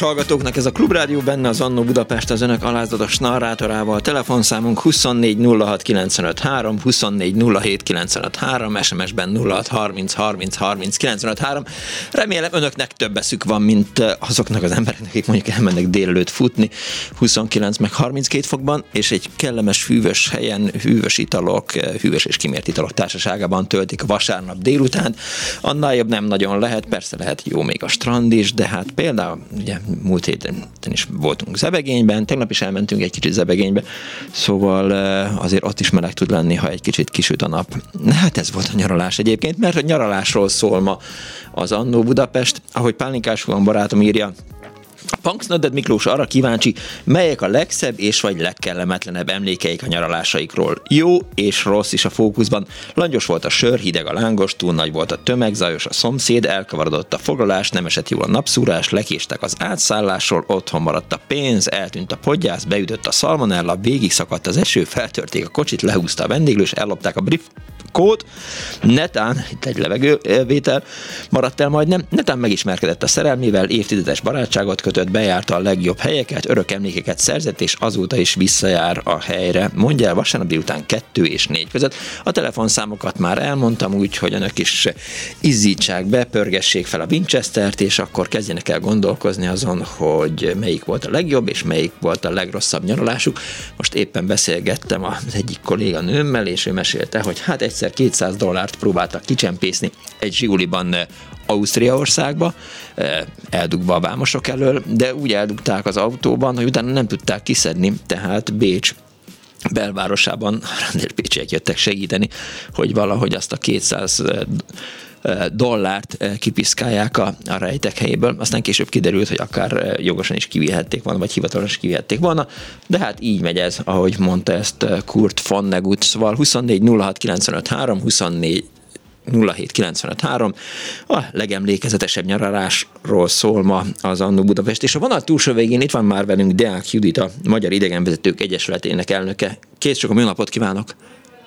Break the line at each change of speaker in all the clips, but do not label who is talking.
Hallgatóknak, ez a Klubrádió benne az Annó Budapest az önök alázatos narrátorával. Telefonszámunk 24 06 95 3, 24 07 95 3, SMS-ben 06 30 30 30 95 3. Remélem önöknek több eszük van, mint azoknak az embereknek, akik mondjuk elmennek délelőtt futni 29 meg 32 fokban, és egy kellemes hűvös helyen, hűvös italok, hűvös és kimért italok társaságában töltik a vasárnap délután. Annál jobb nem nagyon lehet, persze lehet jó még a strand is, de hát például ugye múlt héten is voltunk Zebegényben, tegnap is elmentünk egy kicsit Zebegénybe, szóval azért ott is meleg tud lenni, ha egy kicsit kisüt a nap. Hát ez volt a nyaralás egyébként, mert a nyaralásról szól ma az Annó Budapest, ahogy Pálinkás barátom írja, Punksnodded Miklós arra kíváncsi, melyek a legszebb és vagy legkellemetlenebb emlékeik a nyaralásaikról. Jó és rossz is a fókuszban. Langyos volt a sör, hideg a lángos, túl nagy volt a tömeg, zajos a szomszéd, elkavarodott a foglalás, nem esett jól a napszúrás, lekéstek az átszállásról, otthon maradt a pénz, eltűnt a podgyász, beütött a szalmonella, végig szakadt az eső, feltörték a kocsit, lehúzta a vendéglős, ellopták a brief kód, netán, itt egy levegővétel maradt el majdnem, netán megismerkedett a szerelmével, évtizedes barátságot kötött, bejárta a legjobb helyeket, örök emlékeket szerzett, és azóta is visszajár a helyre. Mondja el vasárnap délután 2 és 4 között. A telefonszámokat már elmondtam, úgy, hogy önök is izzítsák be, pörgessék fel a Winchester-t, és akkor kezdjenek el gondolkozni azon, hogy melyik volt a legjobb, és melyik volt a legrosszabb nyaralásuk. Most éppen beszélgettem az egyik kolléganőmmel, és ő mesélte, hogy hát egy egyszer 200 dollárt próbáltak kicsempészni egy zsiuliban Ausztriaországba, eh, eldugva a vámosok elől, de úgy eldugták az autóban, hogy utána nem tudták kiszedni, tehát Bécs belvárosában Bécsiek jöttek segíteni, hogy valahogy azt a 200 dollárt kipiszkálják a, a rejtek helyéből. Aztán később kiderült, hogy akár jogosan is kivihették volna, vagy hivatalosan is kivihették volna, de hát így megy ez, ahogy mondta ezt Kurt von Negut. Szóval 24 06 95 3, 24 07953. A legemlékezetesebb nyaralásról szól ma az Annó Budapest, és a vonat túlsó végén itt van már velünk Deák Judit, a Magyar Idegenvezetők Egyesületének elnöke. Két sok a napot kívánok!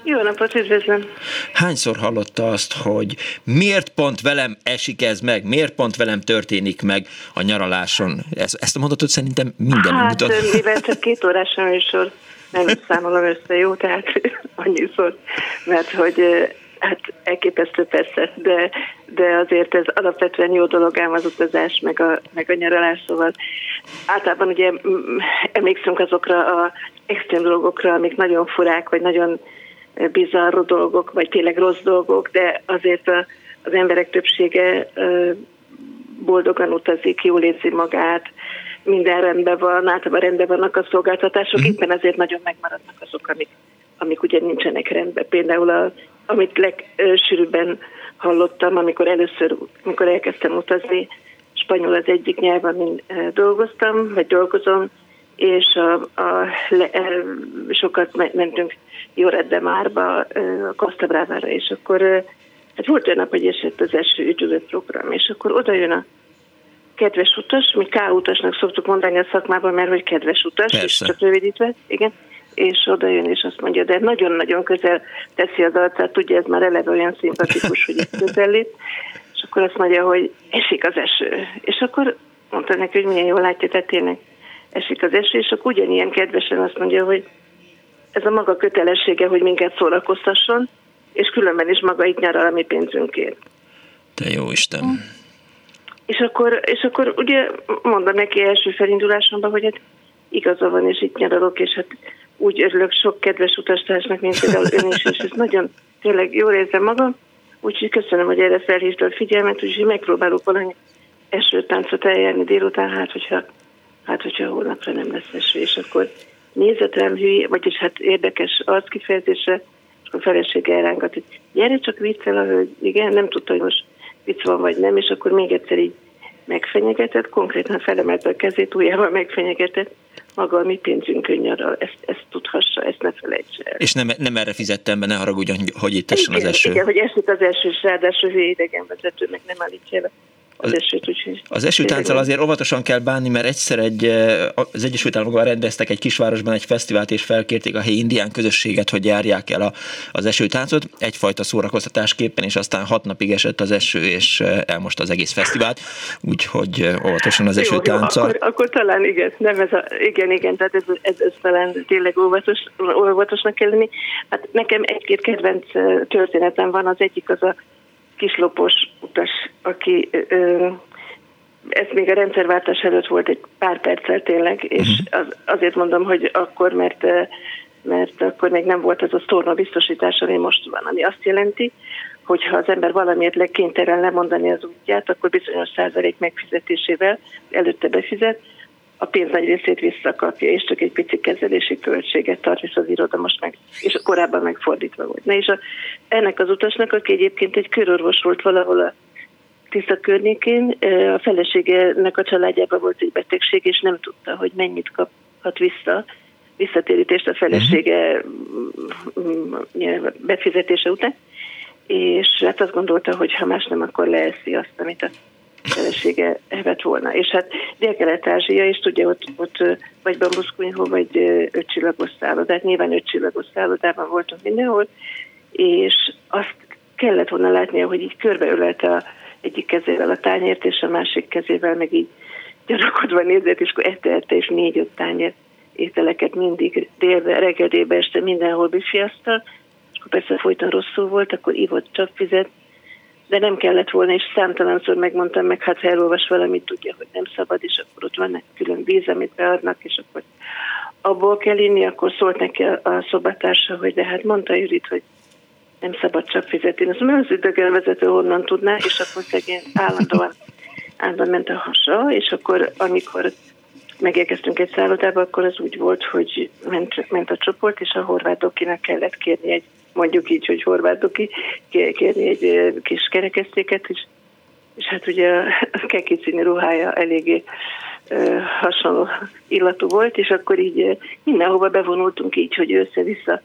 Jó napot, üdvözlöm!
Hányszor hallotta azt, hogy miért pont velem esik ez meg, miért pont velem történik meg a nyaraláson? Ezt, ezt a mondatot szerintem minden
hát, mutat. Hát, mivel csak két órás a műsor, nem számolom össze, jó? Tehát annyiszor, mert hogy hát elképesztő persze, de, de azért ez alapvetően jó dolog ám az utazás, meg a, meg a nyaralás, szóval általában ugye emlékszünk azokra a extrém dolgokra, amik nagyon furák, vagy nagyon bizarro dolgok, vagy tényleg rossz dolgok, de azért a, az emberek többsége boldogan utazik, jól érzi magát, minden rendben van, általában rendben vannak a szolgáltatások, mm. éppen ezért nagyon megmaradnak azok, amik, amik ugye nincsenek rendben. Például, a, amit legsűrűbben hallottam, amikor először, amikor elkezdtem utazni, spanyol az egyik nyelv, amin dolgoztam, vagy dolgozom, és a, a, le, sokat mentünk Joret de Márba, a Costa Bravára, és akkor hát volt olyan nap, hogy esett az első üdülő program, és akkor oda jön a kedves utas, mi K utasnak szoktuk mondani a szakmában, mert hogy kedves utas, Persze. és csak rövidítve, igen, és oda jön, és azt mondja, de nagyon-nagyon közel teszi az arcát, tudja, ez már eleve olyan szimpatikus, hogy itt közel lép, és akkor azt mondja, hogy esik az eső. És akkor mondta neki, hogy milyen jól látja, tehát tényleg esik az eső, és akkor ugyanilyen kedvesen azt mondja, hogy ez a maga kötelessége, hogy minket szórakoztasson, és különben is maga itt nyaral a mi pénzünkért.
Te jó Isten!
És akkor, és akkor ugye mondom neki első felindulásomban, hogy hát igaza van, és itt nyaralok, és hát úgy örülök sok kedves utastársnak, mint például ön is, és ez nagyon tényleg jól érzem magam, úgyhogy köszönöm, hogy erre felhívtad a figyelmet, úgyhogy megpróbálok valami esőtáncot eljárni délután, hát hogyha, hát hogyha holnapra nem lesz eső, és akkor nézetem hülye, vagyis hát érdekes arckifejezése, és akkor a felesége elrángat, hogy gyere csak viccel a hölgy, igen, nem tudta, hogy most vicc van vagy nem, és akkor még egyszer így megfenyegetett, konkrétan felemelte a kezét, ujjával megfenyegetett, maga a mi pénzünkön nyaral, ezt, ezt tudhassa, ezt ne felejtse el.
És nem, nem erre fizettem be, ne haragudjon, hogy itt essen az eső.
Igen, hogy esik az eső, és ráadásul idegenvezető, meg nem állítja el az esőt, úgyhogy...
Az esőtánccal azért óvatosan kell bánni, mert egyszer egy, eh, az Egyesült Államokban rendeztek egy kisvárosban egy fesztivált, és felkérték a helyi indián közösséget, hogy járják el a, az esőtáncot, egyfajta szórakoztatásképpen, és aztán hat napig esett az eső, és eh, elmost az egész fesztivált, úgyhogy eh, óvatosan az esőtánccal.
Akkor, akkor, talán igen, nem ez a, igen, igen, tehát ez, ez, ez talán tényleg óvatos, óvatosnak kell lenni. Hát nekem egy-két kedvenc történetem van, az egyik az a kislopos utas, aki ö, ez még a rendszerváltás előtt volt egy pár perccel tényleg, és mhm. az, azért mondom, hogy akkor, mert mert akkor még nem volt ez a sztorma biztosítás, ami most van, ami azt jelenti, hogy ha az ember valamiért legkénytelen lemondani az útját, akkor bizonyos százalék megfizetésével előtte befizet, a pénz nagy részét visszakapja, és csak egy pici kezelési költséget tart, és az iroda most meg, és korábban megfordítva volt. Na és a, ennek az utasnak, aki egyébként egy körorvos volt valahol a Tisza környékén, a feleségenek a családjában volt egy betegség, és nem tudta, hogy mennyit kaphat vissza, visszatérítést a felesége uh-huh. befizetése után, és hát azt gondolta, hogy ha más nem, akkor leeszi azt, amit a felesége evett volna. És hát Dél-Kelet-Ázsia, és tudja, ott, ott vagy bambuszkunyhó, vagy ötcsillagos szállodát, nyilván ötcsillagos szállodában voltunk mindenhol, és azt kellett volna látnia, hogy így körbeölelte a egyik kezével a tányért, és a másik kezével meg így gyanakodva nézett, és akkor ette, és négy-öt tányért ételeket mindig délbe, reggelében, este mindenhol bifiasztal, és akkor persze folyton rosszul volt, akkor ivott csak fizet, de nem kellett volna, és számtalanszor megmondtam meg, hát ha elolvas valamit, tudja, hogy nem szabad, és akkor ott van egy külön víz, amit beadnak, és akkor abból kell inni, akkor szólt neki a, szobatársa, hogy de hát mondta Judit, hogy nem szabad csak fizetni. Azt mondja, az idegenvezető honnan tudná, és akkor szegény állandóan, állandóan ment a hasa, és akkor amikor megérkeztünk egy szállodába, akkor az úgy volt, hogy ment, ment a csoport, és a horvátokinak kellett kérni egy mondjuk így, hogy horvátoki, kérni egy kis kerekesztéket, és, és hát ugye a kekicini ruhája eléggé hasonló illatú volt, és akkor így mindenhova bevonultunk így, hogy össze-vissza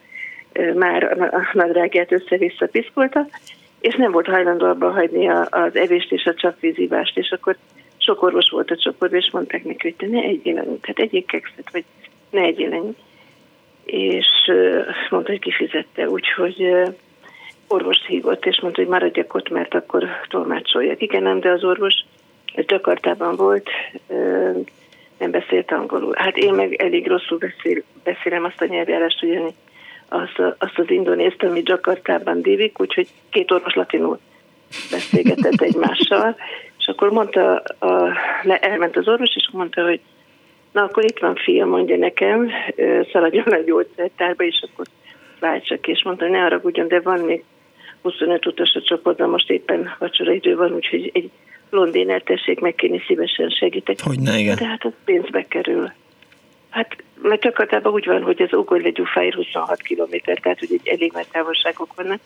már a nadrágját össze-vissza piszkolta, és nem volt hajlandó abban hagyni az evést és a csapvízívást, és akkor sok orvos volt a csoportban, és mondták neki, hogy te ne egyél tehát egyél kekszet, vagy ne egyél annyit és mondta, hogy kifizette, úgyhogy orvos hívott, és mondta, hogy maradjak ott, mert akkor tolmácsoljak. Igen, nem, de az orvos Jakartában volt, nem beszélt angolul. Hát én meg elég rosszul beszél, beszélem azt a nyelvjárást, hogy azt, azt az indonészt, ami Jakartában dívik, úgyhogy két orvos latinul beszélgetett egymással, és akkor mondta, a, le, elment az orvos, és mondta, hogy Na akkor itt van fia, mondja nekem, szaladjon a gyógyszertárba, és akkor csak, és mondta, ne haragudjon, de van még 25 utas a csoportban, most éppen vacsora idő van, úgyhogy egy londénert tessék megkérni, szívesen segítek.
Hogy ne, igen.
De hát az pénzbe kerül. Hát, mert Csakartában úgy van, hogy az Ugorle Gyufáir 26 km, tehát hogy egy elég nagy távolságok vannak.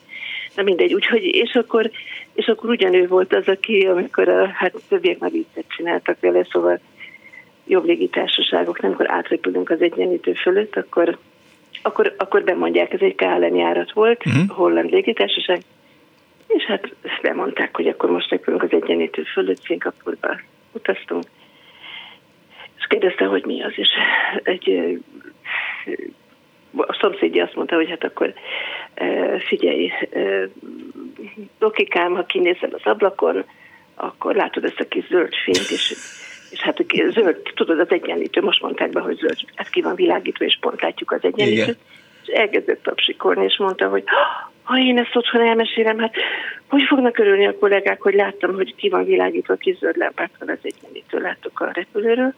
Na mindegy, úgyhogy, és akkor, és akkor ugyanő volt az, aki, amikor a, hát többiek már viccet csináltak vele, szóval jobb légitársaságok, amikor átrepülünk az egyenlítő fölött, akkor, akkor, akkor bemondják, ez egy KLM járat volt, uh-huh. holland légitársaság, és hát bemondták, hogy akkor most repülünk az egyenlítő fölött, Szingapurba utaztunk, és kérdezte, hogy mi az, és egy a szomszédja azt mondta, hogy hát akkor figyelj, dokikám, ha kinézel az ablakon, akkor látod ezt a kis zöld fényt, és és hát zöld, tudod, az egyenlítő, most mondták be, hogy zöld, ez ki van világítva, és pont látjuk az egyenlítőt. És elkezdett tapsikolni, és mondta, hogy ha én ezt otthon elmesélem, hát hogy fognak örülni a kollégák, hogy láttam, hogy ki van világítva kis zöld lámpákkal az egyenlítő, láttuk a repülőről.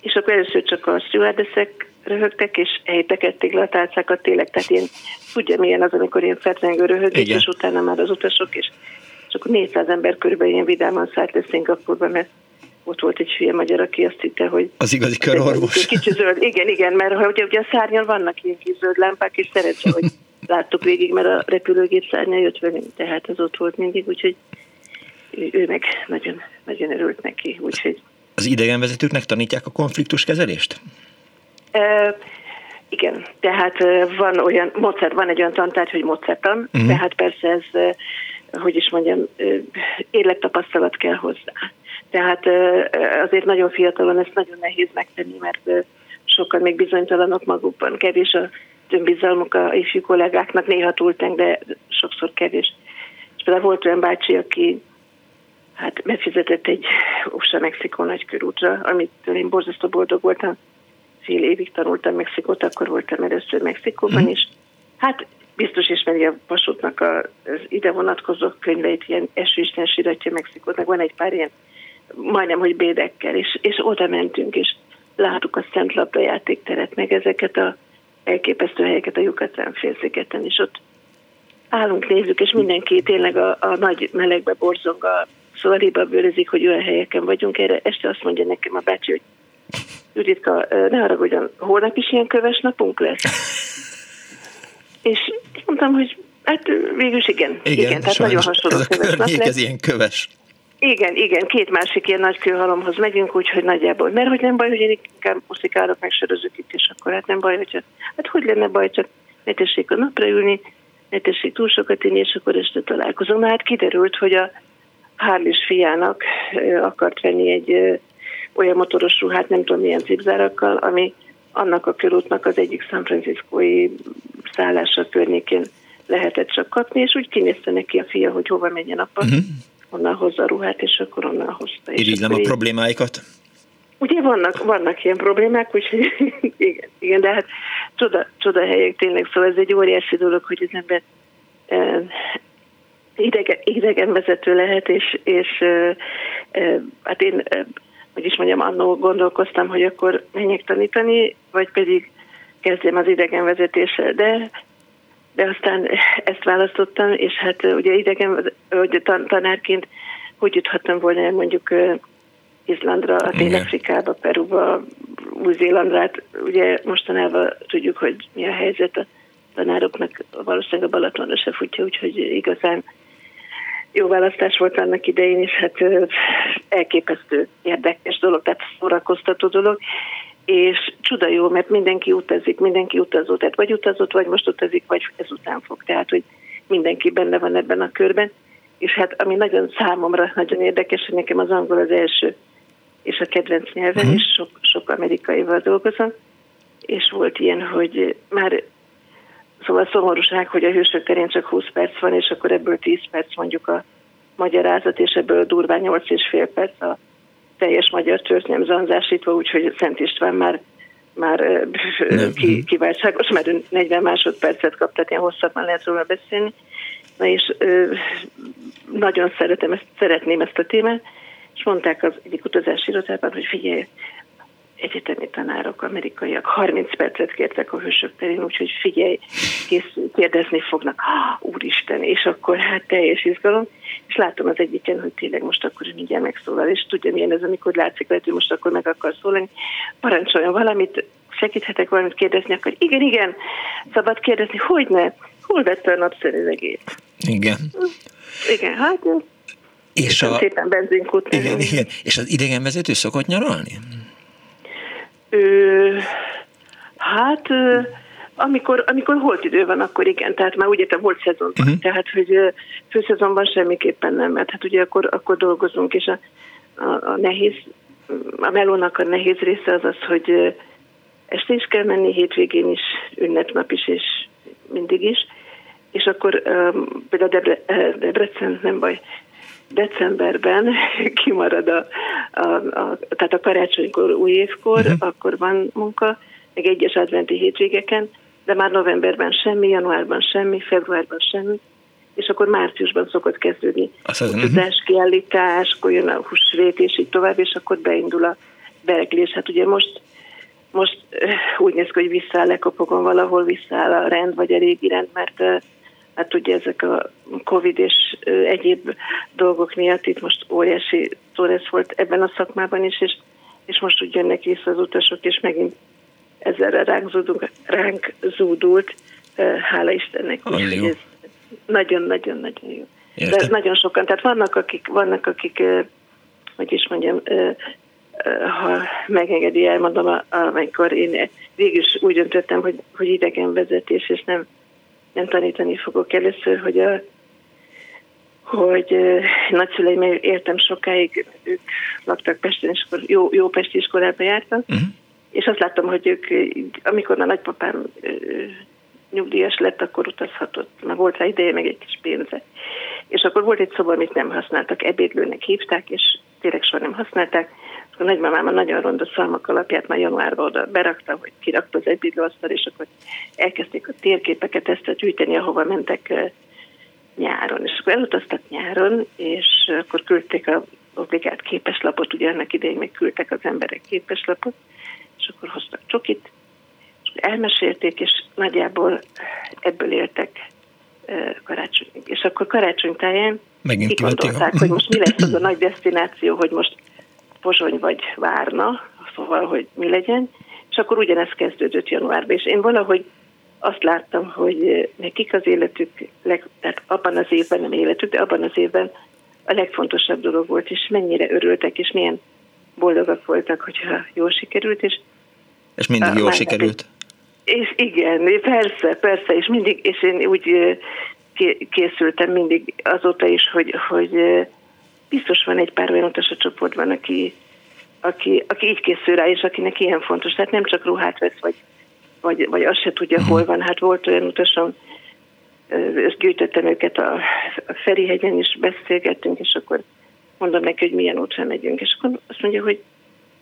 És akkor először csak a stewardessek röhögtek, és helytekedték le a tálcákat tényleg, tehát én tudja milyen az, amikor én fetrengő röhögés, és utána már az utasok, és, és akkor 400 ember körülbelül ilyen vidáman szállt le Szingapurba, mert ott volt egy hülye magyar, aki azt hitte, hogy...
Az igazi körorvos.
Kicsi zöld, igen, igen, mert ugye, ugye a szárnyon vannak ilyen kis zöld lámpák, és szerencsé, hogy láttuk végig, mert a repülőgép szárnya jött velünk, tehát az ott volt mindig, úgyhogy ő, ő meg nagyon, nagyon örült neki, úgyhogy...
Az idegenvezetőknek tanítják a konfliktuskezelést?
E, igen, tehát van olyan, Mozart, van egy olyan tantárgy, hogy Mozartan, uh-huh. tehát persze ez, hogy is mondjam, élettapasztalat kell hozzá. Tehát azért nagyon fiatalon ezt nagyon nehéz megtenni, mert sokan még bizonytalanok magukban, kevés a önbizalmuk a ifjú kollégáknak, néha túltenk, de sokszor kevés. És például volt olyan bácsi, aki hát befizetett egy USA-Mexikó nagykörútra, amit én borzasztó boldog voltam. Fél évig tanultam Mexikót, akkor voltam először Mexikóban, mm. is. hát biztos ismeri a vasútnak az ide vonatkozó könyveit, ilyen esőisten síratja Mexikót, meg van egy pár ilyen majdnem, hogy bédekkel, és, és oda mentünk, és láttuk a Szent Labda játékteret, meg ezeket a elképesztő helyeket a Yucatán félszigeten, és ott állunk, nézzük, és mindenki tényleg a, a nagy melegbe borzong, a, szóval hiba bőrözik, hogy olyan helyeken vagyunk. Erre este azt mondja nekem a bácsi, hogy Juditka, ne haragudjon, holnap is ilyen köves napunk lesz. és mondtam, hogy hát végül igen.
Igen, igen
tehát nagyon hasonló
ez a köves nap lesz. ez ilyen köves.
Igen, igen, két másik ilyen nagy kőhalomhoz megyünk, úgyhogy nagyjából. Mert hogy nem baj, hogy én inkább muszikálok, meg itt, és akkor hát nem baj, hogyha, hát hogy lenne baj, csak ne tessék a napra ülni, ne tessék túl sokat inni, és akkor este találkozom. Na hát kiderült, hogy a Hárlis fiának akart venni egy olyan motoros ruhát, nem tudom milyen cipzárakkal, ami annak a körútnak az egyik San Franciscoi szállása környékén lehetett csak kapni, és úgy kinézte neki a fia, hogy hova menjen apa. Uh-huh onnan hozza a ruhát, és akkor onnan hozta.
Irigylem a így... problémáikat?
Ugye vannak, vannak ilyen problémák, úgyhogy igen, igen, de hát csoda, csoda helyek tényleg, szóval ez egy óriási dolog, hogy az ember e, idegen, idegen vezető lehet, és, és e, e, hát én, e, hogy is mondjam, annó gondolkoztam, hogy akkor menjek tanítani, vagy pedig kezdjem az idegenvezetéssel, de de aztán ezt választottam, és hát ugye idegen, hogy tanárként hogy juthattam volna el mondjuk Izlandra, a Dél-Afrikába, Peruba, Új-Zélandra, hát ugye mostanában tudjuk, hogy mi a helyzet a tanároknak, valószínűleg a Balatonra se futja, úgyhogy igazán jó választás volt annak idején, és hát elképesztő érdekes dolog, tehát szórakoztató dolog, és csuda jó, mert mindenki utazik, mindenki utazó, tehát vagy utazott, vagy most utazik, vagy ezután fog, tehát hogy mindenki benne van ebben a körben, és hát ami nagyon számomra nagyon érdekes, hogy nekem az angol az első és a kedvenc nyelven, uh-huh. és sok, sok amerikaival dolgozom, és volt ilyen, hogy már szóval szomorúság, hogy a hősök terén csak 20 perc van, és akkor ebből 10 perc mondjuk a magyarázat, és ebből durván 8 és fél perc a teljes magyar történelem zanzásítva, úgyhogy Szent István már már ki, kiváltságos, mert 40 másodpercet kap, tehát ilyen hosszabban lehet róla beszélni. Na és ö, nagyon szeretem ezt, szeretném ezt a témát, és mondták az egyik utazási irodában, hogy figyelj, egyetemi tanárok, amerikaiak 30 percet kértek a hősök terén, úgyhogy figyelj, kész, kérdezni fognak. Úristen, és akkor hát teljes izgalom. És látom az egyiken, hogy tényleg most akkor ő mindjárt megszólal, és tudja milyen ez, amikor látszik lehet, hogy most akkor meg akar szólani. Parancsoljon valamit, segíthetek valamit kérdezni, akkor igen, igen, szabad kérdezni, hogy ne, hol vette a napszerűlegét?
Igen.
Igen, hát és a... szépen benzinkút.
Igen, igen. És az idegenvezető szokott nyaralni?
Ö, hát amikor, amikor holt idő van, akkor igen, tehát már úgy értem, volt szezon van, uh-huh. tehát hogy főszezonban semmiképpen nem, mert hát ugye akkor, akkor dolgozunk, és a, a, a nehéz, a melónak a nehéz része az az, hogy este is kell menni, hétvégén is, ünnepnap is, és mindig is, és akkor um, például Debre, Debrecen, nem baj, decemberben kimarad a, a, a, tehát a karácsonykor, új évkor, uh-huh. akkor van munka, meg egyes adventi hétvégeken, de már novemberben semmi, januárban semmi, februárban semmi, és akkor márciusban szokott kezdődni a tudás, kiállítás, akkor jön a húsvét, és így tovább, és akkor beindul a bereglés. Hát ugye most most úgy néz ki, hogy visszaáll lekopogom valahol, visszaáll a rend, vagy a régi rend, mert hát ugye ezek a Covid és egyéb dolgok miatt itt most óriási toresz volt ebben a szakmában is, és, és most úgy jönnek vissza az utasok, és megint ezzel ránk, zúdunk, ránk zúdult, hála Istennek. Nagyon-nagyon-nagyon jó. Értem. De ez nagyon sokan, tehát vannak, akik, vannak, akik hogy is mondjam, ha megengedi, elmondom, amikor én végül is úgy döntöttem, hogy, hogy idegenvezetés, és nem, nem tanítani fogok először, hogy a hogy nagyszüleim értem sokáig, ők laktak Pesten, és akkor jó, jó Pesti iskolába jártak, uh-huh. És azt láttam, hogy ők, amikor a nagypapám nyugdíjas lett, akkor utazhatott, meg volt rá ideje, meg egy kis pénze. És akkor volt egy szoba, amit nem használtak, ebédlőnek hívták, és tényleg soha nem használták. A nagymamám a nagyon ronda szalmak alapját már januárban oda berakta, hogy kirakta az ebédlőasztal, és akkor elkezdték a térképeket ezt gyűjteni, ahova mentek nyáron. És akkor elutaztak nyáron, és akkor küldték a obligát képeslapot, ugye ennek idején még küldtek az emberek képeslapot, és akkor hoztak csokit, és elmesélték, és nagyjából ebből éltek karácsonyig. És akkor karácsony táján Megint kigondolták, hogy most mi lesz az a nagy destináció, hogy most Pozsony vagy Várna, szóval, hogy mi legyen, és akkor ugyanezt kezdődött januárban, és én valahogy azt láttam, hogy nekik az életük, leg, tehát abban az évben nem életük, de abban az évben a legfontosabb dolog volt, és mennyire örültek, és milyen boldogak voltak, hogyha jól sikerült. És,
és mindig jól sikerült.
És igen, persze, persze, és mindig, és én úgy készültem mindig azóta is, hogy, hogy biztos van egy pár olyan utas a csoportban, aki, aki, aki így készül rá, és akinek ilyen fontos. Tehát nem csak ruhát vesz, vagy, vagy, vagy azt se tudja, hol van. Hát volt olyan utasom, ezt gyűjtöttem őket a, a Ferihegyen is beszélgettünk, és akkor mondom neki, hogy milyen útra megyünk. És akkor azt mondja, hogy,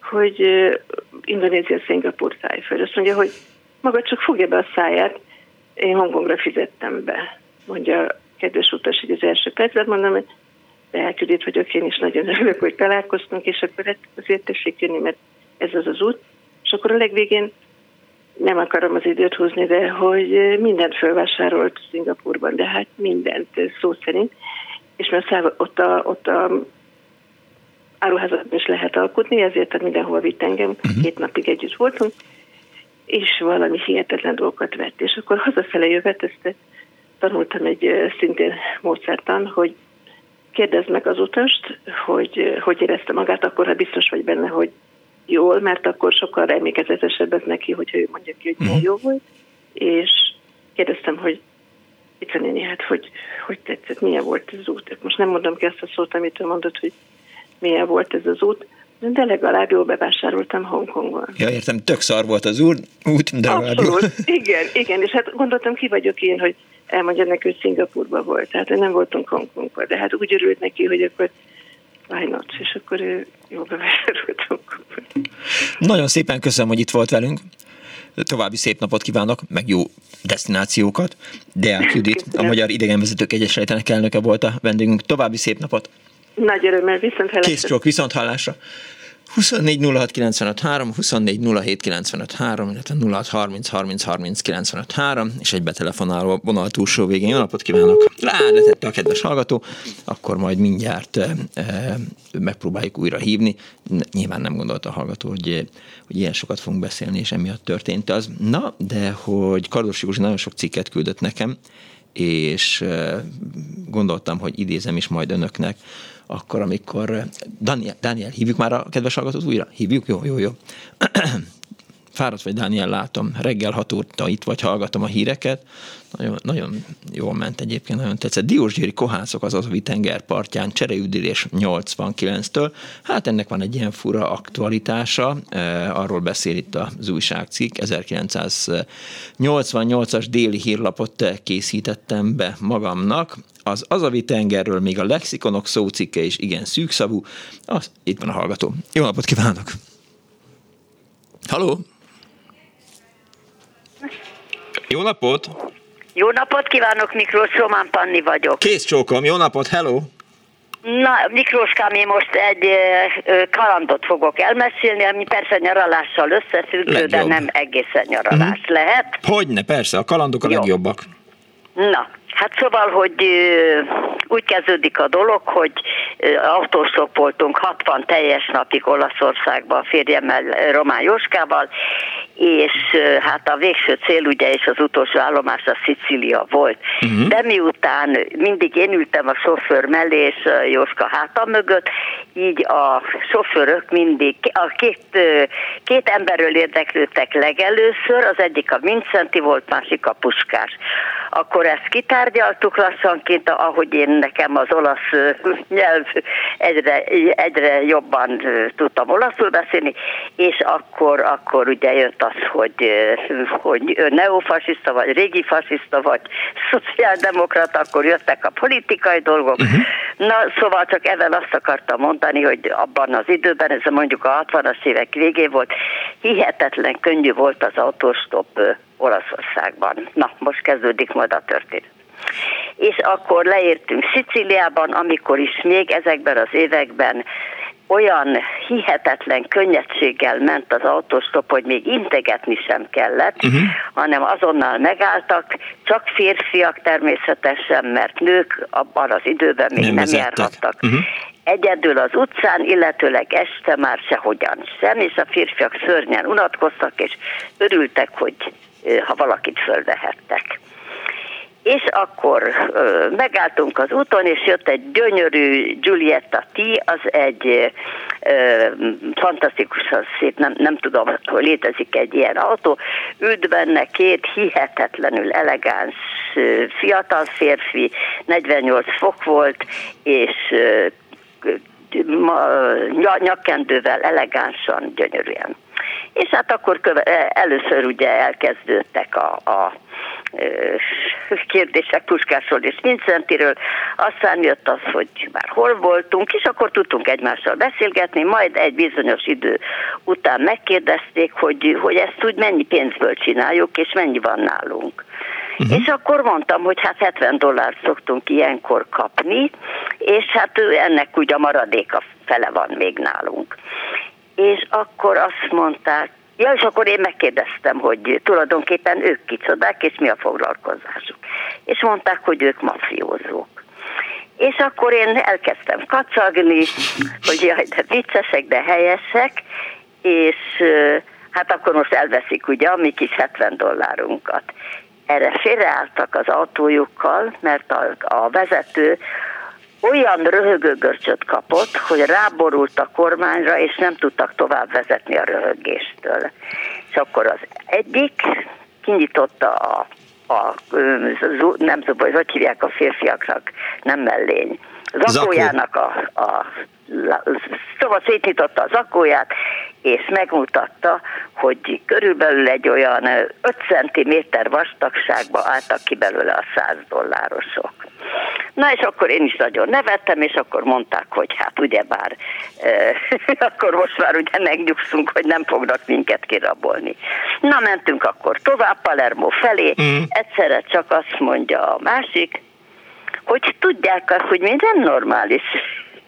hogy Indonézia, Szingapur, Tájföld. Azt mondja, hogy maga csak fogja be a száját, én Hongkongra fizettem be, mondja a kedves utas, hogy az első percet mondom, hogy elküldít vagyok, én is nagyon örülök, hogy találkoztunk, és akkor hát azért tessék jönni, mert ez az az út. És akkor a legvégén nem akarom az időt húzni, de hogy mindent felvásárolt Szingapurban, de hát mindent szó szerint. És mert ott a, ott a áruházat is lehet alkotni, ezért tehát mindenhol vitt engem, uh-huh. két napig együtt voltunk, és valami hihetetlen dolgokat vett. És akkor hazafele jövet, ezt tanultam egy szintén módszertan, hogy kérdezd meg az utast, hogy hogy érezte magát, akkor ha biztos vagy benne, hogy jól, mert akkor sokkal emlékezetesebb ez neki, hogyha ő mondja ki, hogy milyen mhm. jó volt. És kérdeztem, hogy itt néni, hát hogy, hogy tetszett, milyen volt az út. Most nem mondom ki azt a szót, amit ő mondott, hogy milyen volt ez az út, de legalább jól bevásároltam Hongkongban.
Ja, értem, tök szar volt az úr, út, de
Abszolút, igen, igen, és hát gondoltam, ki vagyok én, hogy elmondja neki, hogy Szingapurban volt, tehát nem voltunk Hongkongban, de hát úgy örült neki, hogy akkor why not, és akkor ő jól bevásárolt Hongkongban.
Nagyon szépen köszönöm, hogy itt volt velünk. További szép napot kívánok, meg jó destinációkat. Deák Judit, a Magyar Idegenvezetők Egyesületének elnöke volt a vendégünk. További szép napot!
Nagy örömmel, viszont hallásra.
Kész csók, viszont hallásra. 24 06 95 3, 24 07 95 3, illetve 06 30 30 30 95 3, és egy betelefonáló vonal túlsó végén. Jó napot kívánok! Ráletette a kedves hallgató, akkor majd mindjárt e, e, megpróbáljuk újra hívni. Nyilván nem gondolta a hallgató, hogy, hogy ilyen sokat fogunk beszélni, és emiatt történt az. Na, de hogy Kardos Józsi nagyon sok cikket küldött nekem, és gondoltam, hogy idézem is majd önöknek, akkor, amikor Daniel, Daniel, hívjuk már a kedves hallgatót újra? Hívjuk? Jó, jó, jó. Fáradt vagy, Daniel, látom. Reggel hat óta itt vagy, hallgatom a híreket. Nagyon, nagyon jól ment egyébként, nagyon tetszett. Diósgyőri kohászok az Azovi tenger partján, csereüdülés 89-től. Hát ennek van egy ilyen fura aktualitása, e, arról beszél itt az újságcikk, 1988-as déli hírlapot készítettem be magamnak, az Azavi tengerről még a lexikonok szócikke is igen szűkszavú. Az, itt van a hallgató. Jó napot kívánok! Halló! Jó napot!
Jó napot kívánok, Miklós, Román Panni vagyok.
Kész csókom, jó napot, hello!
Na, Miklóskám, én most egy kalandot fogok elmesélni, ami persze nyaralással összefüggő, Legjobb. de nem egészen nyaralás. Uh-huh. Lehet?
Hogyne, persze, a kalandok a Jó. legjobbak.
Na, Hát szóval, hogy úgy kezdődik a dolog, hogy autósok voltunk 60 teljes napig Olaszországban a férjemmel, Román Jóskával, és hát a végső cél ugye és az utolsó állomás a Szicília volt. Uh-huh. De miután mindig én ültem a sofőr mellé és Jóska hátam mögött, így a sofőrök mindig, a két, két emberről érdeklődtek legelőször, az egyik a Vincenti volt, másik a Puskás. Akkor ezt kitárgyaltuk lassanként, ahogy én nekem az olasz nyelv egyre, egyre jobban tudtam olaszul beszélni, és akkor, akkor ugye jött az, hogy, hogy neofasiszta, vagy régi fasiszta, vagy szociáldemokrata, akkor jöttek a politikai dolgok. Uh-huh. Na, szóval csak ebben azt akartam mondani, hogy abban az időben, ez mondjuk a 60-as évek végén volt, hihetetlen könnyű volt az autóstop Olaszországban. Na, most kezdődik majd a történet. És akkor leértünk Szicíliában, amikor is még ezekben az években olyan hihetetlen könnyedséggel ment az autóstop, hogy még integetni sem kellett, uh-huh. hanem azonnal megálltak, csak férfiak természetesen, mert nők abban az időben még nem, nem járhattak. Uh-huh. Egyedül az utcán, illetőleg este már sehogyan sem, és a férfiak szörnyen unatkoztak, és örültek, hogy ha valakit fölvehettek. És akkor ö, megálltunk az úton, és jött egy gyönyörű Giulietta T, az egy ö, fantasztikusan szép, nem, nem tudom, hogy létezik egy ilyen autó, ült benne két hihetetlenül elegáns fiatal férfi, 48 fok volt, és ö, nyakkendővel elegánsan, gyönyörűen. És hát akkor köve, először ugye elkezdődtek a, a kérdések Puskásról és Vincentiről, aztán jött az, hogy már hol voltunk, és akkor tudtunk egymással beszélgetni, majd egy bizonyos idő után megkérdezték, hogy, hogy ezt úgy mennyi pénzből csináljuk, és mennyi van nálunk. Uh-huh. És akkor mondtam, hogy hát 70 dollárt szoktunk ilyenkor kapni, és hát ennek ugye a maradéka fele van még nálunk. És akkor azt mondták, Ja, és akkor én megkérdeztem, hogy tulajdonképpen ők kicsodák, és mi a foglalkozásuk. És mondták, hogy ők mafiózók. És akkor én elkezdtem kacagni, hogy jaj, de viccesek, de helyesek, és hát akkor most elveszik ugye a mi kis 70 dollárunkat. Erre félreálltak az autójukkal, mert a, a vezető olyan röhögőgörcsöt kapott, hogy ráborult a kormányra, és nem tudtak tovább vezetni a röhögéstől. És akkor az egyik kinyitotta a, a nem tudom, hogy hogy hívják a férfiaknak, nem mellény, zakójának a, a szóval szétnyitotta a zakóját, és megmutatta, hogy körülbelül egy olyan 5 cm vastagságba álltak ki belőle a 100 dollárosok. Na és akkor én is nagyon nevettem, és akkor mondták, hogy hát ugyebár, e, akkor most már ugye megnyugszunk, hogy nem fognak minket kirabolni. Na mentünk akkor tovább Palermo felé, mm. egyszerre csak azt mondja a másik, hogy tudják, hogy mi nem normális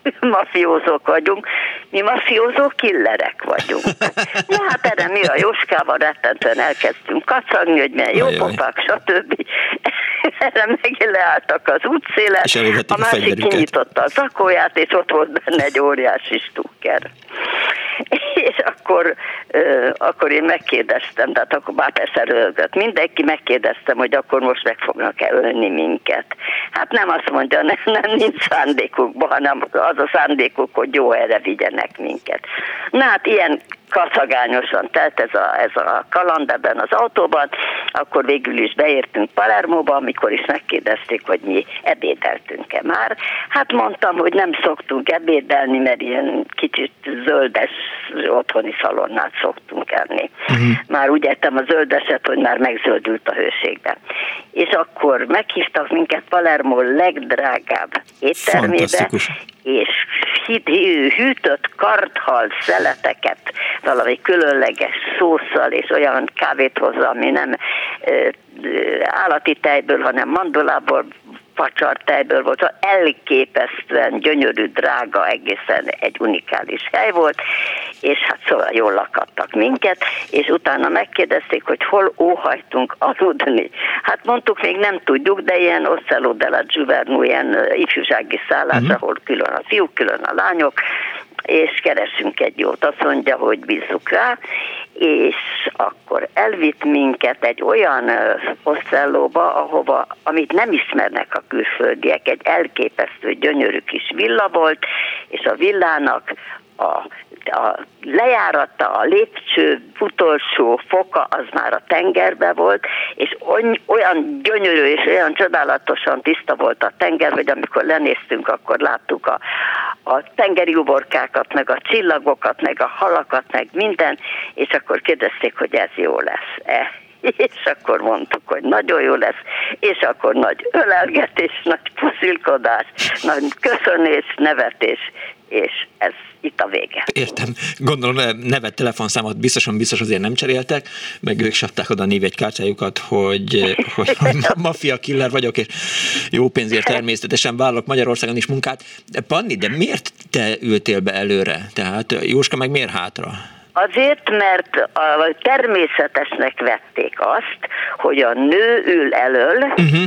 mafiózók vagyunk, mi mafiózó killerek vagyunk. Na hát erre mi a Jóskával rettentően elkezdtünk kacagni, hogy milyen jó popák, stb. Erre meg leálltak az útszélen, a másik kinyitotta a zakóját, és ott volt benne egy óriási stukker. És akkor, akkor én megkérdeztem, tehát akkor már persze rögött. Mindenki megkérdeztem, hogy akkor most meg fognak-e ölni minket. Hát nem azt mondja, nem, nem nincs szándékukban, hanem az a szándékuk, hogy jó erre vigyenek minket. Na hát ilyen kaszagányosan telt ez a, ez a kaland ebben az autóban, akkor végül is beértünk Palermóba, amikor is megkérdezték, hogy mi ebédeltünk-e már. Hát mondtam, hogy nem szoktunk ebédelni, mert ilyen kicsit zöldes otthoni szalonnát szoktunk enni. Uh-huh. Már úgy ettem a zöldeset, hogy már megzöldült a hőségben. És akkor meghívtak minket Palermo legdrágább éttermébe, és hűtött karthal szeleteket valami különleges szószal és olyan kávét hozzá, ami nem állati tejből, hanem mandolából facsartejből volt, szóval elképesztően gyönyörű, drága, egészen egy unikális hely volt, és hát szóval jól lakadtak minket, és utána megkérdezték, hogy hol óhajtunk aludni. Hát mondtuk, még nem tudjuk, de ilyen Ocello de la Giverno, ilyen ifjúsági szállás, uh-huh. ahol külön a fiúk, külön a lányok, és keresünk egy jót. Azt mondja, hogy bízzuk rá, és akkor elvitt minket egy olyan oszellóba, ahova, amit nem ismernek a külföldiek, egy elképesztő gyönyörű kis villa volt, és a villának a a lejárata, a lépcső utolsó foka az már a tengerbe volt, és olyan gyönyörű és olyan csodálatosan tiszta volt a tenger, hogy amikor lenéztünk, akkor láttuk a, a tengeri uborkákat, meg a csillagokat, meg a halakat, meg minden, és akkor kérdezték, hogy ez jó lesz-e. És akkor mondtuk, hogy nagyon jó lesz, és akkor nagy ölelgetés, nagy puszilkodás, nagy köszönés, nevetés, és ez itt a vége.
Értem. Gondolom nevet, telefonszámot biztosan biztos azért nem cseréltek, meg ők is adták oda a névjegykártyájukat, hogy, hogy, maffia killer vagyok, és jó pénzért természetesen vállalok Magyarországon is munkát. De Panni, de miért te ültél be előre? Tehát Jóska meg miért hátra?
Azért, mert a, természetesnek vették azt, hogy a nő ül elől, uh-huh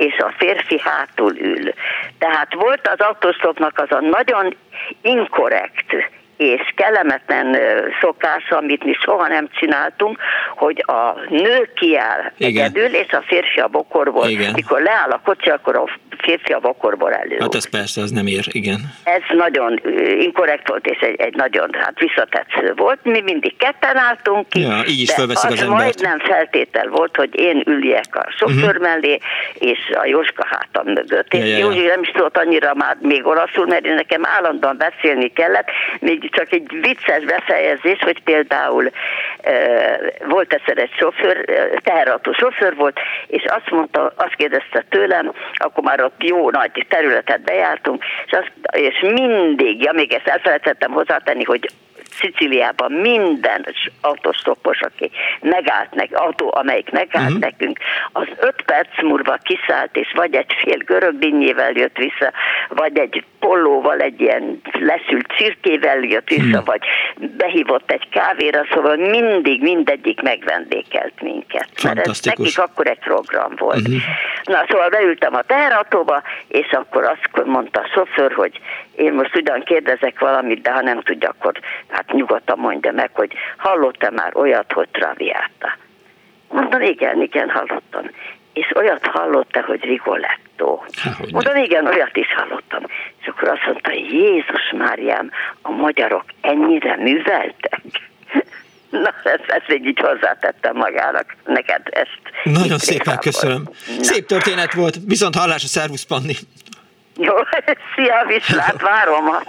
és a férfi hátul ül. Tehát volt az autóstopnak az a nagyon inkorrekt és kellemetlen szokás, amit mi soha nem csináltunk, hogy a nő kiáll Igen. egyedül, és a férfi a bokorból. Igen. Mikor leáll a kocsi, akkor a férfi a bokorból elő.
Hát ez persze, az nem ér, igen.
Ez nagyon inkorrekt volt, és egy, egy nagyon hát visszatetsző volt. Mi mindig ketten álltunk ki,
ja, így is de az,
az majdnem feltétel volt, hogy én üljek a sofőr uh-huh. mellé, és a Jóska hátam mögött. Ja, és ja, ja. Józsi nem is tudott annyira már még olaszul, mert nekem állandóan beszélni kellett, még csak egy vicces befejezés, hogy például volt egyszer egy sofőr, teherautó sofőr volt, és azt mondta, azt kérdezte tőlem, akkor már ott jó nagy területet bejártunk, és, azt, és mindig, ja még ezt elfelejtettem hozzátenni, hogy Sziciliában minden autostoppos, aki megállt nek, autó, amelyik megállt uh-huh. nekünk, az öt perc múlva kiszállt, és vagy egy fél görögdinnyével jött vissza, vagy egy pollóval, egy ilyen leszült cirkével jött vissza, uh-huh. vagy behívott egy kávéra, szóval mindig mindegyik megvendékelt minket. Mert ez nekik akkor egy program volt. Uh-huh. Na, szóval beültem a teherautóba, és akkor azt mondta a sofőr, hogy én most ugyan kérdezek valamit, de ha nem tudja, akkor hát nyugodtan mondja meg, hogy hallottam már olyat, hogy Traviata. Mondom, igen, igen, hallottam. És olyat hallotta, hogy Rigoletto. Mondom, igen, olyat is hallottam. És akkor azt mondta, Jézus Máriám, a magyarok ennyire műveltek. Na, ezt, ezt így hozzátettem magának. Neked ezt.
Nagyon szépen köszönöm. Na. Szép történet volt. Viszont hallás a szervusz, Panni.
Jó, szia, viszlát, várom a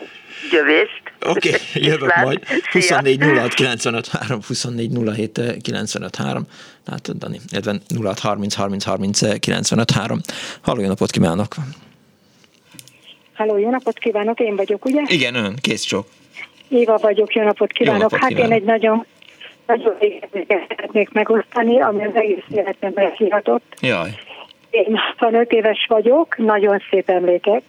jövést.
Oké, okay, jövök Viszlát. majd. 24 06 95 3, 24 07 95 3, tehát Dani, illetve 06 30 30 30 95 3. Halló, jó napot kívánok!
Halló, jó napot kívánok, én vagyok, ugye?
Igen, ön, kész csak.
Éva vagyok, jó napot kívánok. Jó napot hát kívánok. én egy nagyon nagyon szeretnék megosztani, ami az egész életemben kihatott.
Jaj.
Én 65 éves vagyok, nagyon szép emlékek,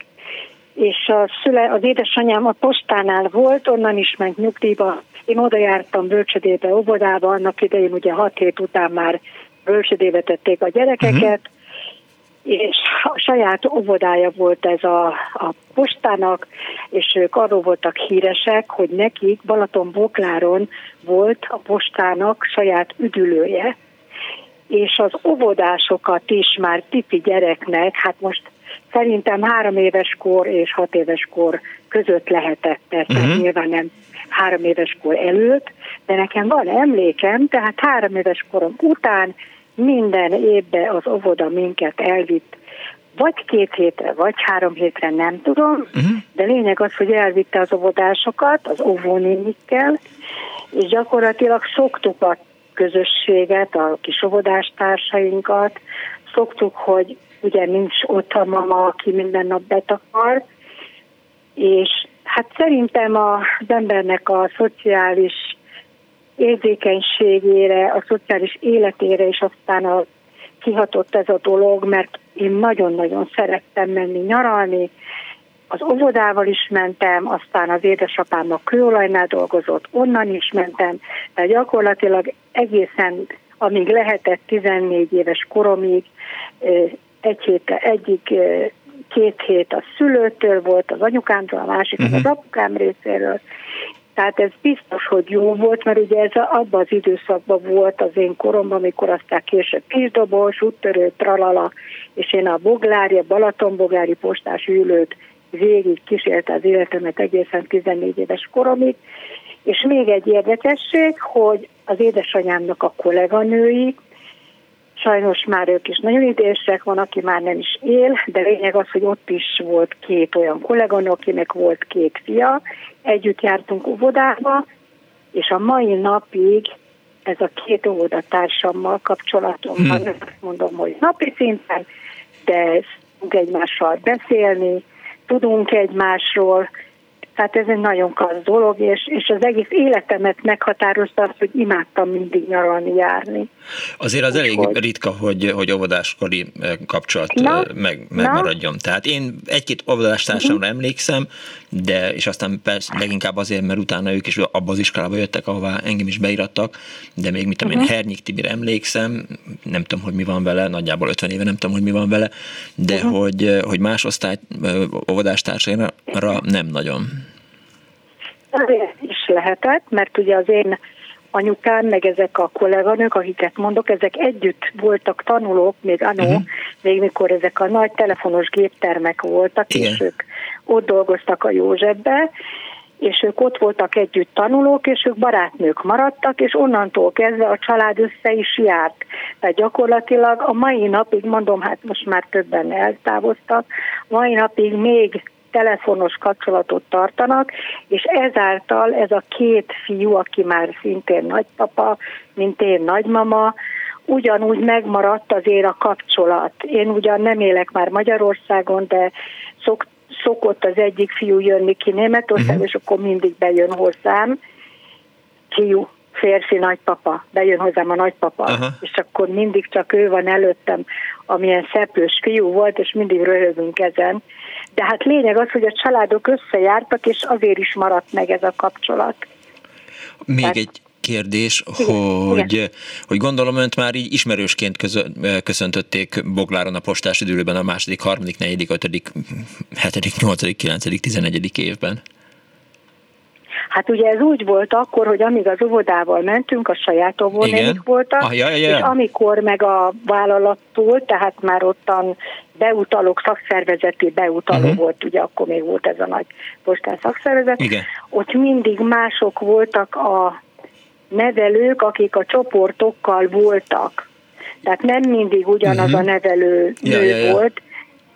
és a szüle, az édesanyám a postánál volt, onnan is ment nyugdíjba. Én oda jártam bölcsödébe, óvodába, annak idején ugye 6 hét után már bölcsödébe tették a gyerekeket, uh-huh. és a saját óvodája volt ez a, a postának, és ők arról voltak híresek, hogy nekik Balaton-Bokláron volt a postának saját üdülője, és az óvodásokat is már tipi gyereknek, hát most szerintem három éves kor és hat éves kor között lehetett, persze uh-huh. nyilván nem három éves kor előtt, de nekem van emlékem, tehát három éves korom után minden évben az óvoda minket elvitt, vagy két hétre, vagy három hétre, nem tudom, uh-huh. de lényeg az, hogy elvitte az óvodásokat, az óvónénikkel, és gyakorlatilag szoktuk a közösséget, a kis óvodástársainkat, szoktuk, hogy ugye nincs ott a mama, aki minden nap betakar, és hát szerintem az embernek a szociális érzékenységére, a szociális életére is aztán a, kihatott ez a dolog, mert én nagyon-nagyon szerettem menni nyaralni, az óvodával is mentem, aztán az édesapám a kőolajnál dolgozott, onnan is mentem, tehát gyakorlatilag egészen, amíg lehetett 14 éves koromig, egy hét, egyik két hét a szülőtől volt, az anyukámtól, a másik uh-huh. az mhm. apukám részéről. Tehát ez biztos, hogy jó volt, mert ugye ez abban az időszakban volt az én koromban, amikor aztán később kisdobos, úttörő, tralala, és én a Boglárja, Balatonbogári postás ülőt végig kísérte az életemet egészen 14 éves koromig, és még egy érdekesség, hogy az édesanyámnak a kolléganői, sajnos már ők is nagyon idősek, van, aki már nem is él, de lényeg az, hogy ott is volt két olyan kolléganő, akinek volt két fia, együtt jártunk óvodába, és a mai napig ez a két óvodatársammal kapcsolatom van, hmm. mondom, hogy napi szinten, de tudunk egymással beszélni, tudunk egymásról, tehát ez egy nagyon klassz dolog, és, és az egész életemet meghatározta azt, hogy imádtam mindig nyaralni, járni.
Azért az Úgy elég hogy... ritka, hogy, hogy óvodáskori eh, kapcsolat na, eh, meg, megmaradjon. Na. Tehát én egy-két óvodástársamra uh-huh. emlékszem, de és aztán persze leginkább azért, mert utána ők is abba az iskolába jöttek, ahová engem is beirattak, de még mit tudom uh-huh. én, mhm. Hernyik Tibire emlékszem, nem tudom, hogy mi van vele, nagyjából 50 éve nem tudom, hogy mi van vele, de uh-huh. hogy, eh, hogy más osztály óvodástársaimra nem nagyon.
Is lehetett, mert ugye az én anyukám, meg ezek a kolléganők, akiket mondok, ezek együtt voltak tanulók, még anó, uh-huh. még mikor ezek a nagy telefonos géptermek voltak, Igen. és ők ott dolgoztak a Józsefbe, és ők ott voltak együtt tanulók, és ők barátnők maradtak, és onnantól kezdve a család össze is járt. Tehát gyakorlatilag a mai napig, mondom, hát most már többen eltávoztak, mai napig még telefonos kapcsolatot tartanak, és ezáltal ez a két fiú, aki már szintén nagypapa, mint én nagymama, ugyanúgy megmaradt azért a kapcsolat. Én ugyan nem élek már Magyarországon, de szok, szokott az egyik fiú jönni ki Németország, uh-huh. és akkor mindig bejön hozzám. Fiú, férfi nagypapa, bejön hozzám a nagypapa, uh-huh. és akkor mindig csak ő van előttem, amilyen szeplős fiú volt, és mindig röhögünk ezen. De hát lényeg az, hogy a családok összejártak, és azért is maradt meg ez a kapcsolat.
Még Tehát, egy kérdés, igen, hogy, igen. hogy gondolom önt már így ismerősként köszöntötték Bogláron a postás időben a második, harmadik, negyedik, ötödik, hetedik, nyolcadik, kilencedik, tizenegyedik évben.
Hát ugye ez úgy volt akkor, hogy amíg az óvodával mentünk, a saját óvónénik voltak, ah, ja, ja, ja. és amikor meg a vállalattól, tehát már ottan beutalók, szakszervezeti beutaló uh-huh. volt, ugye akkor még volt ez a nagy postás szakszervezet, Igen. ott mindig mások voltak a nevelők, akik a csoportokkal voltak. Tehát nem mindig ugyanaz uh-huh. a nevelő ja, nő ja, ja. volt,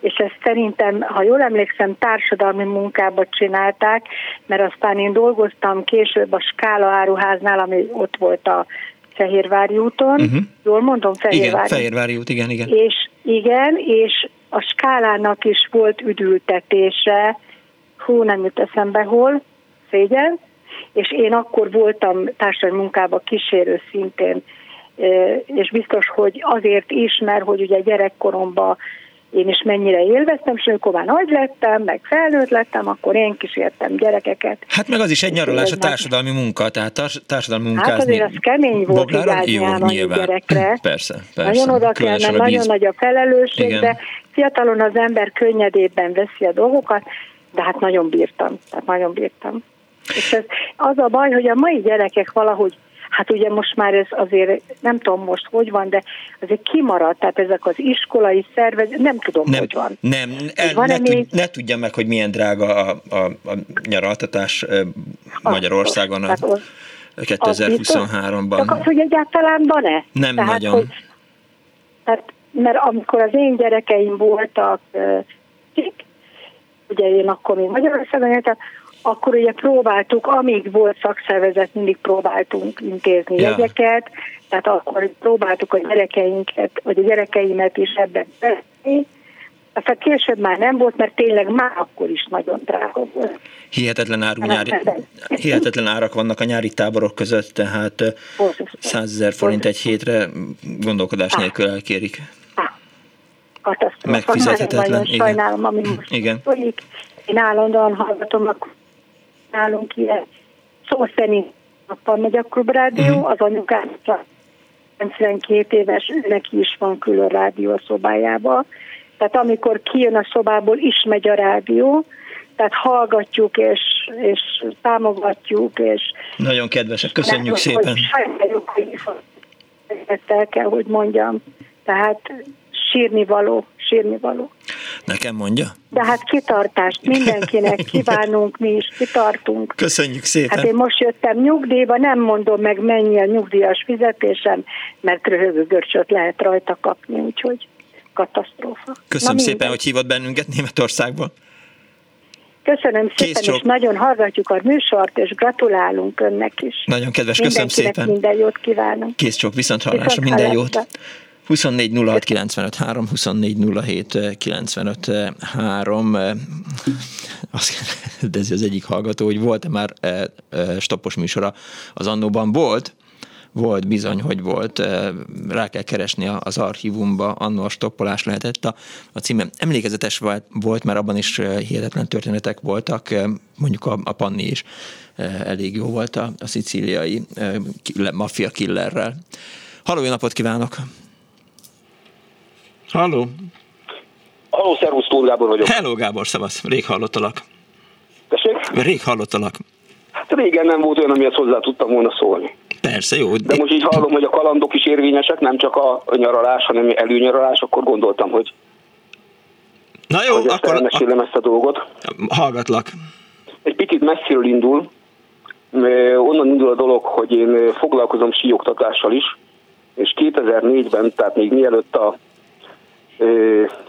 és ezt szerintem, ha jól emlékszem, társadalmi munkába csinálták, mert aztán én dolgoztam később a Skála áruháznál, ami ott volt a Fehérvári úton, uh-huh. jól mondom, Fehérvári.
Igen, Fehérvári út, igen, igen.
És igen, és a skálának is volt üdültetése, hú, nem jut eszembe hol, szégyen, és én akkor voltam társadalmi munkába kísérő szintén, és biztos, hogy azért is, mert hogy ugye gyerekkoromban én is mennyire élveztem, és amikor már nagy lettem, meg felnőtt lettem, akkor én kísértem gyerekeket.
Hát meg az is egy nyaralás a társadalmi munka, tehát társadalmi munkázni. Hát
azért az kemény volt vigyázni gyerekre.
Persze, persze.
Nagyon oda kell, mert nagyon nagy a felelősség, Igen. de fiatalon az ember könnyedében veszi a dolgokat, de hát nagyon bírtam, tehát nagyon bírtam. És ez, az a baj, hogy a mai gyerekek valahogy Hát ugye most már ez azért, nem tudom most hogy van, de azért kimaradt, tehát ezek az iskolai szervezet, nem tudom, nem, hogy van.
Nem, el, van ne, még... ne tudja meg, hogy milyen drága a, a, a nyaraltatás Magyarországon a, a 2023-ban.
Csak az, hogy egyáltalán van-e?
Nem tehát, nagyon. Hogy,
tehát, mert amikor az én gyerekeim voltak, ugye én akkor még Magyarországon éltem, akkor ugye próbáltuk, amíg volt szakszervezet, mindig próbáltunk intézni ja. jegyeket, tehát akkor próbáltuk a gyerekeinket, vagy a gyerekeimet is ebben beszélni, aztán később már nem volt, mert tényleg már akkor is nagyon drága volt.
Hihetetlen, áru, nyári, hihetetlen árak vannak a nyári táborok között, tehát 100 ezer forint egy hétre gondolkodás nélkül elkérik. Megfizethetetlen, igen.
sajnálom, ami most
Igen.
folyik. Én állandóan hallgatom, akkor nálunk ilyen szó szerint nappal megy a klubrádió,
Mhm.
az anyukám 92 éves, neki is van külön rádió a szobájába. Tehát amikor kijön a szobából, is megy a rádió, tehát hallgatjuk és, és támogatjuk, és
Nagyon kedvesek, köszönjük szépen.
Hogy sajnáljuk, hogy el kell, hogy mondjam. Tehát sírni való, sírni való.
Nekem mondja.
De hát kitartást mindenkinek kívánunk, mi is kitartunk.
Köszönjük szépen.
Hát én most jöttem nyugdíjba, nem mondom meg mennyi a nyugdíjas fizetésem, mert röhögő görcsöt lehet rajta kapni, úgyhogy katasztrófa.
Köszönöm
Na
szépen,
mindegy.
hogy hívott bennünket Németországból.
Köszönöm
Kész
szépen,
csók.
és nagyon hallgatjuk a műsort, és gratulálunk önnek is.
Nagyon kedves, köszönöm szépen.
minden jót kívánunk.
Kész csók, viszont hallásra,
Viszont
minden
hallásra.
jót. 24 06 95 3, 24 07 95 3. Azt kérdezi az egyik hallgató, hogy volt-e már stoppos műsora az annóban? Volt, volt, bizony, hogy volt. Rá kell keresni az archívumba, annó a stoppolás lehetett a, a címe. Emlékezetes volt, mert abban is hihetetlen történetek voltak, mondjuk a, a Panni is elég jó volt a, a szicíliai maffia killerrel. Halló, napot kívánok! Halló!
Halló, szervusz, Tóth Gábor vagyok.
Hello, Gábor, szavasz! Rég hallottalak.
Tessék?
Rég hallottalak.
Hát régen nem volt olyan, amihez hozzá tudtam volna szólni.
Persze, jó.
De most így hallom, hogy a kalandok is érvényesek, nem csak a nyaralás, hanem előnyaralás, akkor gondoltam, hogy,
Na jó,
hogy
akkor
elmesélem ezt a dolgot.
hallgatlak.
Egy picit messziről indul. Onnan indul a dolog, hogy én foglalkozom síoktatással is, és 2004-ben, tehát még mielőtt a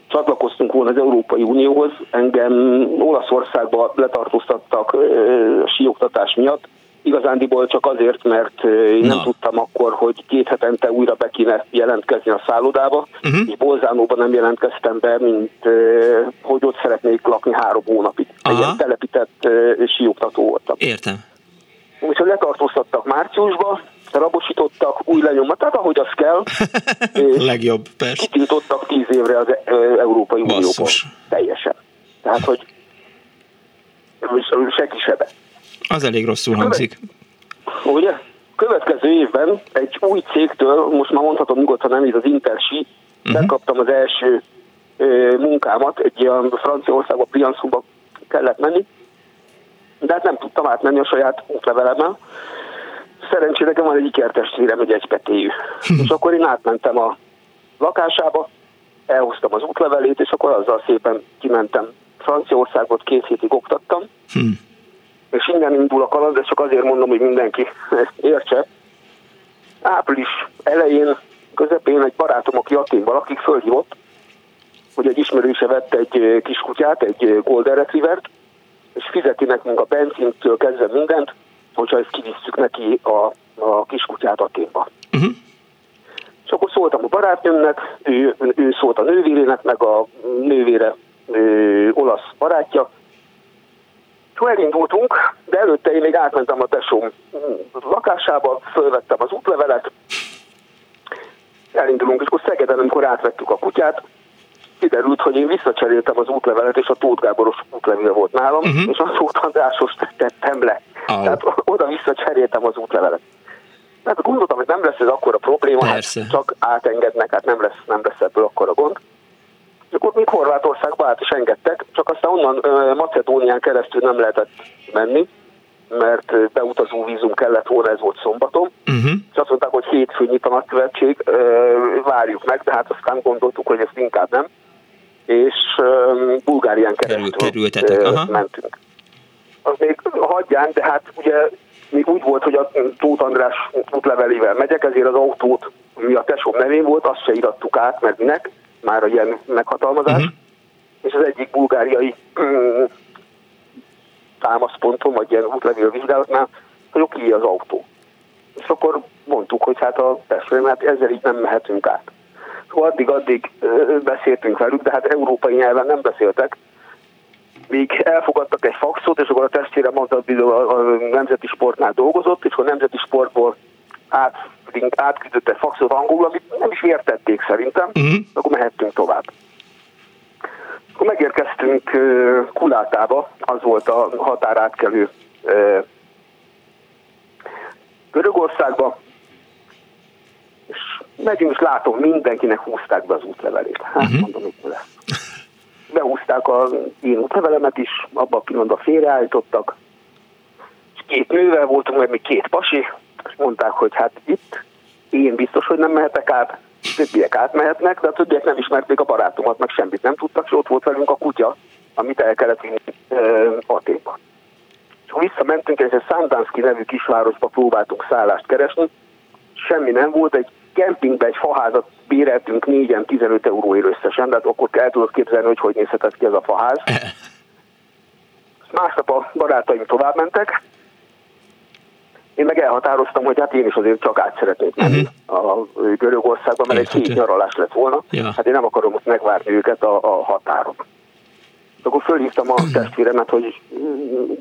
csatlakoztunk volna az Európai Unióhoz, engem Olaszországba letartóztattak síoktatás miatt, igazándiból csak azért, mert én nem
Na.
tudtam akkor, hogy két hetente újra be kéne jelentkezni a szállodába,
Mhm.
és Bolzánóban nem jelentkeztem be, mint hogy ott szeretnék lakni három hónapig. Egy
Aha.
ilyen telepített síoktató voltam.
Értem.
Úgyhogy letartóztattak márciusba, rabosítottak, új lenyomat, tehát ahogy az kell, és
Legjobb, persze.
kitiltottak tíz évre az ö, Európai Unióból. Teljesen. Tehát, hogy se kisebe.
Az elég rosszul hangzik.
Ugye? Következő évben egy új cégtől, most már mondhatom nyugodtan nem, ez az Intersi, uh-huh. megkaptam az első ö, munkámat, egy ilyen Franciaországba, Briançonba kellett menni, de hát nem tudtam átmenni a saját útlevelemmel. Szerencsére nekem van egy ikertestvérem, egy egypetéjű. és akkor én átmentem a lakásába, elhoztam az útlevelét, és akkor azzal szépen kimentem Franciaországot, két hétig oktattam,
Hm.
és innen indul a kaland, ezt csak azért mondom, hogy mindenki ezt értse. Április elején, közepén egy barátom, aki Aténban lakik, fölhívott, hogy egy ismerőse vett egy ö, kiskutyát, egy ö, Golden Retrievert, és fizeti nekünk a benzintől kezdve mindent, hogyha ezt kivisszük neki a, a kiskutyát Aténba.
Uh-huh.
És akkor szóltam a barátnőmnek, ő, ő szólt a nővérének, meg a nővére ö, olasz barátja. És elindultunk, de előtte én még átmentem a tesóm lakásába, fölvettem az útlevelet, elindulunk, és akkor Szegeden, amikor átvettük a kutyát, kiderült, hogy én visszacseréltem az útlevelet, és a Tóth Gáboros útlevél volt nálam, uh-huh. és a Tóth Andráshoz tettem le.
Au.
Tehát oda-vissza cseréltem az útlevelet. Hát gondoltam, hogy nem lesz ez akkor a probléma,
Persze.
hát csak átengednek, hát nem lesz, nem lesz ebből akkor a gond. És akkor még Horvátországba át is engedtek, csak aztán onnan ö, Macedónián keresztül nem lehetett menni, mert beutazó vízum kellett volna, ez volt szombaton.
Uh-huh.
És azt mondták, hogy hétfőn nyit a nagykövetség, várjuk meg, de hát aztán gondoltuk, hogy ezt inkább nem. És ö, Bulgárián keresztül
kerültetek, aha.
mentünk. Az még hagyján, de hát ugye még úgy volt, hogy a Tóth András útlevelével megyek, ezért az autót, mi a tesóm nevén volt, azt se irattuk át, mert minek, már a ilyen meghatalmazás. Uh-huh. És az egyik bulgáriai mm, támaszponton, vagy ilyen útlevél vizsgálatnál, hogy oké az autó. És akkor mondtuk, hogy hát a testvérem, hát ezzel így nem mehetünk át. Addig-addig beszéltünk velük, de hát európai nyelven nem beszéltek. Még elfogadtak egy faxot, és akkor a testvérem mondta, hogy a, Nemzeti Sportnál dolgozott, és akkor a Nemzeti Sportból át, átküldött egy faxot angolul, amit nem is értették szerintem,
Mhm.
akkor mehettünk tovább. Akkor megérkeztünk Kulátába, az volt a határátkelő Görögországba, és megyünk, és látom, mindenkinek húzták be az útlevelét. Hát uh-huh. mondom, mit lesz. Behúzták az én útlevelemet is, abban a pillanatban félreállítottak, és két nővel voltunk, meg még két pasi, és mondták, hogy hát itt én biztos, hogy nem mehetek át, többiek átmehetnek, de a többiek nem ismerték a barátomat, meg semmit nem tudtak, és ott volt velünk a kutya, amit el kellett vinni Aténba. És visszamentünk, és egy Sandanski nevű kisvárosba próbáltunk szállást keresni, semmi nem volt, egy kempingbe egy faházat béreltünk négyen 15 euróért összesen, de hát akkor el tudod képzelni, hogy hogy nézhetett ki ez a faház. Másnap a barátaim tovább mentek, én meg elhatároztam, hogy hát én is azért csak át szeretnék menni uh-huh. a Görögországba, mert egy két nyaralás lett volna. Ja. Hát én nem akarom ott megvárni őket a, a határon. Akkor fölhívtam a testvéremet, hogy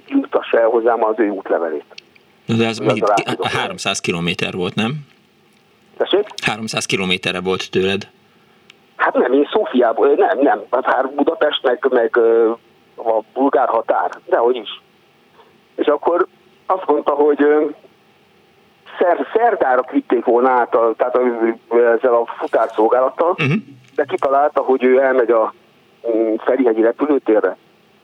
juttassa el hozzám az ő útlevelét.
De ez még 300 kilométer volt, nem?
Tessék?
300 kilométerre volt tőled.
Hát nem, én Szófiából, nem, nem, hát Budapest meg, meg a bulgár határ, dehogy is. És akkor azt mondta, hogy szer, szerdára vitték volna át, a, tehát a, ezzel a futárszolgálattal, uh-huh. de kitalálta, hogy ő elmegy a mm, Ferihegyi repülőtérre,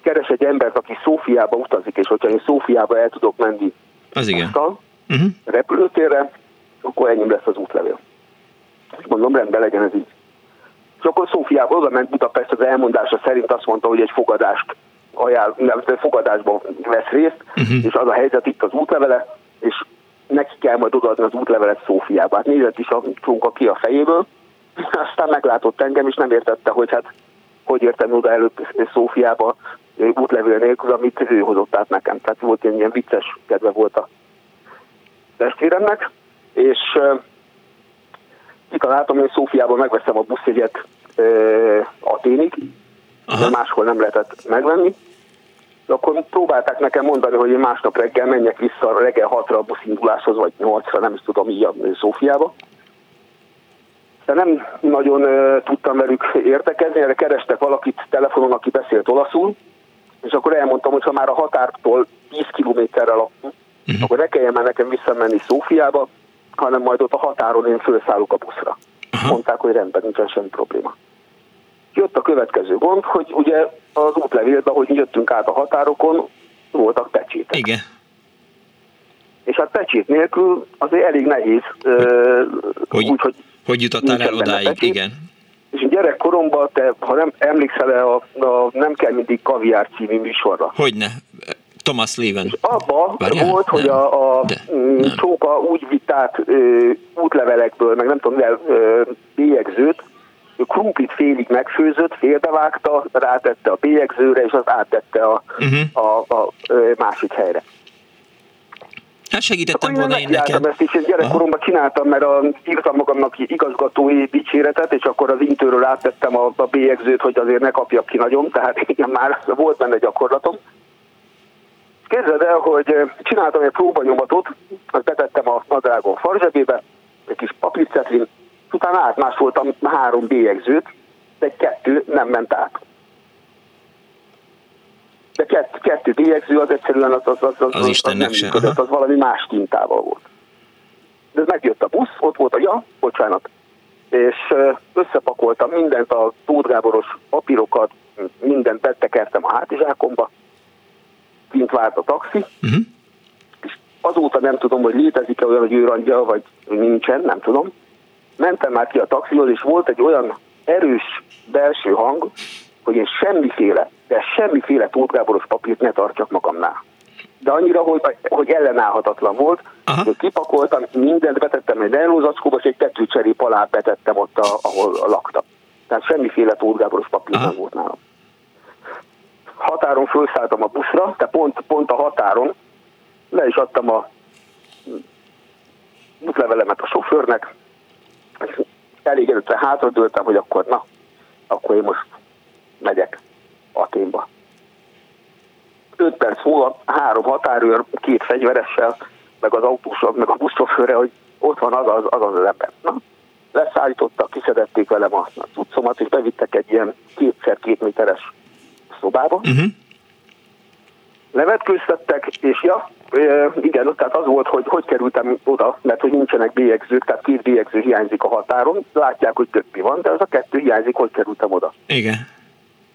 keres egy embert, aki Szófiába utazik, és hogyha én Szófiába el tudok menni
az igen.
uh-huh. repülőtérre, akkor ennyi lesz az útlevél. És mondom, rendben legyen ez így. És akkor Szófiába oda ment Budapest az elmondása szerint azt mondta, hogy egy fogadást ajánl, nem, fogadásban vesz részt, uh-huh. és az a helyzet itt az útlevele, és neki kell majd odaadni az útlevelet Szófiába. Hát nézett is a csónka ki a fejéből, aztán meglátott engem, és nem értette, hogy hát hogy értem oda előtt Szófiába útlevél nélkül, amit ő hozott át nekem. Tehát volt egy ilyen vicces kedve volt a testvéremnek, és kitaláltam, hogy Szófiában megveszem a buszjegyet Aténig, de máshol nem lehetett megvenni. De akkor próbálták nekem mondani, hogy én másnap reggel menjek vissza reggel 6-ra a buszinduláshoz, vagy 8-ra, nem is tudom, így a Szófiába. De nem nagyon uh, tudtam velük értekezni, erre kerestek valakit telefonon, aki beszélt olaszul, és akkor elmondtam, hogy ha már a határtól 10 kilométerrel lakunk, uh-huh. akkor ne kelljen már nekem visszamenni Szófiába, hanem majd ott a határon én felszállok a buszra. Uh-huh. Mondták, hogy rendben, nincsen semmi probléma. Jött a következő gond, hogy ugye az útlevélben, hogy jöttünk át a határokon, voltak pecsétek.
Igen.
És hát pecsét nélkül azért elég nehéz.
Hogy, úgy, hogy, hogy jutottál el odáig, pecsét. igen.
És gyerekkoromban, te, ha nem emlékszel a, a Nem kell mindig kaviár című műsorra.
Hogyne. Thomas Leven.
És abba Várjál? volt, nem. hogy a, a mm, csóka úgy vitt át ö, útlevelekből, meg nem tudom, mivel bélyegzőt, krumplit félig megfőzött, félbevágta, rátette a bélyegzőre, és az áttette a, uh-huh. a, a, a másik helyre.
Hát segítettem volna én neked.
ezt is, én gyerekkoromban csináltam, mert a, írtam magamnak igazgatói dicséretet, és akkor az intőről áttettem a, a bélyegzőt, hogy azért ne kapjak ki nagyon, tehát igen, már volt benne gyakorlatom. Képzeld el, hogy csináltam egy próbanyomatot, azt betettem a nadrágon farzsebébe, egy kis papírcetlin, utána átmásoltam három bélyegzőt, de kettő nem ment át. De kettő, kettő bélyegző az egyszerűen az, az, az, az,
az, az nem működött,
az valami más tintával volt. De megjött a busz, ott volt a, ja, bocsánat, és összepakoltam mindent, a Tóth Gáboros papírokat, mindent betekertem a hátizsákomba, kint várt a taxi, uh-huh. és azóta nem tudom, hogy létezik-e olyan, hogy őrangya, vagy nincsen, nem tudom. Mentem már ki a taxihoz, és volt egy olyan erős belső hang, hogy én semmiféle, de semmiféle tótgáboros papírt ne tartsak magamnál. De annyira, hogy, hogy ellenállhatatlan volt, Aha. hogy kipakoltam, mindent betettem egy elrózackóba, és egy tetőcserép alá betettem ott, a, ahol laktam. Tehát semmiféle tótgáboros papír nem volt nálam határon felszálltam a buszra, tehát pont, pont a határon le is adtam a buszlevelemet a sofőrnek, és elégedetlen hátradőltem, hogy akkor na, akkor én most megyek Aténba. Öt perc múlva három határőr, két fegyveressel, meg az autósok, meg a buszsofőre, hogy ott van az az, az, az ember. Na, leszállítottak, kiszedették velem a cuccomat, és bevittek egy ilyen kétszer két méteres szobába, uh-huh. levetkőztettek, és ja, igen, tehát az volt, hogy hogy kerültem oda, mert hogy nincsenek bélyegzők, tehát két bélyegző hiányzik a határon, látják, hogy többi van, de az a kettő hiányzik, hogy kerültem oda.
Igen.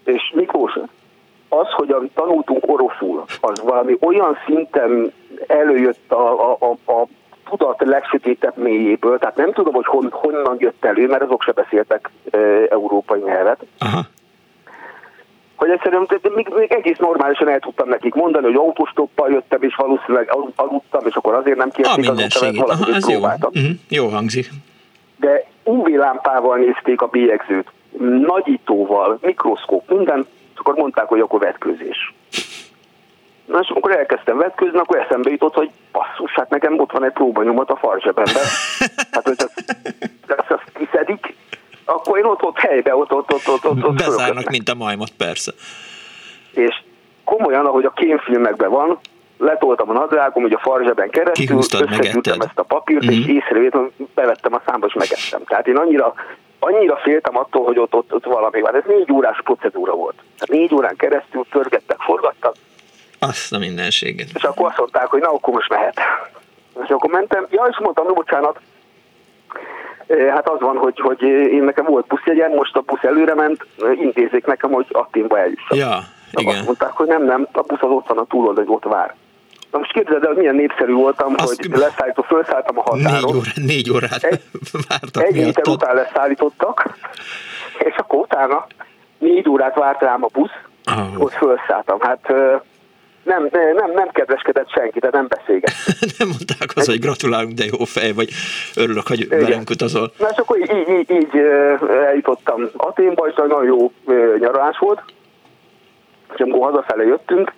És Miklós, az, hogy amit tanultunk oroszul, az valami olyan szinten előjött a, a, a, a tudat legsötétebb mélyéből, tehát nem tudom, hogy hon, honnan jött elő, mert azok se beszéltek e, európai nyelvet. Aha. Hogy egyszerűen de még, még egész normálisan el tudtam nekik mondani, hogy autóstoppal jöttem, és valószínűleg aludtam, és akkor azért nem kérték
az utamet, Aha, ez jó. Uh-huh. jó hangzik.
De UV lámpával nézték a bélyegzőt, nagyítóval, mikroszkóp, minden, és akkor mondták, hogy akkor vetkőzés. Na és amikor elkezdtem vetkőzni, akkor eszembe jutott, hogy basszus, hát nekem ott van egy próbanyomat a farzsebemben. Hát, hogy ezt, ezt, ezt kiszedik, akkor én ott, ott helybe, ott, ott, ott, ott, ott, ott
Bezárnak, mint a majmot, persze.
És komolyan, ahogy a kémfilmekben van, letoltam a nadrágom, hogy a farzseben keresztül, összegyűjtem ezt a papírt, mm-hmm. és mhm. észrevétem, bevettem a számba, és megettem. Tehát én annyira, annyira féltem attól, hogy ott, ott, ott valami van. Ez négy órás procedúra volt. Tehát négy órán keresztül törgettek, forgattak,
azt a mindenséget.
És akkor azt mondták, hogy na, akkor most mehet. És akkor mentem, ja, és mondtam, no, bocsánat, Hát az van, hogy, hogy én nekem volt buszjegyem, most a busz előre ment, intézzék nekem, hogy Atténba eljussak.
Ja, igen.
Azt mondták, hogy nem, nem, a busz az ott van a túloldal, hogy ott vár. Most képzeld el, milyen népszerű voltam, Azt hogy leszállító, felszálltam a határon.
Négy, óra, négy órát egy, vártak
Egy héten után leszállítottak, és akkor utána négy órát várt rám a busz, oh. ott felszálltam. Hát nem, nem, nem kedveskedett senki, de nem beszélget.
nem mondták az, hogy gratulálunk, de jó fej, vagy örülök, hogy Igen. velünk utazol.
Na és akkor így, így, így eljutottam Aténba, és nagyon jó nyaralás volt. És amikor hazafele jöttünk,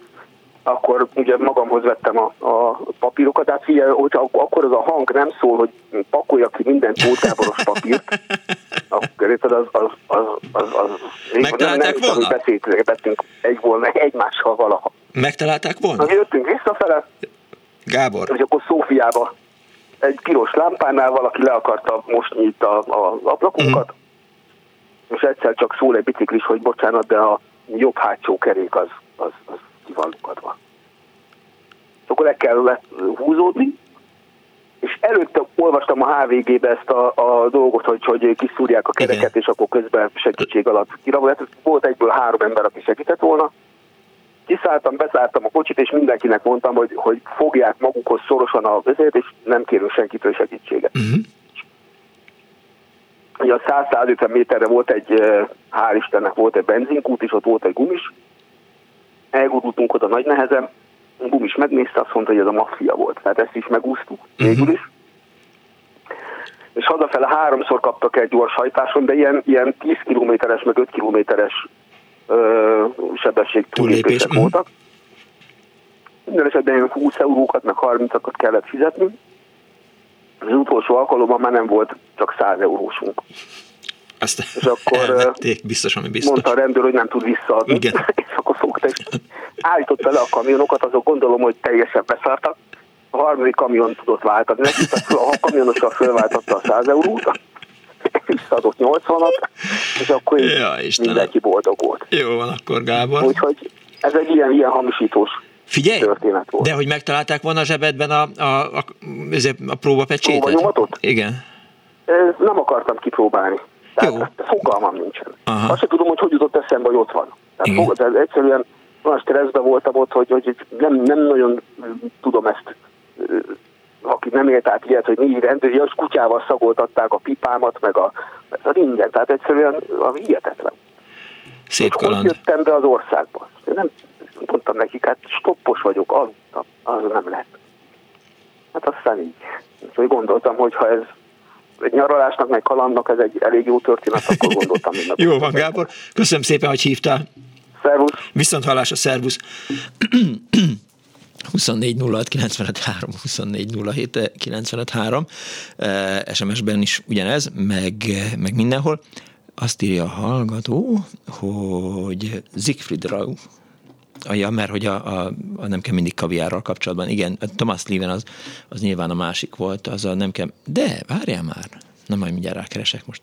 akkor ugye magamhoz vettem a, a papírokat, tehát figyelj, hogyha akkor az a hang nem szól, hogy pakolja ki minden tótáboros papírt, akkor az, az, az, az, az, az
Megtalálták nem, nem volna?
Beszélgettünk egy volna, egymással valaha.
Megtalálták volna?
Na, jöttünk visszafele,
Gábor.
És akkor Szófiába egy piros lámpánál valaki le akarta mosni itt a, a ablakunkat, mm. és egyszer csak szól egy biciklis, hogy bocsánat, de a jobb hátsó kerék az, az, az ki van lukadva. Akkor le kellett húzódni, és előtte olvastam a HVG-be ezt a, a dolgot, hogy, hogy kiszúrják a kereket, Igen. és akkor közben segítség alatt kirabolják. Volt egyből három ember, aki segített volna. Kiszálltam, bezártam a kocsit, és mindenkinek mondtam, hogy, hogy fogják magukhoz szorosan a vezért, és nem kérünk senkitől segítséget. Uh-huh. Ugye a 100-150 méterre volt egy, hál' Istennek volt egy benzinkút, és ott volt egy gumis, elgurultunk oda nagy nehezen, Bum is megnézte, azt mondta, hogy ez a maffia volt. Tehát ezt is megúsztuk uh-huh. végül is. És hazafele háromszor kaptak egy gyors hajtáson, de ilyen, ilyen 10 kilométeres, meg 5 kilométeres sebesség túlépések uh-huh. voltak. Minden esetben 20 eurókat, meg 30-akat kellett fizetni. Az utolsó alkalommal már nem volt csak 100 eurósunk.
Azt és akkor elvették, biztos, ami biztos.
Mondta a rendőr, hogy nem tud visszaadni. Igen. és akkor fogta, és állított le a kamionokat, azok gondolom, hogy teljesen beszartak. A harmadik kamion tudott váltani neki, tehát a kamionossal fölváltotta a 100 eurót, visszaadott 80-at, és akkor ja, mindenki boldog volt.
Jó van akkor, Gábor.
Úgyhogy ez egy ilyen, ilyen hamisítós
Figyelj,
történet volt.
de hogy megtalálták volna a zsebedben a, a, a, a, a próbapecsétet?
Próbanyomatot?
Igen.
Nem akartam kipróbálni. Tehát Jó. fogalmam nincsen. Aha. Azt sem tudom, hogy hogy jutott eszembe, hogy ott van. Tehát, fog, tehát egyszerűen olyan stresszben voltam ott, hogy, hogy nem, nem nagyon tudom ezt aki nem élt át ilyet, hogy mi rendőri, az kutyával szagoltatták a pipámat, meg a, a ringen, tehát egyszerűen a hihetetlen.
Szép kaland.
Hogy jöttem be az országba? Nem, mondtam nekik, hát stoppos vagyok, az, az nem lehet. Hát aztán így. Úgyhogy gondoltam, hogy ha ez egy nyaralásnak, meg kalandnak ez egy elég jó történet, akkor gondoltam
Jó van, Gábor. Köszönöm szépen, hogy hívtál.
Szervusz.
Viszont hallásra, szervusz. 24 06 95 3, 24 07 95 3, SMS-ben is ugyanez, meg, meg mindenhol. Azt írja a hallgató, hogy Siegfried Rau Ja, mert hogy a, a, a nem kell mindig kaviárral kapcsolatban. Igen, a Thomas Leven az, az nyilván a másik volt, az a nem kell... De, várjál már, Na majd mindjárt rákeresek, most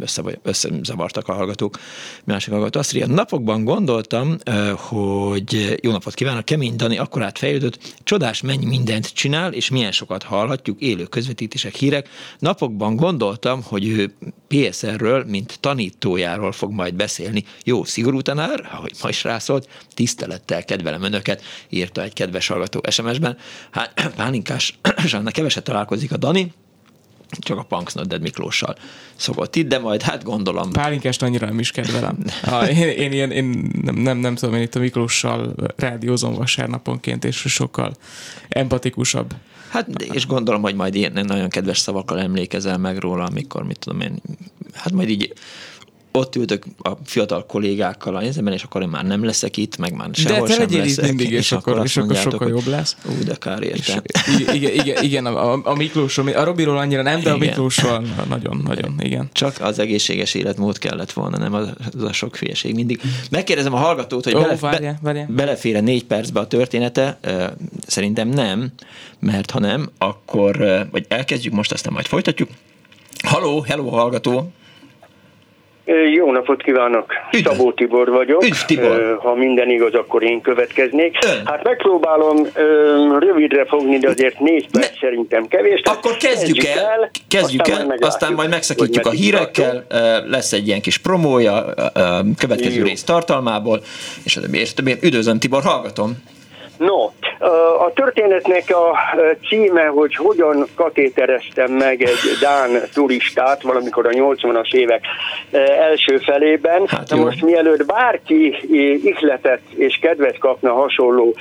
össze, összezavartak a hallgatók. Másik hallgató azt írja, napokban gondoltam, hogy jó napot kívánok, Kemény Dani akkor fejlődött, csodás mennyi mindent csinál, és milyen sokat hallhatjuk, élő közvetítések, hírek. Napokban gondoltam, hogy ő PSR-ről, mint tanítójáról fog majd beszélni. Jó, szigorú tanár, ahogy ma is rászólt, tisztelettel kedvelem önöket, írta egy kedves hallgató SMS-ben. Hát Pálinkás Zsanna keveset találkozik a Dani, csak a Punks Nodded Miklóssal szokott itt, de majd hát gondolom.
Pálinkást annyira nem is kedvelem. Ha, én, én, én, én nem, nem, nem tudom, én itt a Miklóssal rádiózom vasárnaponként, és sokkal empatikusabb.
Hát, és gondolom, hogy majd ilyen nagyon kedves szavakkal emlékezel meg róla, amikor, mit tudom én, hát majd így ott ültök a fiatal kollégákkal a nézemben, és akkor én már nem leszek itt, meg már sehol
De te
sem leszek.
mindig, és, és akkor, és akkor sokkal jobb lesz.
Ú, de kár érte.
igen, igen, igen, a, a Miklósról, a Robiról annyira nem, de a Miklósról nagyon, nagyon, igen.
Csak az egészséges életmód kellett volna, nem az, az a sok hülyeség mindig. Megkérdezem a hallgatót, hogy
oh,
bele,
várjál, várjál.
belefér négy percbe a története. Szerintem nem, mert ha nem, akkor vagy elkezdjük most, aztán majd folytatjuk. Halló, hello hallgató!
Jó napot kívánok! Üdv. Szabó Tibor vagyok.
Üdv, Tibor.
Ha minden igaz, akkor én következnék. Ön. Hát megpróbálom rövidre fogni, de azért négy perc ne. szerintem kevés.
Akkor kezdjük el, el kezdjük aztán el, majd aztán majd megszakítjuk a hírekkel, tartom. lesz egy ilyen kis promója a következő Jó. rész tartalmából, és a többi. Üdvözlöm Tibor, hallgatom!
No, a történetnek a címe, hogy hogyan katétereztem meg egy Dán turistát valamikor a 80-as évek első felében. Hát Na most mielőtt bárki ihletet és kedvet kapna hasonló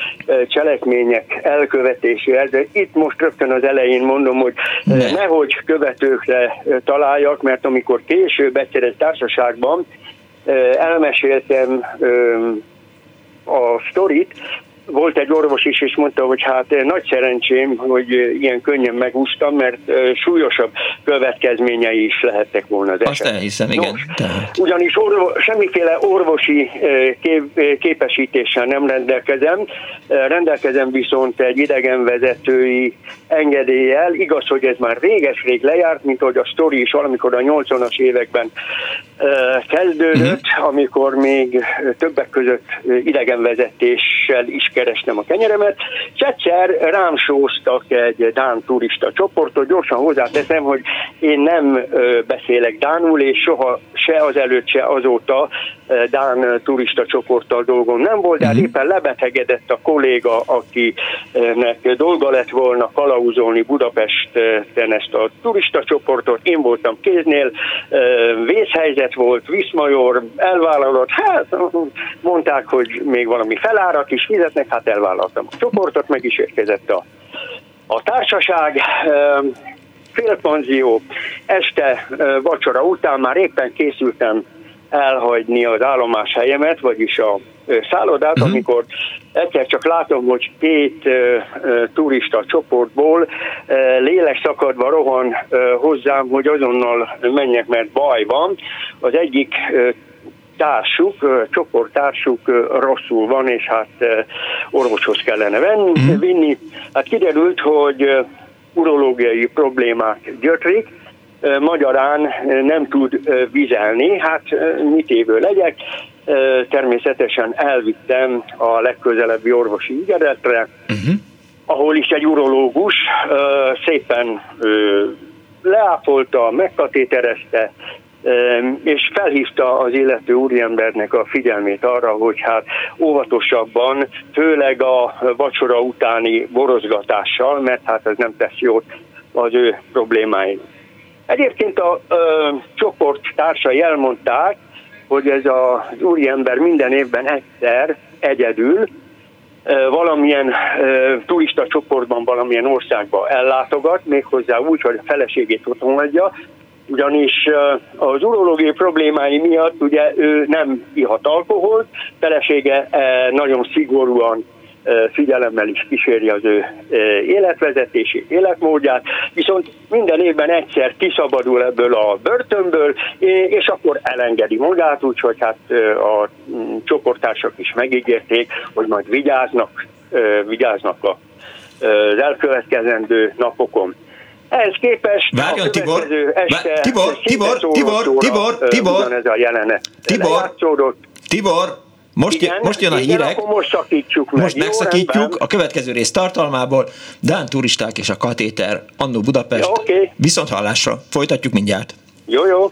cselekmények elkövetéséhez, de itt most rögtön az elején mondom, hogy ne. nehogy követőkre találjak, mert amikor később egyszer egy társaságban elmeséltem a sztorit, volt egy orvos is, és mondta, hogy hát eh, nagy szerencsém, hogy eh, ilyen könnyen megúsztam, mert eh, súlyosabb következményei is lehettek volna az
Azt elhiszem, igen. Nos,
ugyanis orvo, semmiféle orvosi kép, képesítéssel nem rendelkezem, rendelkezem viszont egy idegenvezetői engedéllyel. Igaz, hogy ez már réges-rég lejárt, mint hogy a sztori is valamikor a 80-as években kezdődött, uh-huh. amikor még többek között idegenvezetéssel is keresnem a kenyeremet, és egyszer rám sóztak egy dán turista csoportot, gyorsan hozzáteszem, hogy én nem beszélek dánul, és soha se az előtt, se azóta dán turista csoporttal dolgom nem volt, de uh-huh. éppen lebetegedett a kolléga, akinek dolga lett volna kalauzolni Budapesten ezt a turista csoportot, én voltam kéznél, vészhelyzet volt, Viszmajor elvállalott, hát mondták, hogy még valami felárat is fizetnek, hát elvállaltam. A csoportot, meg is érkezett a, a társaság, félpanzió, este vacsora után már éppen készültem elhagyni az állomás helyemet, vagyis a szállodát, uh-huh. amikor egyszer csak látom, hogy két uh, turista csoportból uh, lélek szakadva rohan uh, hozzám, hogy azonnal menjek, mert baj van. Az egyik uh, társuk, csoporttársuk rosszul van, és hát orvoshoz kellene venni, uh-huh. vinni. Hát kiderült, hogy urológiai problémák gyötrik, magyarán nem tud vizelni, hát mit évő legyek. Természetesen elvittem a legközelebbi orvosi ügyedetre, uh-huh. ahol is egy urológus szépen leápolta, megkatéterezte, és felhívta az illető úriembernek a figyelmét arra, hogy hát óvatosabban, főleg a vacsora utáni borozgatással, mert hát ez nem tesz jót az ő problémáinak. Egyébként a ö, csoport társai elmondták, hogy ez az úriember minden évben egyszer egyedül valamilyen turista csoportban valamilyen országba ellátogat, méghozzá úgy, hogy a feleségét otthon hagyja, ugyanis az urológiai problémái miatt ugye ő nem ihat alkoholt, felesége nagyon szigorúan figyelemmel is kíséri az ő életvezetési életmódját, viszont minden évben egyszer kiszabadul ebből a börtönből, és akkor elengedi magát, úgyhogy hát a csoportársak is megígérték, hogy majd vigyáznak, vigyáznak az elkövetkezendő napokon. ehhez képest
Várjon,
a
Tibor,
este
Vá- Tibor, Tibor, Tibor, Tibor, Tibor.
Ez a jelenet
Tibor. Tibor, most,
Igen,
most jön a
igen,
hírek.
akkor most szakítsuk meg.
Most
Jó,
megszakítjuk
rendben.
a következő rész tartalmából. Dán turisták és a katéter Annó Budapest.
Ja, oké.
Viszont hallásra. Folytatjuk mindjárt.
Jó, jó.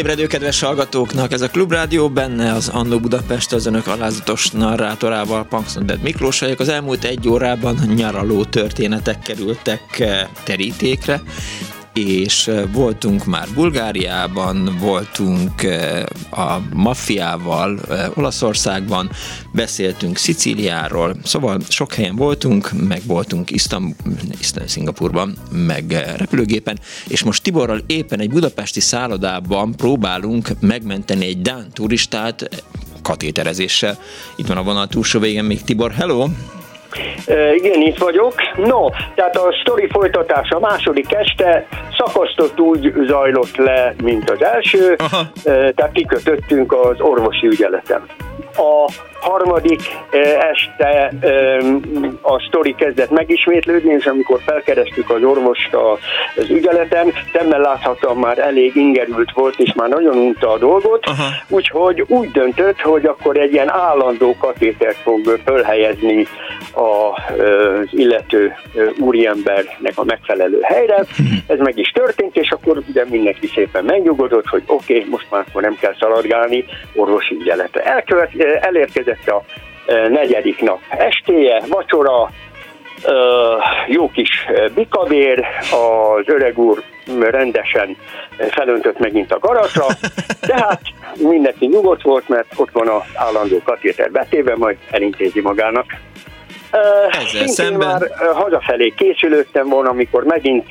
Kívánok a most ébredő kedves hallgatóknak! Ez a Klubrádió benne az Annó Budapest az önök alázatos narrátorával, Punksnodded Miklós vagyok. Az elmúlt egy órában nyaraló történetek kerültek eh, terítékre, és voltunk már Bulgáriában, voltunk a maffiával Olaszországban, beszéltünk Szicíliáról, szóval sok helyen voltunk, meg voltunk Isztambul, Isztambul, Szingapurban, meg repülőgépen, és most Tiborral éppen egy budapesti szállodában próbálunk megmenteni egy Dán turistát katéterezéssel. Itt van a vonal túlsó végén még Tibor, hello!
E, igen, itt vagyok. No, tehát a sztori folytatása a második este szakasztott úgy zajlott le, mint az első,
Aha.
e, tehát kikötöttünk az orvosi ügyeletem. A harmadik este a sztori kezdett megismétlődni, és amikor felkerestük az orvost az ügyeleten, szemmel láthatóan már elég ingerült volt, és már nagyon unta a dolgot,
Aha.
úgyhogy úgy döntött, hogy akkor egy ilyen állandó katétert fog fölhelyezni az illető úriembernek a megfelelő helyre. Ez meg is történt, és akkor ugye mindenki szépen megnyugodott, hogy oké, okay, most már akkor nem kell szaladgálni orvosi ügyeletre. Elkövet, ö, elérkezett a negyedik nap estéje, vacsora, jó kis bikavér, az öreg úr rendesen felöntött megint a garatra, tehát mindenki nyugodt volt, mert ott van az állandó katéter betéve, majd elintézi magának.
Ezzel
szintén
szemben-
már hazafelé készülődtem volna, amikor megint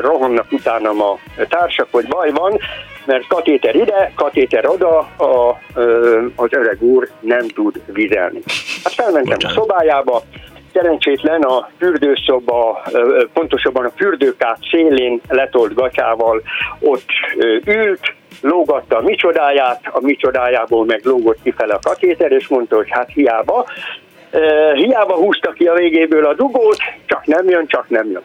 rohannak utánam a társak, hogy baj van, mert katéter ide, katéter oda, a, az öreg úr nem tud vizelni. Hát felmentem
Bocsánat.
a szobájába, szerencsétlen a fürdőszoba, pontosabban a fürdőkát szélén letolt gatyával ott ült, lógatta a micsodáját, a micsodájából meg lógott kifele a katéter, és mondta, hogy hát hiába, hiába húzta ki a végéből a dugót, csak nem jön, csak nem jön.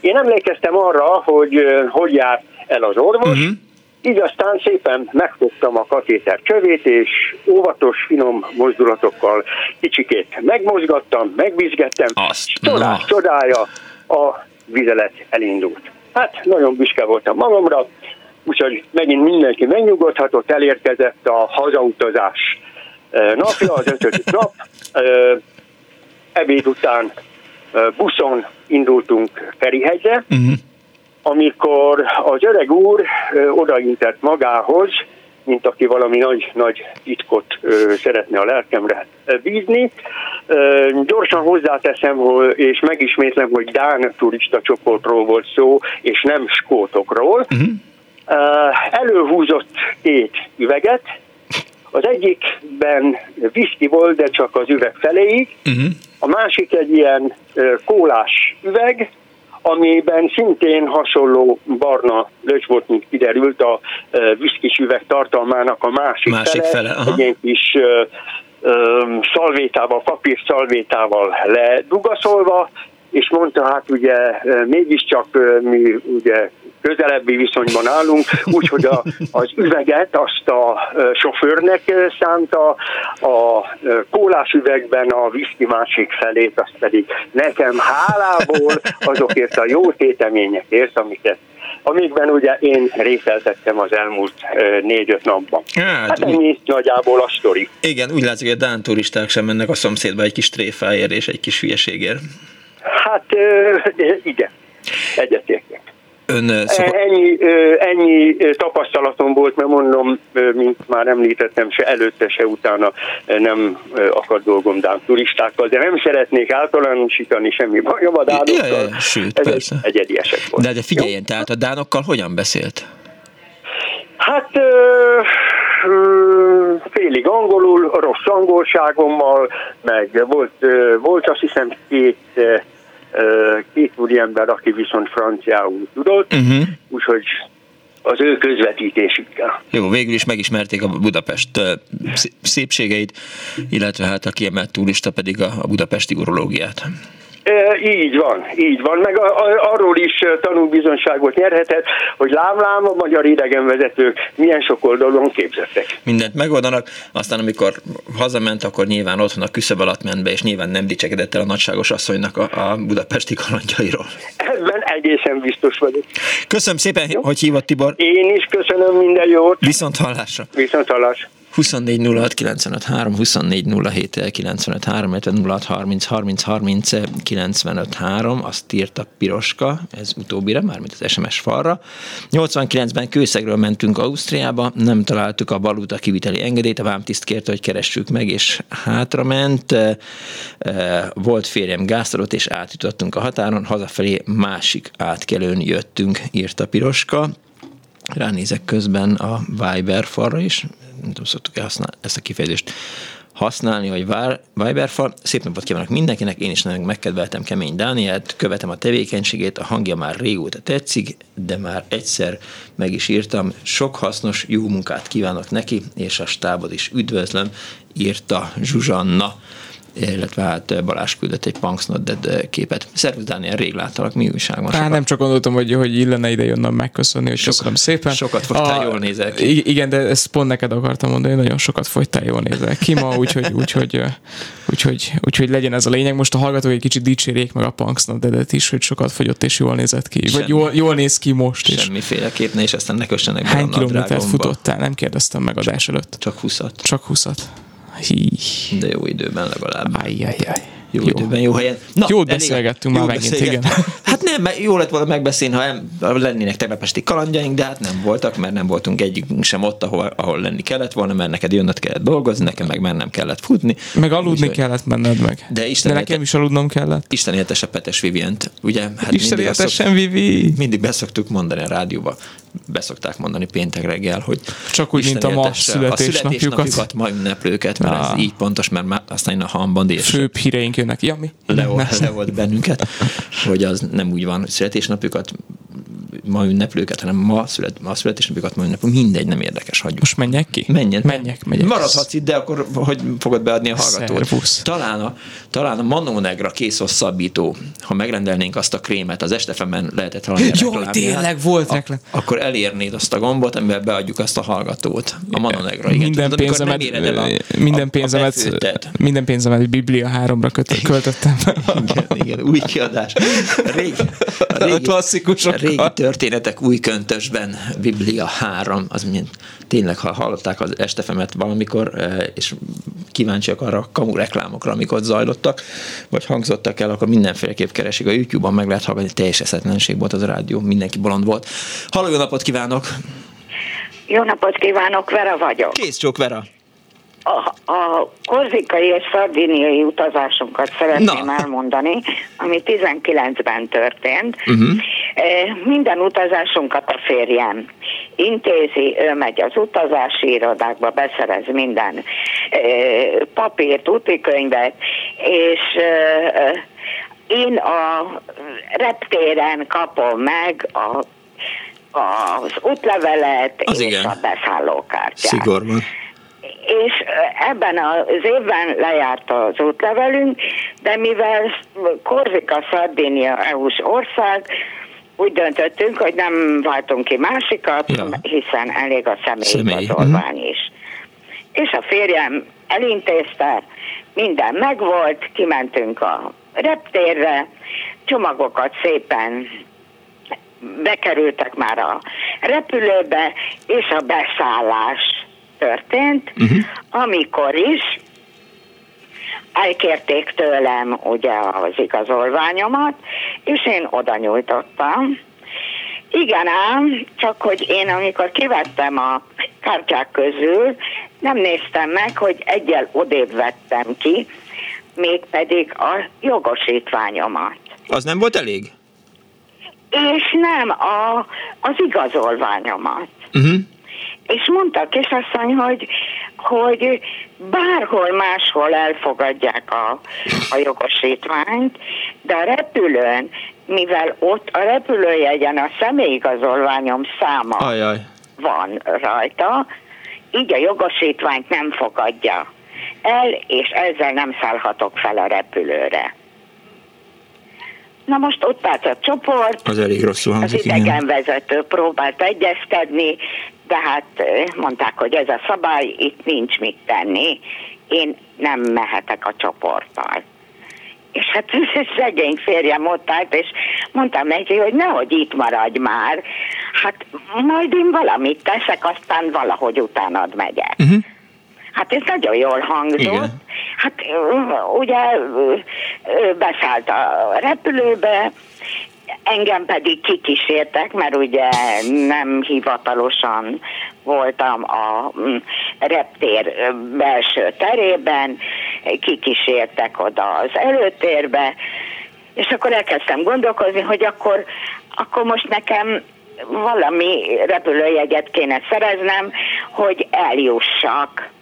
Én emlékeztem arra, hogy hogy jár el az orvos, uh-huh. Így aztán szépen megfogtam a katéter csövét, és óvatos, finom mozdulatokkal kicsikét megmozgattam, megbizgettem,
Azt,
csodás, csodája, a vizelet elindult. Hát nagyon büszke voltam magamra, úgyhogy megint mindenki megnyugodhatott, elérkezett a hazautazás eh, napja, az ötödik nap. Eh, Ebéd után eh, buszon indultunk Ferihegyre,
Uh-huh.
Amikor az öreg úr odaintett magához, mint aki valami nagy, nagy titkot ö, szeretne a lelkemre bízni. Ö, gyorsan hozzáteszem, hogy, és megismétlem, hogy Dán turista csoportról volt szó, és nem skótokról.
Uh-huh.
Ö, előhúzott két üveget, az egyikben viszki volt, de csak az üveg feléig,
Uh-huh.
a másik egy ilyen ö, kólás üveg, amiben szintén hasonló barna löcs volt, mint kiderült a viszkis üveg tartalmának a másik,
Másik fele, aha.
egy ilyen kis szalvétával, papír szalvétával ledugaszolva, és mondta, hát ugye ö, mégiscsak ö, mi ugye közelebbi viszonyban állunk, úgyhogy a, az üveget azt a sofőrnek szánta, a kólás üvegben a viszki másik felét, azt pedig nekem hálából azokért a jó téteményekért, amiket amikben ugye én részeltettem az elmúlt négy-öt napban. Hát, hát ennyi nagyjából a sztori.
Igen, úgy látszik, hogy a Dán turisták sem mennek a szomszédba egy kis tréfáért és egy kis hülyeségért.
Hát igen, egyetértek.
Ön
szokott... ennyi, ennyi tapasztalatom volt, mert mondom, mint már említettem, se előtte, se utána nem akar dolgom Dán turistákkal, de nem szeretnék általánosítani semmi bajom a dánokkal. Ja, ja,
sőt,
Ez
persze.
egy egyedi eset volt.
De, de figyeljen, Jó? tehát a dánokkal hogyan beszélt?
Hát félig angolul, rossz angolságommal, meg volt, volt azt hiszem két két úriember, aki viszont franciául tudott, uh-huh. úgyhogy az ő közvetítésükkel.
Jó, végül is megismerték a Budapest szépségeit, illetve hát a kiemelt turista pedig a budapesti urológiát.
Így van, így van, meg a, a, arról is tanúbizonságot nyerhetett, hogy lámlám a magyar idegenvezetők milyen sok oldalon képzettek.
Mindent megoldanak, aztán amikor hazament, akkor nyilván otthon a küszöb alatt ment be, és nyilván nem dicsekedett el a nagyságos asszonynak a, a budapesti kalandjairól.
Ebben egészen biztos vagyok.
Köszönöm szépen, Jó? hogy hívott Tibor.
Én is köszönöm minden jót.
Viszont hallásra.
Viszont hallásra.
24 06 95 3, 24 07 95 3, 06 30 30 30 95 3, azt írta Piroska, ez utóbbire, mármint az SMS falra. 89-ben Kőszegről mentünk Ausztriába, nem találtuk a baluta kiviteli engedélyt, a vámtiszt kérte, hogy keressük meg, és hátra ment. Volt férjem gáztarot, és átjutottunk a határon, hazafelé másik átkelőn jöttünk, írta Piroska. Ránézek közben a Viber falra is, nem tudom, szoktuk használni ezt a kifejezést használni, hogy Viberfal. Szép napot kívánok mindenkinek, én is nagyon megkedveltem Kemény Dánielt, követem a tevékenységét, a hangja már régóta tetszik, de már egyszer meg is írtam. Sok hasznos, jó munkát kívánok neki, és a stábot is üdvözlöm, írta Zsuzsanna illetve hát Balázs küldött egy Punks Not Dead képet. Szervusz Dániel, rég láttalak, mi újság van?
Hát nem csak gondoltam, hogy, hogy illene ide jönnöm megköszönni, hogy Sok, köszönöm szépen.
Sokat fogytál, a, jól nézel ki.
Igen, de ezt pont neked akartam mondani, hogy nagyon sokat fogytál, jól nézel ki ma, úgyhogy, úgyhogy, úgyhogy, úgyhogy legyen ez a lényeg. Most a hallgatók egy kicsit dicsérjék meg a Punks Not Dead-et is, hogy sokat fogyott és jól nézett ki. Semmi. Vagy jól, jól néz ki most is.
Semmiféleképp ne, és aztán ne kössenek
Hány kilométert futottál? Nem kérdeztem meg adás előtt.
Csak 20
Csak 20
Hí. De jó időben legalább.
Ajjajjaj.
Jó, jó időben, jó helyen.
Na, Jót beszélgettünk már megint, igen.
Hát nem, jó lett volna megbeszélni, ha lennének tegnap esti kalandjaink, de hát nem voltak, mert nem voltunk egyikünk sem ott, ahol, ahol lenni kellett volna, mert neked jönnöd kellett dolgozni, nekem meg mennem kellett futni.
Meg aludni Úgy, kellett menned meg. De, Isten de nekem is aludnom kellett.
Isten éltesse Petes Vivient, ugye?
Hát Isten éltessen Vivi.
Mindig beszoktuk mondani a rádióba, beszokták mondani péntek reggel, hogy
csak úgy, mint a ma születésnapjukat. Születésnapjukat,
ma ünneplőket, mert ah. ez így pontos, mert már aztán a hamban és
Főbb híreink jönnek. Ja, mi?
Le, volt bennünket, hogy az nem úgy van, születésnapjukat ma ünneplőket, hanem ma, szület, ma születésnapjukat, ma ünneplő, mindegy, nem érdekes, hagyjuk.
Most menjek ki?
Menjen.
Menjek, megyek.
Maradhatsz itt, de akkor hogy fogod beadni a hallgatót? Szervusz. Talán a, talán a Manónegra készhosszabbító, ha megrendelnénk azt a krémet, az estefemen lehetett
valami Jó, tényleg volt reklám.
Akkor elérnéd azt a gombot, amivel beadjuk azt a hallgatót. A Manónegra, igen.
Minden Tudod, pénzemet, a, minden, pénzemet, a minden pénzemet Biblia háromra költöttem.
igen, igen, új kiadás. Régi, régi,
klasszikusok.
Régi történetek új köntösben, Biblia 3, az mint tényleg, ha hallották az estefemet valamikor, eh, és kíváncsiak arra a kamu reklámokra, amik ott zajlottak, vagy hangzottak el, akkor mindenféleképp keresik a YouTube-on, meg lehet hallgatni, teljes eszetlenség volt az a rádió, mindenki bolond volt. Halló, jó napot kívánok!
Jó napot kívánok, Vera vagyok.
Kész csók, Vera!
A, a korzikai és szardiniai utazásunkat szeretném Na. elmondani, ami 19-ben történt. Uh-huh. Minden utazásunkat a férjem intézi, ő megy az utazási irodákba, beszerez minden papírt, útikönyvet, és én a reptéren kapom meg a az útlevelet
az
és
igen.
a beszállókártyát.
Szigorban
és ebben az évben lejárt az útlevelünk, de mivel Korzika, Szardinia EU-s ország, úgy döntöttünk, hogy nem váltunk ki másikat,
Ja.
hiszen elég a
Személy.
személyigazolvány is. És a férjem elintézte, minden megvolt, kimentünk a reptérre, csomagokat szépen bekerültek már a repülőbe, és a beszállás történt, amikor is elkérték tőlem ugye az igazolványomat, és én oda nyújtottam. Igen ám, csak hogy én amikor kivettem a kártyák közül, nem néztem meg, hogy egyel odébb vettem ki, mégpedig a jogosítványomat.
Az nem volt elég?
És nem a, az igazolványomat.
Uh-huh.
És mondta a kisasszony, hogy, hogy bárhol máshol elfogadják a, a jogosítványt, de a repülőn, mivel ott a repülőjegyen a személyigazolványom száma
Ajaj.
van rajta, így a jogosítványt nem fogadja el, és ezzel nem szállhatok fel a repülőre. Na most ott állt a csoport,
Az elég rosszul
az
hangzik, igen.
idegenvezető próbált egyezkedni, de hát eh, mondták, hogy ez a szabály, itt nincs mit tenni, én nem mehetek a csoporttal. És hát szegény férjem ott állt, és mondtam neki, hogy nehogy itt maradj már, hát majd én valamit teszek, aztán valahogy utánad megyek.
Uh-huh.
Hát ez nagyon jól hangzott.
Igen.
Hát ugye beszállt a repülőbe, engem pedig kikísértek, mert ugye nem hivatalosan voltam a mm, reptér belső terében, kikísértek oda az előtérbe, és akkor elkezdtem gondolkozni, hogy akkor, akkor most nekem valami repülőjegyet kéne szereznem, hogy eljussak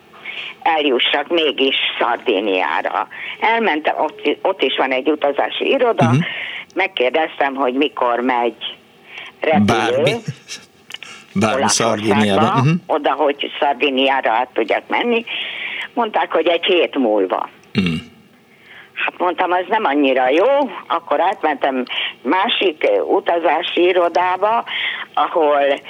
eljussak mégis Szardéniára. Elmentem, ott, ott is van egy utazási iroda, uh-huh. Megkérdeztem, hogy mikor megy repülő.
Bármi. Bármi Szardiniában. Uh-huh.
oda, hogy Szardiniára át tudjak menni. Mondták, hogy egy hét múlva.
Mm.
Hát mondtam, az nem annyira jó, akkor átmentem másik utazási irodába, ahol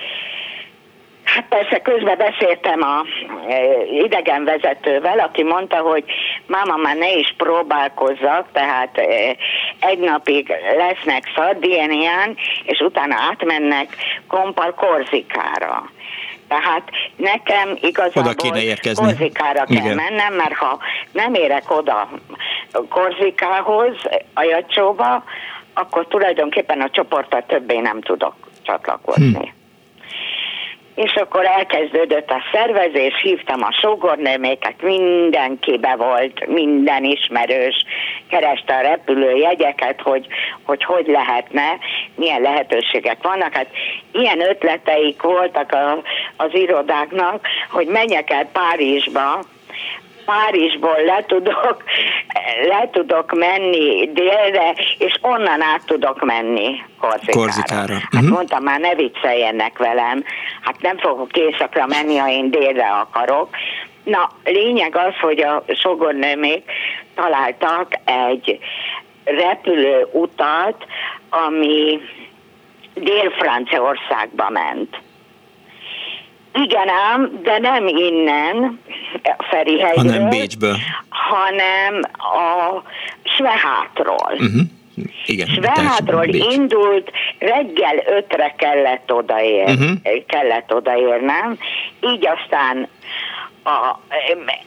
persze közben beszéltem a e, idegenvezetővel, aki mondta, hogy máma már ne is próbálkozzak, tehát e, egy napig lesznek Szardinián, és utána átmennek Kompal Korzikára. Tehát nekem igazából
Oda kéne érkezni.
Korzikára kell
Igen.
mennem, mert ha nem érek oda Korzikához, a Jacsóba, akkor tulajdonképpen a csoporttal többé nem tudok csatlakozni.
Hm.
És akkor elkezdődött a szervezés, hívtam a sógornőméket, mindenki be volt, minden ismerős, kereste a repülőjegyeket, hogy, hogy hogy lehetne, milyen lehetőségek vannak. Hát ilyen ötleteik voltak a, az irodáknak, hogy menjek el Párizsba, Párizsból le tudok, le tudok menni délre, és onnan át tudok menni Korzikára.
Korzikára.
Hát
Mhm.
mondtam, már ne vicceljenek velem, hát nem fogok éjszakra menni, ha én délre akarok. Na, lényeg az, hogy a sogornőmék találtak egy repülőutat, ami Dél-Franciaországba ment. Igen ám, de nem innen, Ferihegyről,
Hanem Bécsből.
hanem a Svehátról.
Uh-huh. Igen.
Svehátról indult, reggel ötre kellett odaér,
Mhm.
kellett odaérnem, így aztán a,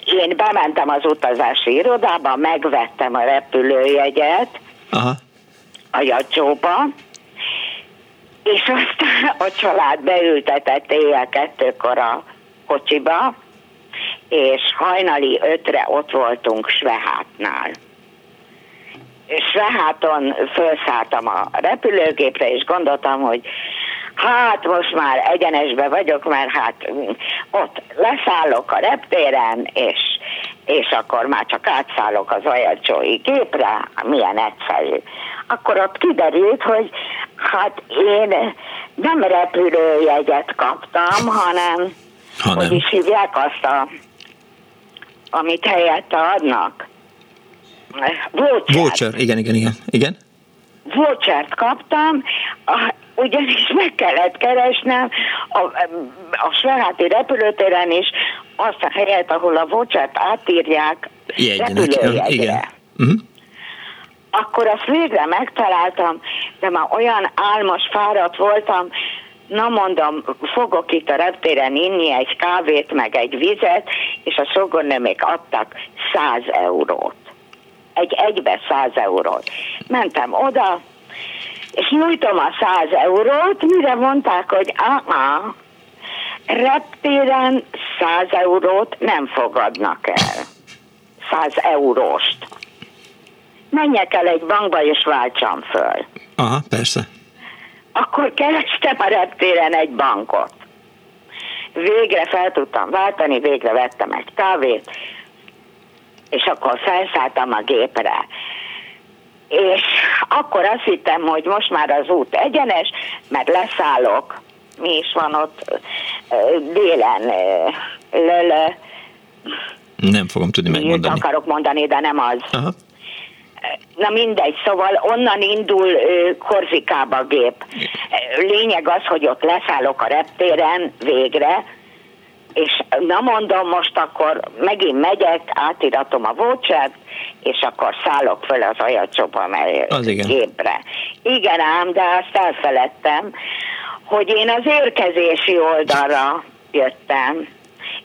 én bementem az utazási irodába, megvettem a repülőjegyet
Aha.
a jacsóba, és aztán a család beültetett éjjel kettőkor a kocsiba, és hajnali ötre ott voltunk Svehátnál. Sveháton felszálltam a repülőgépre, és gondoltam, hogy hát most már egyenesbe vagyok, mert hát mm, ott leszállok a reptéren, és, és akkor már csak átszállok az ajacsói gépre, milyen egyszerű. Akkor ott kiderült, hogy hát én nem repülőjegyet kaptam, hanem,
Hanem.
hogy is hívják azt, a, amit helyette adnak. Voucher.
Voucher, igen, igen, igen. Igen?
Vouchert kaptam, a- ugyanis meg kellett keresnem a, a Sveháti repülőtéren is azt a helyet, ahol a vocsát átírják repülőjegyre. Igen. Uh-huh. Akkor azt végre megtaláltam, de már olyan álmos fáradt voltam, Na mondom, fogok itt a reptéren inni egy kávét, meg egy vizet, és a sogornemék adtak 100 eurót. Egy egybe 100 eurót. Mentem oda, és nyújtom a 100 eurót, mire mondták, hogy aha, reptéren 100 eurót nem fogadnak el. 100 euróst. Menjek el egy bankba és váltsam föl.
Aha, persze.
Akkor kerestem a reptéren egy bankot. Végre fel tudtam váltani, végre vettem egy kávét, és akkor felszálltam a gépre. És akkor azt hittem, hogy most már az út egyenes, mert leszállok. Mi is van ott délen? Löle.
Nem fogom tudni megmondani.
akarok mondani, de nem az. Aha. Na mindegy, szóval onnan indul Korzikába a gép. Lényeg az, hogy ott leszállok a reptéren végre, és na mondom, most akkor megint megyek, átiratom a vouchert, és akkor szállok föl az ajacsoba
az igen.
gépre. Igen ám, de azt elfeledtem, hogy én az érkezési oldalra jöttem,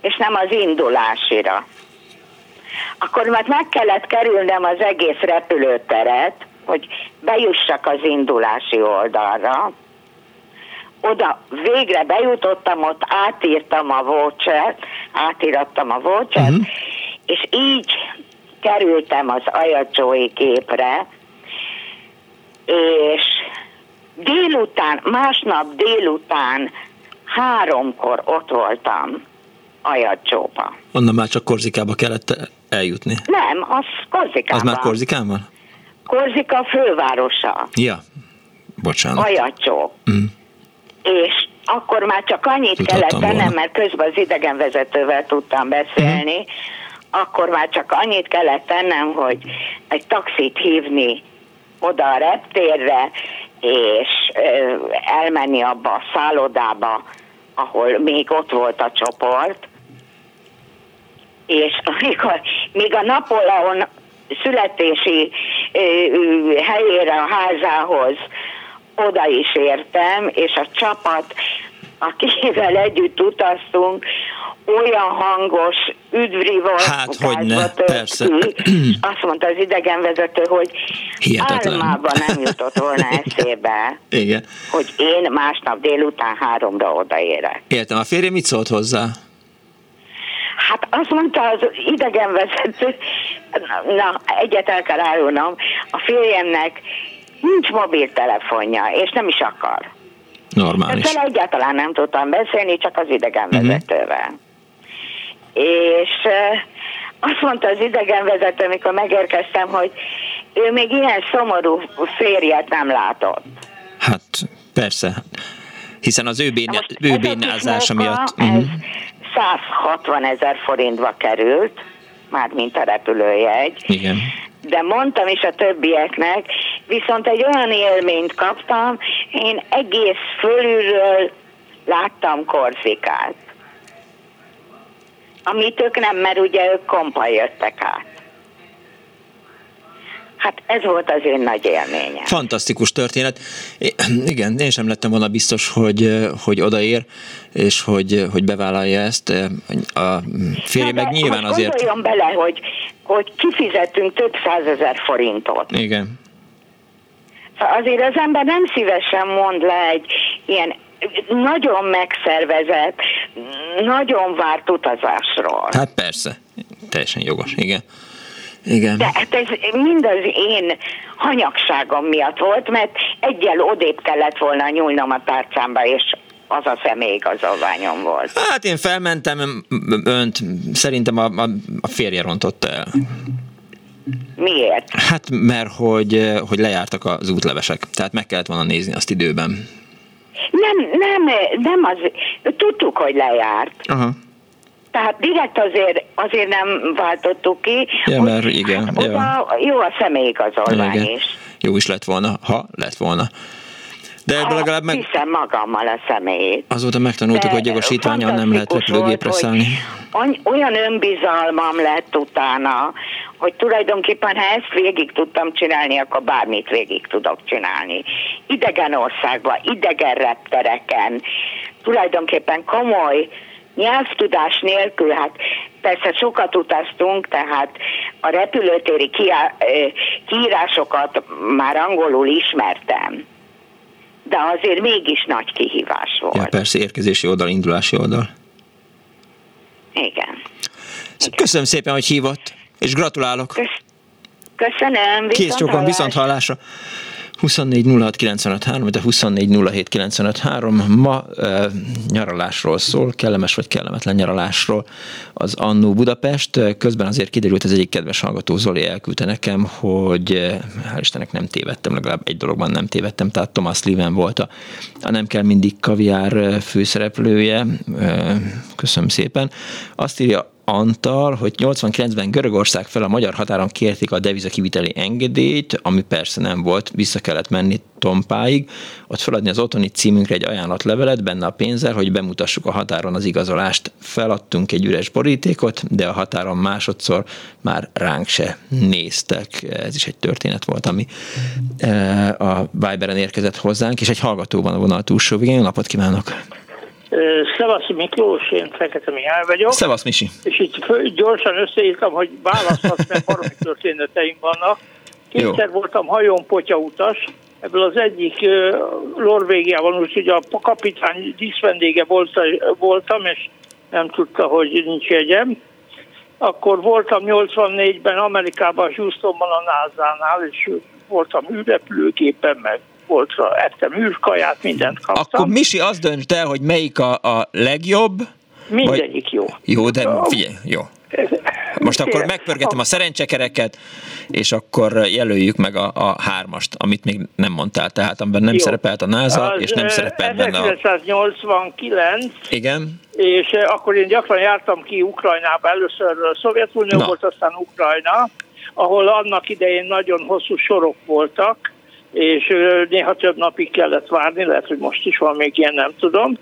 és nem az indulásira. Akkor már meg kellett kerülnem az egész repülőteret, hogy bejussak az indulási oldalra. Oda végre bejutottam, ott átírtam a voucher, átírattam a voucher, uh-huh. és így kerültem az ajacsói képre, és délután, másnap délután háromkor ott voltam Ajacsóba.
Onnan már csak Korzikába kellett eljutni?
Nem, az Korzikában.
Az már Korzikán van?
Korzika fővárosa.
Ja, bocsánat.
Ajacsó. Mm. És akkor már csak annyit Tudhattam kellett tennem, volna. mert közben az idegenvezetővel tudtam beszélni, mm. akkor már csak annyit kellett tennem, hogy egy taxit hívni oda a reptérre, és elmenni abba a szállodába, ahol még ott volt a csoport, és még a, még a Napóleon születési helyére, a házához oda is értem, és a csapat, akivel együtt utaztunk, olyan hangos, üdvri volt.
Hát, hogy ne, persze.
Ki. Azt mondta az idegenvezető, hogy Hihetetlen. álmában nem jutott volna eszébe,
Igen.
hogy én másnap délután háromra odaérek.
Értem, a férje mit szólt hozzá?
Hát azt mondta az idegenvezető, na, egyet el kell árulnom, a férjemnek nincs mobiltelefonja, és nem is akar.
Normális.
Ezzel egyáltalán nem tudtam beszélni, csak az idegenvezetővel. Uh-huh. És azt mondta az idegenvezető, amikor megérkeztem, hogy ő még ilyen szomorú férjet nem látott.
Hát persze, hiszen az ő, bén, ő bénázása miatt...
Ez uh-huh. 160 ezer forintba került, már mint a repülőjegy.
Igen.
De mondtam is a többieknek, viszont egy olyan élményt kaptam, én egész fölülről láttam Korzikát. Amit ők nem, mert ugye ők kompa jöttek át. Hát ez volt az én nagy élményem.
Fantasztikus történet. Igen, én sem lettem volna biztos, hogy, hogy odaér, és hogy, hogy bevállalja ezt. A férje meg nyilván azért...
Gondoljon bele, hogy, hogy kifizetünk több százezer forintot.
Igen.
Azért az ember nem szívesen mond le egy ilyen nagyon megszervezett, nagyon várt utazásról.
Hát persze, teljesen jogos, igen. Igen.
De hát ez mind az én hanyagságom miatt volt, mert egyel odébb kellett volna nyúlnom a tárcámba, és az a személyigazolványom volt.
Hát én felmentem önt, szerintem a, a, a férje rontott el.
Miért?
Hát mert hogy, hogy lejártak az útlevesek, tehát meg kellett volna nézni azt időben.
Nem, nem, nem az, tudtuk, hogy lejárt.
Aha.
Tehát direkt azért, azért nem váltottuk ki.
Ja, mert igen. Hát
oda jó a személyigazolvány is.
Jó is lett volna, ha lett volna. De ebből legalább meg...
Hiszem magammal a személyét.
Azóta megtanultuk,
De
hogy jogosítványon nem lehet repülőgépre
volt,
szállni.
Olyan önbizalmam lett utána, hogy tulajdonképpen ha ezt végig tudtam csinálni, akkor bármit végig tudok csinálni. Idegen országban, idegen reptereken, tulajdonképpen komoly nyelvtudás nélkül, hát persze sokat utaztunk, tehát a repülőtéri kiá- kiírásokat már angolul ismertem. De azért mégis nagy kihívás volt.
Ja, persze, érkezési oldal, indulási oldal.
Igen.
Köszönöm szépen, hogy hívott, és gratulálok.
Köszönöm.
Kész
viszont
csókon, viszont hallásra. 24 06 95 3, de 24 07 95 3. Ma e, nyaralásról szól, kellemes vagy kellemetlen nyaralásról az Annó Budapest. Közben azért kiderült, az egyik kedves hallgató Zoli elküldte nekem, hogy hál' Istennek nem tévedtem, legalább egy dologban nem tévedtem, tehát Thomas Liven volt a, a Nem kell mindig kaviár főszereplője. Köszönöm szépen. Azt írja Antal, hogy 89-ben Görögország fel a magyar határon kérték a devizakiviteli engedélyt, ami persze nem volt, vissza kellett menni Tompáig, ott feladni az otthoni címünkre egy ajánlatlevelet benne a pénzzel, hogy bemutassuk a határon az igazolást. Feladtunk egy üres borítékot, de a határon másodszor már ránk se néztek. Ez is egy történet volt, ami eh, a Viberen érkezett hozzánk, és egy hallgató van a vonal túlsó végén. Napot kívánok!
Szevasz Miklós, én Fekete Mihály vagyok.
Szevasz Misi.
És itt gyorsan összeírtam, hogy választhatsz, mert baromi történeteim vannak. Kétszer voltam hajón utas, ebből az egyik ö, Norvégiában, úgyhogy a kapitány díszvendége volt, voltam, és nem tudta, hogy nincs jegyem. Akkor voltam 84-ben Amerikában, Houstonban a NASA-nál, és voltam űrrepülőképen, meg volt, ettem űrkaját, mindent kaptam.
Akkor Misi azt dönt el, hogy melyik a, a legjobb.
Mindegyik jó.
Jó, de figyelj, jó. Most akkor megpörgetem a szerencsekereket, és akkor jelöljük meg a, a hármast, amit még nem mondtál, tehát amiben nem
Jó.
szerepelt a NASA,
Az,
és nem szerepelt benne a...
1989,
Igen?
és akkor én gyakran jártam ki Ukrajnába, először a Szovjetunió
Na.
volt, aztán Ukrajna, ahol annak idején nagyon hosszú sorok voltak, és néha több napig kellett várni, lehet, hogy most is van még ilyen, nem tudom.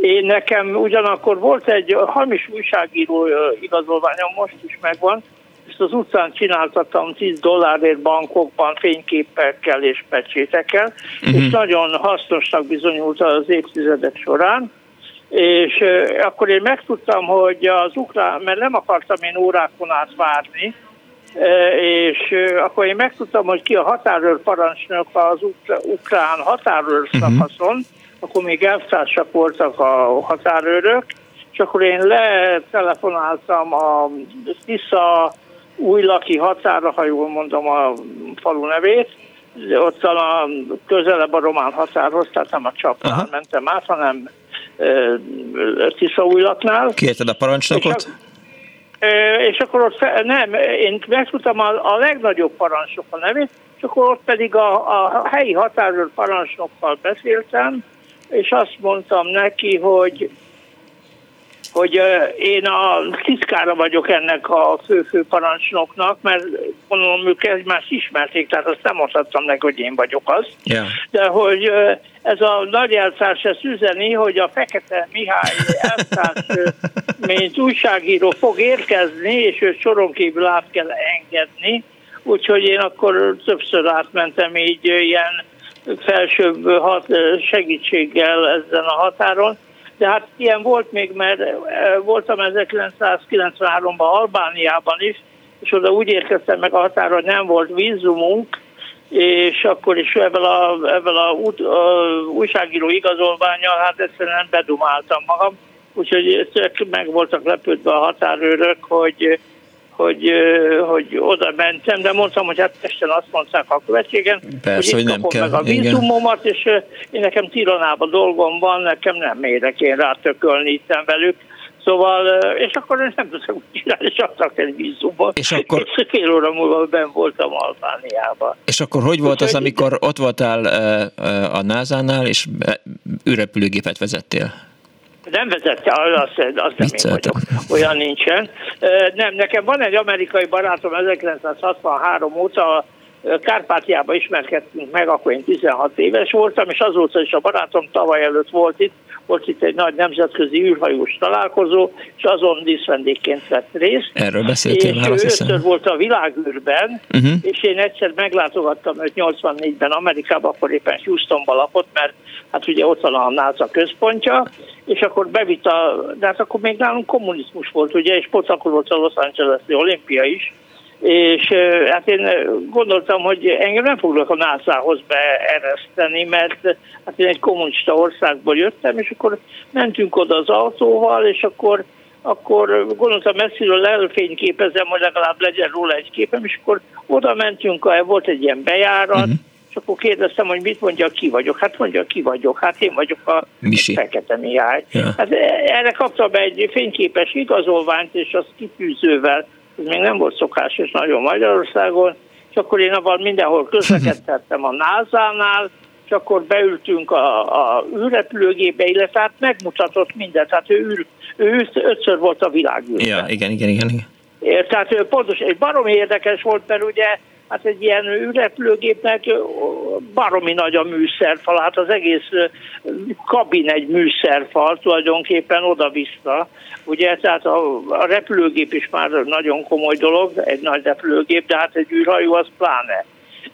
Én nekem ugyanakkor volt egy hamis újságíró igazolványom, most is megvan, ezt az utcán csináltattam 10 dollárért bankokban, fényképekkel és pecsétekkel,
Mhm.
és nagyon hasznosnak bizonyult az évtizedek során és akkor én megtudtam, hogy az ukrán, mert nem akartam én órákon át várni, és ö, akkor én megtudtam, hogy ki a határőr parancsnok az ukrán határőr szakaszon, akkor még elvtársak voltak a határőrök, és akkor én letelefonáltam a Tisza újlaki határa, ha jól mondom a falu nevét, ott a közelebb a román határhoz, tehát nem a csapnál mentem át, hanem Tiszaújlatnál.
Kérted a parancsnokot?
És akkor ott, nem, én megtudtam a, a legnagyobb parancsnok a nevét, és akkor ott pedig a, a helyi határőr parancsnokkal beszéltem, és azt mondtam neki, hogy hogy én a titkára vagyok ennek a fő-fő parancsnoknak, mert gondolom ők egymást ismerték, tehát azt nem mondhattam neki, hogy én vagyok az.
Ja.
De hogy ez a nagy eltárs ezt üzeni, hogy a Fekete Mihály eltárs, ö, mint újságíró fog érkezni, és őt soron kívül át kell engedni. Úgyhogy én akkor többször átmentem így ilyen felsőbb hat, segítséggel ezen a határon. De hát ilyen volt még, mert voltam 1993-ban Albániában is, és oda úgy érkeztem meg a határa, hogy nem volt vízumunk, és akkor is ebből a, ebből a, út, a újságíró igazolványal, hát egyszerűen bedumáltam magam, úgyhogy meg voltak lepődve a határőrök, hogy, hogy, hogy oda mentem, de mondtam, hogy hát Pesten azt mondták a követségen,
Persze,
hogy,
hogy nem
kapom
kell,
meg a vízumomat, és én nekem Tiranában dolgom van, nekem nem mérek én rátökölni itt velük. Szóval, és akkor én nem tudtam úgy csinálni, és adtak egy vízumot.
És akkor-
és fél óra múlva ben voltam Albániában.
És akkor hogy volt az, amikor ott voltál a NASA-nál, és űrrepülőgépet vezettél?
Nem vezette, az, az, nem én vagyok. Olyan nincsen. Nem, nekem van egy amerikai barátom 1963 óta, Kárpátiába ismerkedtünk meg, akkor én 16 éves voltam, és azóta is a barátom tavaly előtt volt itt, volt itt egy nagy nemzetközi űrhajós találkozó, és azon díszvendégként vett részt.
Erről beszéltél
már, azt hiszem. volt a világűrben, uh-huh. és én egyszer meglátogattam őt 84-ben Amerikába, akkor éppen Houstonba lakott, mert hát ugye ott van a NASA központja, és akkor bevitt a, de hát akkor még nálunk kommunizmus volt, ugye, és pont akkor volt a Los Angeles-i olimpia is, és hát én gondoltam, hogy engem nem foglak a NASA-hoz beereszteni, mert hát én egy kommunista országból jöttem, és akkor mentünk oda az autóval, és akkor akkor gondoltam messziről elfényképezem, hogy legalább legyen róla egy képem, és akkor oda mentünk, volt egy ilyen bejárat, uh-huh. és akkor kérdeztem, hogy mit mondja, ki vagyok. Hát mondja, ki vagyok. Hát én vagyok a
Misi.
Fekete Mihály. Ja. Hát erre kaptam egy fényképes igazolványt, és az kitűzővel ez még nem volt szokásos nagyon Magyarországon, és akkor én abban mindenhol közlekedtettem a NASA-nál, és akkor beültünk a, a űrrepülőgébe, illetve hát megmutatott mindent, tehát ő, űr, ő ötször volt a világűrben.
Ja, igen, igen, igen. igen.
Tehát pontos, egy baromi érdekes volt, mert ugye hát egy ilyen űrrepülőgépnek baromi nagy a műszerfal, hát az egész kabin egy műszerfal tulajdonképpen oda-vissza. Ugye, tehát a, a repülőgép is már nagyon komoly dolog, egy nagy repülőgép, de hát egy űrhajó az pláne.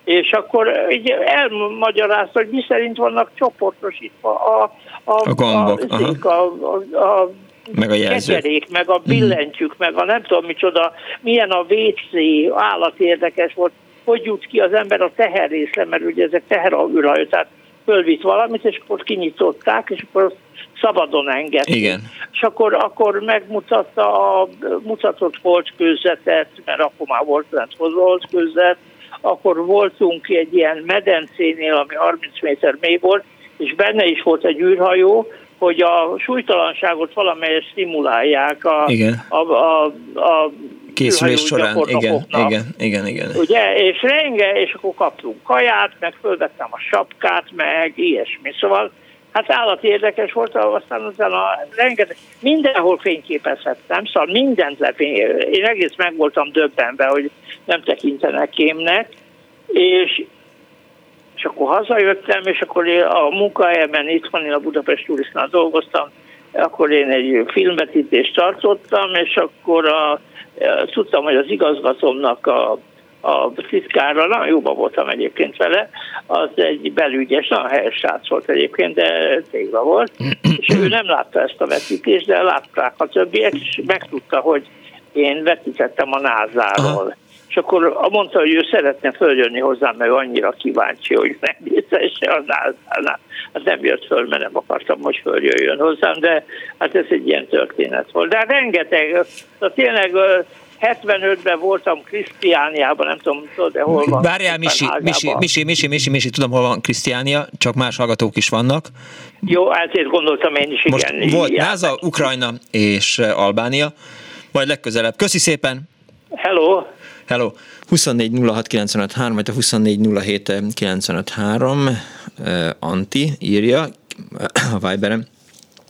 És akkor így elmagyarázta, hogy mi szerint vannak csoportosítva a, a,
a gombok,
a, a, a, a
meg a jelző.
Meg a billentyűk, mm. meg a nem tudom micsoda, milyen a WC, állat érdekes volt, hogy jut ki az ember a teherrészre, mert ugye ezek teheragűrhajó, tehát fölvitt valamit, és akkor kinyitották, és akkor szabadon engedték.
Igen.
És akkor, akkor megmutatta a mutatott holdkőzetet, mert akkor már volt lent holdkőzet, akkor voltunk egy ilyen medencénél, ami 30 méter mély volt, és benne is volt egy űrhajó, hogy a súlytalanságot valamelyest stimulálják a,
igen.
a, a, a
készülés során, igen, igen, igen, igen.
Ugye, és renge, és akkor kaptunk kaját, meg fölvettem a sapkát, meg ilyesmi. Szóval hát állati érdekes volt, aztán a rengeteg, mindenhol fényképezhettem, szóval mindent lefény, én egész meg voltam döbbenve, hogy nem tekintenek kémnek, és és akkor hazajöttem, és akkor én a munkahelyemen itthon, én a Budapest Turisznál dolgoztam, akkor én egy filmvetítést tartottam, és akkor a, tudtam, hogy az igazgatómnak a, a titkára, nagyon jóban voltam egyébként vele, az egy belügyes, nagyon helyes srác volt egyébként, de tégla volt, és ő nem látta ezt a vetítést, de látták a többiek, és megtudta, hogy én vetítettem a názáról. És akkor mondta, hogy ő szeretne följönni hozzám, mert annyira kíváncsi, hogy megnézesse a názánál. Hát nem jött föl, mert nem akartam, hogy följöjjön hozzám, de hát ez egy ilyen történet volt. De hát rengeteg, tehát tényleg 75-ben voltam Krisztiániában, nem tudom, de hol van.
Várjál, Misi, Misi, Misi, Misi, Misi, Misi, tudom, hol van Krisztiánia, csak más hallgatók is vannak.
Jó, ezért gondoltam én is,
Most igen. volt NASA, Ukrajna és Albánia, majd legközelebb. Köszi szépen!
Hello!
Hello! 24 06 vagy a 24 Anti írja a Viberem.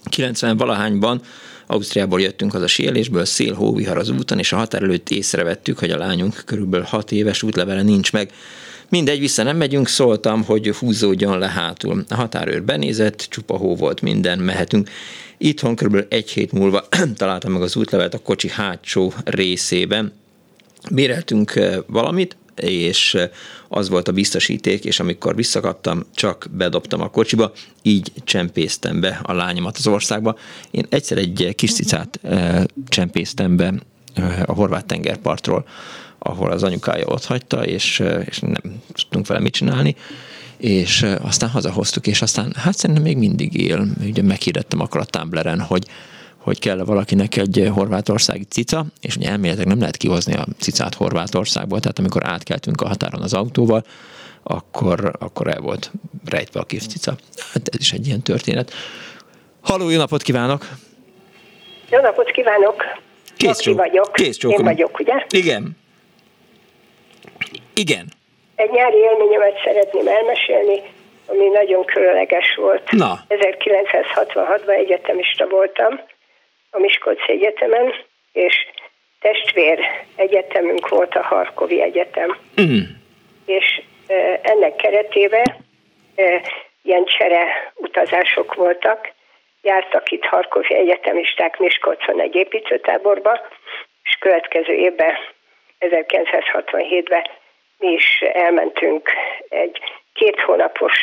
90 valahányban Ausztriából jöttünk az a síelésből, szél, hóvihar az úton, és a határ előtt észrevettük, hogy a lányunk körülbelül 6 éves útlevele nincs meg. Mindegy, vissza nem megyünk, szóltam, hogy húzódjon le hátul. A határőr benézett, csupa hó volt minden, mehetünk. Itthon körülbelül egy hét múlva találtam meg az útlevelet a kocsi hátsó részében. Béreltünk valamit, és az volt a biztosíték, és amikor visszakaptam, csak bedobtam a kocsiba, így csempésztem be a lányomat az országba. Én egyszer egy kis cicát csempésztem be a horvát tengerpartról, ahol az anyukája ott hagyta, és, és nem tudtunk vele mit csinálni, és aztán hazahoztuk, és aztán hát szerintem még mindig él. Ugye meghirdettem akkor a Tumblr-en, hogy hogy kell valakinek egy horvátországi cica, és ugye elméletileg nem lehet kihozni a cicát Horvátországból, tehát amikor átkeltünk a határon az autóval, akkor, akkor el volt rejtve a kis cica. Hát ez is egy ilyen történet. Halló, jó napot kívánok!
Jó napot kívánok!
Kész csók.
vagyok.
Kész csók.
Én vagyok, ugye?
Igen. Igen.
Egy nyári élményemet szeretném elmesélni, ami nagyon különleges volt.
Na.
1966-ban egyetemista voltam, a Miskolci Egyetemen, és testvér egyetemünk volt a Harkovi Egyetem.
Mm.
és ennek keretében ilyen csere utazások voltak. Jártak itt Harkovi egyetemisták Miskolcon egy építőtáborba, és következő évben, 1967-ben mi is elmentünk egy két hónapos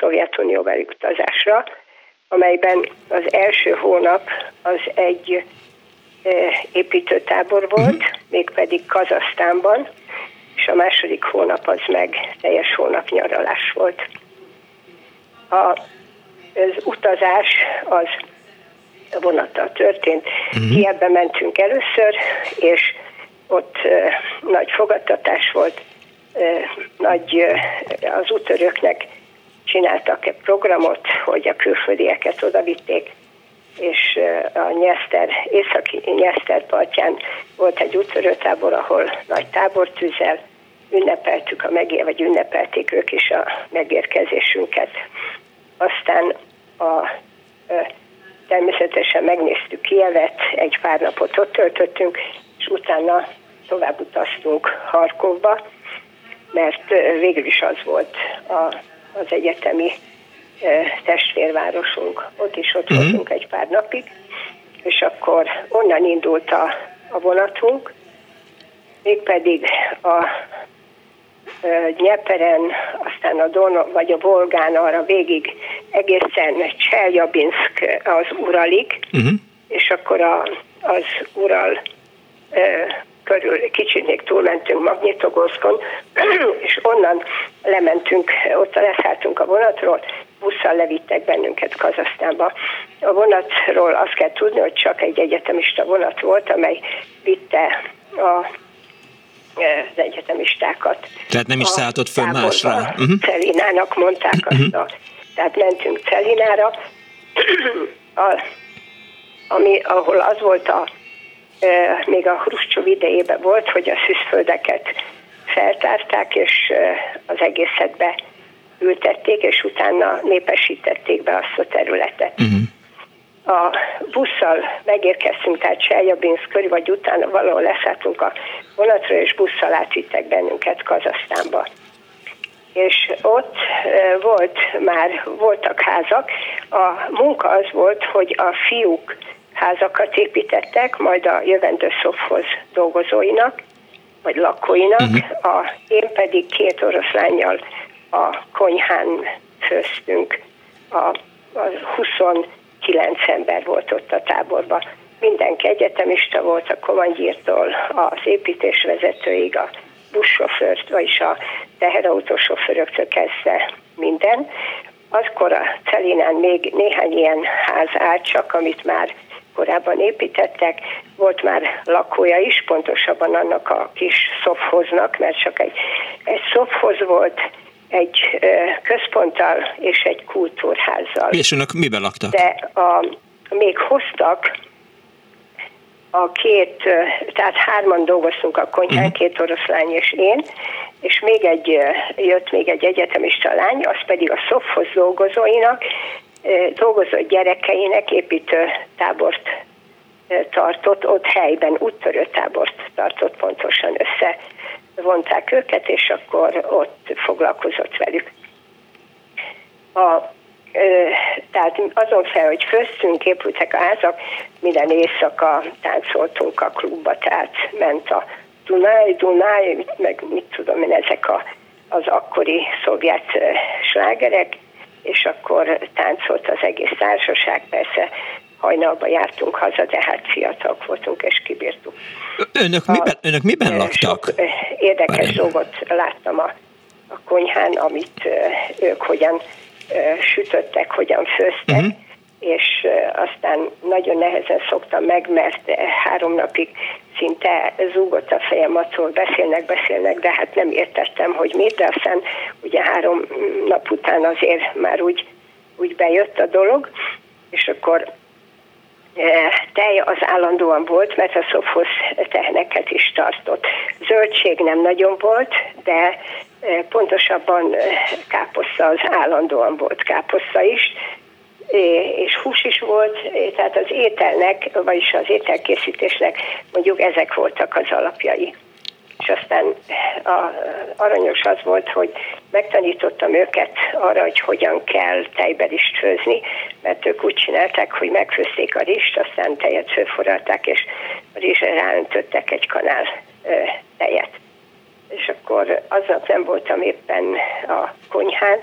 Szovjetunióbeli utazásra, amelyben az első hónap az egy építőtábor volt, uh-huh. mégpedig Kazasztánban, és a második hónap az meg teljes hónap nyaralás volt. A, az utazás az vonattal történt. Uh-huh. Kiebbe mentünk először, és ott uh, nagy fogadtatás volt, uh, nagy uh, az útörőknek csináltak egy programot, hogy a külföldieket oda vitték, és a Nyeszter, északi Nyeszter partján volt egy úttörőtábor, ahol nagy tábortűzzel ünnepeltük a megér, vagy ünnepelték ők is a megérkezésünket. Aztán a, természetesen megnéztük Kievet, egy pár napot ott töltöttünk, és utána tovább utaztunk Harkovba, mert végül is az volt a, az egyetemi testvérvárosunk. Ott is ott uh-huh. voltunk egy pár napig, és akkor onnan indult a, a vonatunk, mégpedig a Nyeperen, aztán a Don, vagy a Volgán arra végig egészen Cseljabinsk az Uralig, uh-huh. és akkor a, az Ural körül kicsit még túlmentünk Magnitogorskon, és onnan lementünk, ott leszálltunk a vonatról, busszal levittek bennünket Kazasztánba. A vonatról azt kell tudni, hogy csak egy egyetemista vonat volt, amely vitte a az egyetemistákat.
Tehát nem is szálltott föl másra?
Uh-huh. Celinának mondták azt uh-huh. a, tehát mentünk Celinára, a, ami, ahol az volt a, e, még a Hruscsov idejében volt, hogy a szűzföldeket feltárták, és az egészet beültették, és utána népesítették be azt a területet. Uh-huh a busszal megérkeztünk, tehát Cseljabinsz körül, vagy utána valahol leszálltunk a vonatra, és busszal átvittek bennünket Kazasztánba. És ott volt már, voltak házak. A munka az volt, hogy a fiúk házakat építettek, majd a jövendő szofhoz dolgozóinak, vagy lakóinak, uh-huh. a, én pedig két oroszlányjal a konyhán főztünk. A, a 20 kilenc ember volt ott a táborban. Mindenki egyetemista volt, a komangyírtól az építésvezetőig, a buszsofőrt, vagyis a teherautósofőröktől kezdve minden. Azkor a Celinán még néhány ilyen ház állt csak, amit már korábban építettek, volt már lakója is, pontosabban annak a kis szofhoznak, mert csak egy, egy szofhoz volt, egy központtal és egy kultúrházzal.
És önök miben laktak?
De a, még hoztak a két, tehát hárman dolgoztunk a konyhán, uh-huh. két oroszlány és én, és még egy, jött még egy egyetemista lány, az pedig a szofhoz dolgozóinak, dolgozó gyerekeinek építő tábort tartott, ott helyben úttörő tábort tartott pontosan össze vonták őket, és akkor ott foglalkozott velük. A, tehát azon fel, hogy főztünk, épültek a házak, minden éjszaka táncoltunk a klubba, tehát ment a Dunaj, Dunaj, meg mit tudom én, ezek a, az akkori szovjet slágerek, és akkor táncolt az egész társaság, persze hajnalba jártunk haza, de hát fiatalok voltunk, és kibírtuk.
Önök, a, miben, önök miben laktak? Sok
érdekes Bárján. dolgot láttam a, a konyhán, amit ők hogyan sütöttek, hogyan főztek, uh-huh. És aztán nagyon nehezen szoktam meg, mert három napig szinte zúgott a fejem attól, beszélnek, beszélnek, de hát nem értettem, hogy miért, de aztán ugye három nap után azért már úgy, úgy bejött a dolog, és akkor tej az állandóan volt, mert a szofhoz teheneket is tartott. Zöldség nem nagyon volt, de pontosabban káposzta az állandóan volt káposzta is, és hús is volt, tehát az ételnek, vagyis az ételkészítésnek mondjuk ezek voltak az alapjai. és aztán a aranyos az volt, hogy megtanítottam őket arra, hogy hogyan kell tejberist főzni, mert ők úgy csinálták, hogy megfőzték a rist, aztán tejet főforralták, és a rizsre ráöntöttek egy kanál tejet és akkor aznap nem voltam éppen a konyhán,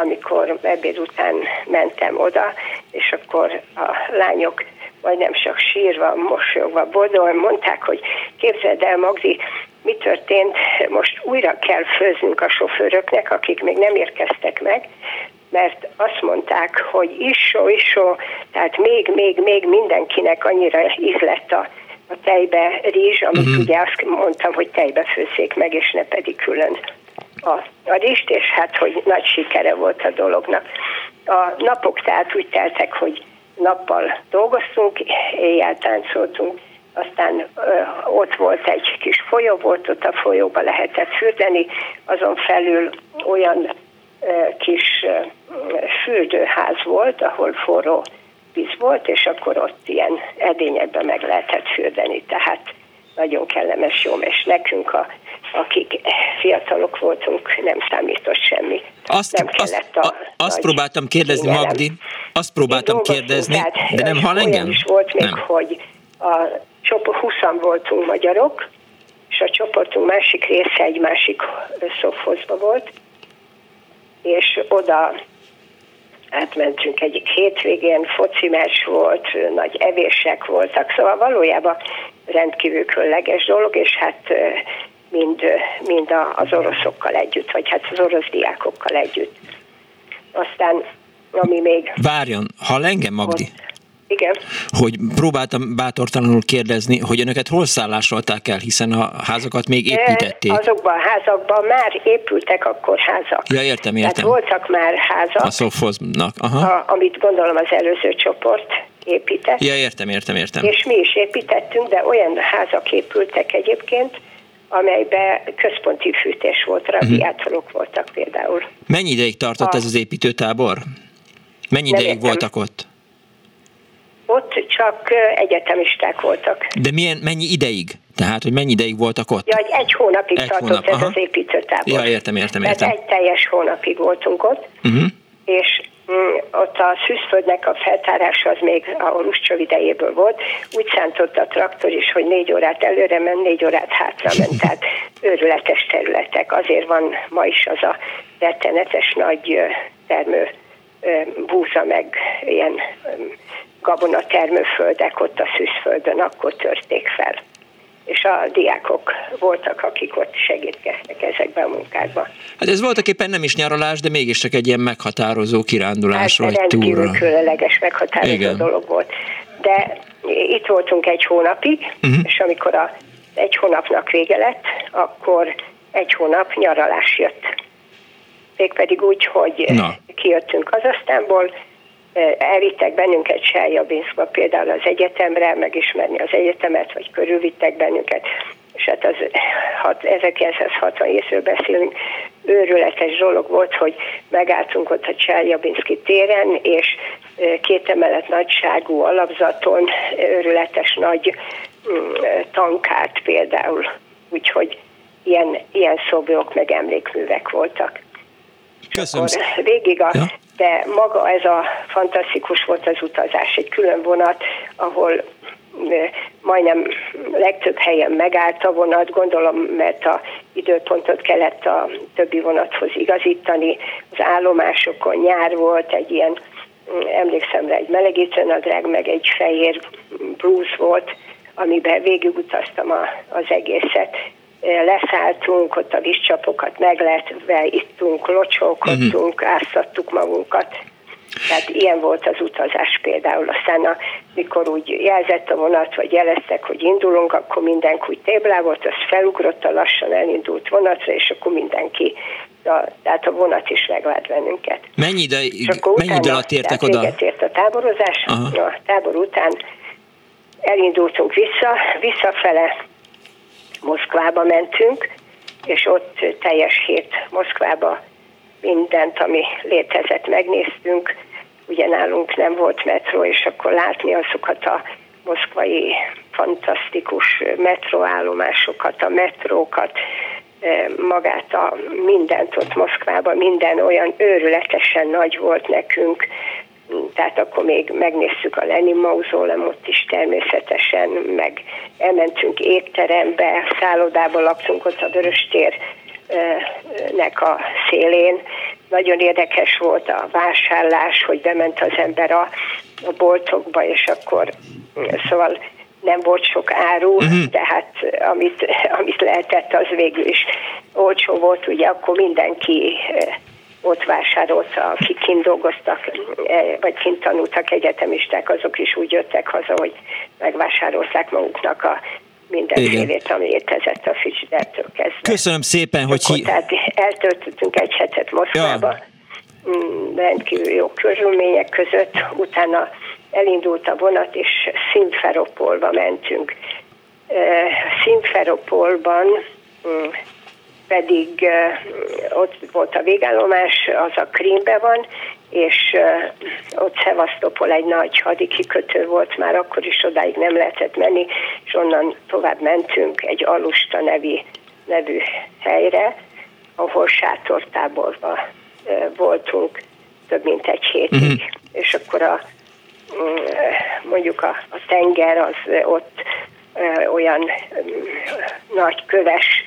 amikor ebéd után mentem oda, és akkor a lányok majdnem csak sírva, mosolyogva, boldogan mondták, hogy képzeld el, Magdi, mi történt, most újra kell főznünk a sofőröknek, akik még nem érkeztek meg, mert azt mondták, hogy isó, isó, tehát még, még, még mindenkinek annyira ízlett a a tejbe rizs, amit uh-huh. ugye azt mondtam, hogy tejbe főzzék meg, és ne pedig külön a, a rizst, és hát, hogy nagy sikere volt a dolognak. A napok tehát úgy teltek, hogy nappal dolgoztunk, éjjel táncoltunk, aztán ö, ott volt egy kis folyó, volt ott a folyóba lehetett fürdeni, azon felül olyan ö, kis ö, fürdőház volt, ahol forró víz volt, és akkor ott ilyen edényekben meg lehetett fürdeni, tehát nagyon kellemes, jó, és nekünk, a, akik fiatalok voltunk, nem számított semmi.
Azt,
nem
azt, a, azt próbáltam kérdezni, kényelem. Magdi, azt próbáltam kérdezni, tehát, de nem hall engem?
is volt még,
nem.
hogy a csoport 20 voltunk magyarok, és a csoportunk másik része egy másik szofhozba volt, és oda átmentünk egyik hétvégén, foci meccs volt, nagy evések voltak, szóval valójában rendkívül különleges dolog, és hát mind, mind az oroszokkal együtt, vagy hát az orosz diákokkal együtt. Aztán, ami még...
Várjon, ha engem, Magdi? Ott,
igen.
Hogy próbáltam bátortalanul kérdezni, hogy önöket hol szállásolták el, hiszen a házakat még építették.
Azokban a házakban már épültek akkor házak.
Ja, értem, értem.
Tehát voltak már házak.
A szofoznak, aha.
A, amit gondolom az előző csoport épített.
Ja, értem, értem, értem.
És mi is építettünk, de olyan házak épültek egyébként, amelybe központi fűtés volt, radiátorok uh-huh. voltak például.
Mennyi ideig tartott a... ez az építőtábor? Mennyi ideig voltak ott?
Ott csak egyetemisták voltak.
De milyen, mennyi ideig? Tehát, hogy mennyi ideig voltak ott?
Ja, egy, egy hónapig egy tartott hónap, ez aha. az építőtábor.
Ja, értem, értem, értem.
Tehát egy teljes hónapig voltunk ott, uh-huh. és ott a szűzföldnek a feltárása az még a Luscsov idejéből volt. Úgy szántott a traktor is, hogy négy órát előre ment, négy órát hátra ment, tehát őrületes területek. Azért van ma is az a rettenetes nagy termő búza, meg ilyen gabonatermőföldek ott a szűzföldön akkor törték fel. És a diákok voltak, akik ott segítkeztek ezekben a munkákban.
Hát ez voltak éppen nem is nyaralás, de mégis csak egy ilyen meghatározó kirándulás hát, vagy túra.
különleges meghatározó Igen. dolog volt. De itt voltunk egy hónapig, uh-huh. és amikor a egy hónapnak vége lett, akkor egy hónap nyaralás jött. Mégpedig úgy, hogy Na. kijöttünk Kazasztánból, elvittek bennünket Seljabinszba, például az egyetemre, megismerni az egyetemet, vagy körülvittek bennünket, és hát az 1967-ről beszélünk, őrületes dolog volt, hogy megálltunk ott a Cseljabinszki téren, és két emelet nagyságú alapzaton őrületes nagy mm, tankát például, úgyhogy ilyen, ilyen szobrok meg emlékművek voltak.
Köszönöm.
Akkor végig a ja de maga ez a fantasztikus volt az utazás, egy külön vonat, ahol majdnem legtöbb helyen megállt a vonat, gondolom, mert a időpontot kellett a többi vonathoz igazítani. Az állomásokon nyár volt, egy ilyen, emlékszem rá, egy melegítőnadrág, meg egy fehér blúz volt, amiben végigutaztam a, az egészet leszálltunk, ott a vízcsapokat megletve, ittunk, locsolkodtunk, uh-huh. áztattuk magunkat. Tehát ilyen volt az utazás például. Aztán a, mikor úgy jelzett a vonat, vagy jeleztek, hogy indulunk, akkor mindenki úgy téblávot, az felugrott a lassan elindult vonatra, és akkor mindenki, a, tehát a vonat is megvált bennünket.
Mennyi, ide, mennyi idő alatt értek oda?
Véget ért a táborozás, Aha. a tábor után elindultunk vissza, visszafele Moszkvába mentünk, és ott teljes hét Moszkvába mindent, ami létezett, megnéztünk. Ugye nálunk nem volt metró, és akkor látni azokat a moszkvai fantasztikus metroállomásokat, a metrókat, magát a mindent ott Moszkvában, minden olyan őrületesen nagy volt nekünk, tehát akkor még megnéztük a Lenin mauzóleumot is természetesen, meg elmentünk étterembe, szállodában laktunk ott a Vöröstér nek a szélén. Nagyon érdekes volt a vásárlás, hogy bement az ember a, a boltokba, és akkor szóval nem volt sok áru, uh-huh. tehát amit, amit lehetett, az végül is olcsó volt, ugye akkor mindenki ott vásárolta, akik kint dolgoztak, vagy kint tanultak egyetemisták, azok is úgy jöttek haza, hogy megvásárolták maguknak a mindenfélét, ami létezett a Frigidertől kezdve.
Köszönöm szépen, hogy...
Hi... Tehát eltöltöttünk egy hetet Moszkvába, ja. Mm, rendkívül jó körülmények között, utána elindult a vonat, és Szimferopolba mentünk. Szimferopolban mm, pedig ott volt a végállomás, az a Krímbe van, és ott Szevasztopol egy nagy hadikikötő volt, már akkor is odáig nem lehetett menni, és onnan tovább mentünk egy Alusta nevi, nevű helyre, ahol sátortáborban voltunk több mint egy hétig, uh-huh. és akkor a mm, mondjuk a, a tenger az ott olyan nagy köves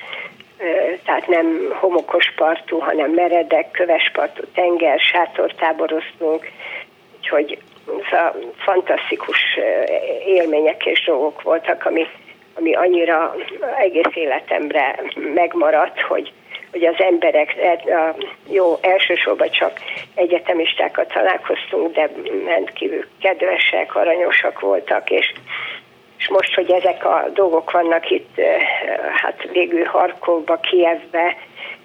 tehát nem homokos partú, hanem meredek, kövespartú tenger, sátortáboroztunk, úgyhogy szóval fantasztikus élmények és dolgok voltak, ami, ami annyira egész életemre megmaradt, hogy, hogy az emberek, e, jó, elsősorban csak egyetemistákat találkoztunk, de rendkívül kedvesek, aranyosak voltak, és és most, hogy ezek a dolgok vannak itt, hát végül Harkovba, Kievbe,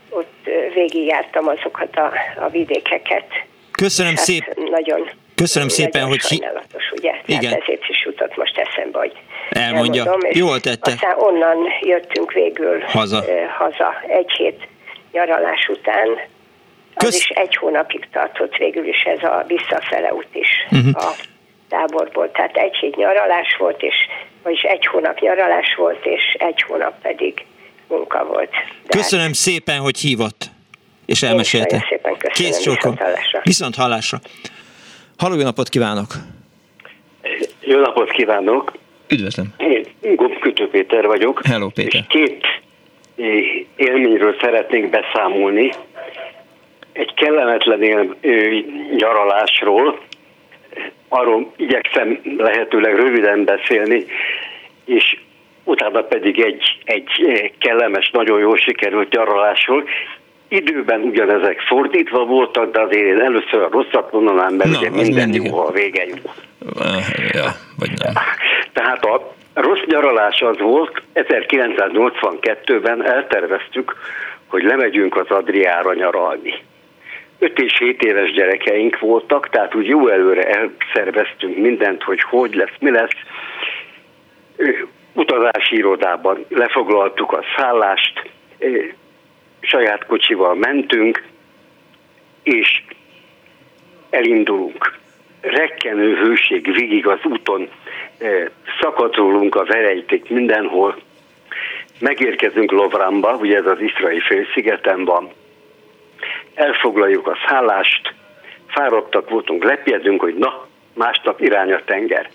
ott végigjártam azokat a, a vidékeket.
Köszönöm hát szépen.
Nagyon
Köszönöm nagyon szépen, hogy...
Sajnálatos, ugye? Igen. Tehát ezért is jutott most eszembe, hogy
elmondja. Elmondom, Jól tette.
Aztán onnan jöttünk végül
haza,
haza egy hét nyaralás után. Az Kösz... is egy hónapig tartott végül is ez a visszafele út is uh-huh. a táborból. Tehát egy hét nyaralás volt, és vagyis egy hónap nyaralás volt, és egy hónap pedig munka volt.
De köszönöm hát, szépen, hogy hívott, és elmesélte.
Én szépen köszönöm, Kész
viszont hallásra. Viszont hallásra. Halló, jó napot kívánok!
Jó napot kívánok!
Üdvözlöm!
Én Gombkütő Péter vagyok.
Hello, Péter!
És két élményről szeretnék beszámolni. Egy kellemetlen él, nyaralásról, arról igyekszem lehetőleg röviden beszélni, és utána pedig egy, egy kellemes, nagyon jól sikerült nyaralásról. Időben ugyanezek fordítva voltak, de azért én először a rosszat mondanám, mert Na, ugye minden jó, a vége jó.
Ja, vagy nem.
Tehát a rossz nyaralás az volt, 1982-ben elterveztük, hogy lemegyünk az Adriára nyaralni. 5 és 7 éves gyerekeink voltak, tehát úgy jó előre elszerveztünk mindent, hogy hogy lesz, mi lesz. Utazási irodában lefoglaltuk a szállást, saját kocsival mentünk, és elindulunk. Rekkenő hőség végig az úton, szakadt rólunk a verejték mindenhol. Megérkezünk Lovramba, ugye ez az Iszrai félszigeten van, elfoglaljuk a szállást, fáradtak voltunk, lepjedünk, hogy na, másnap irány a tenger.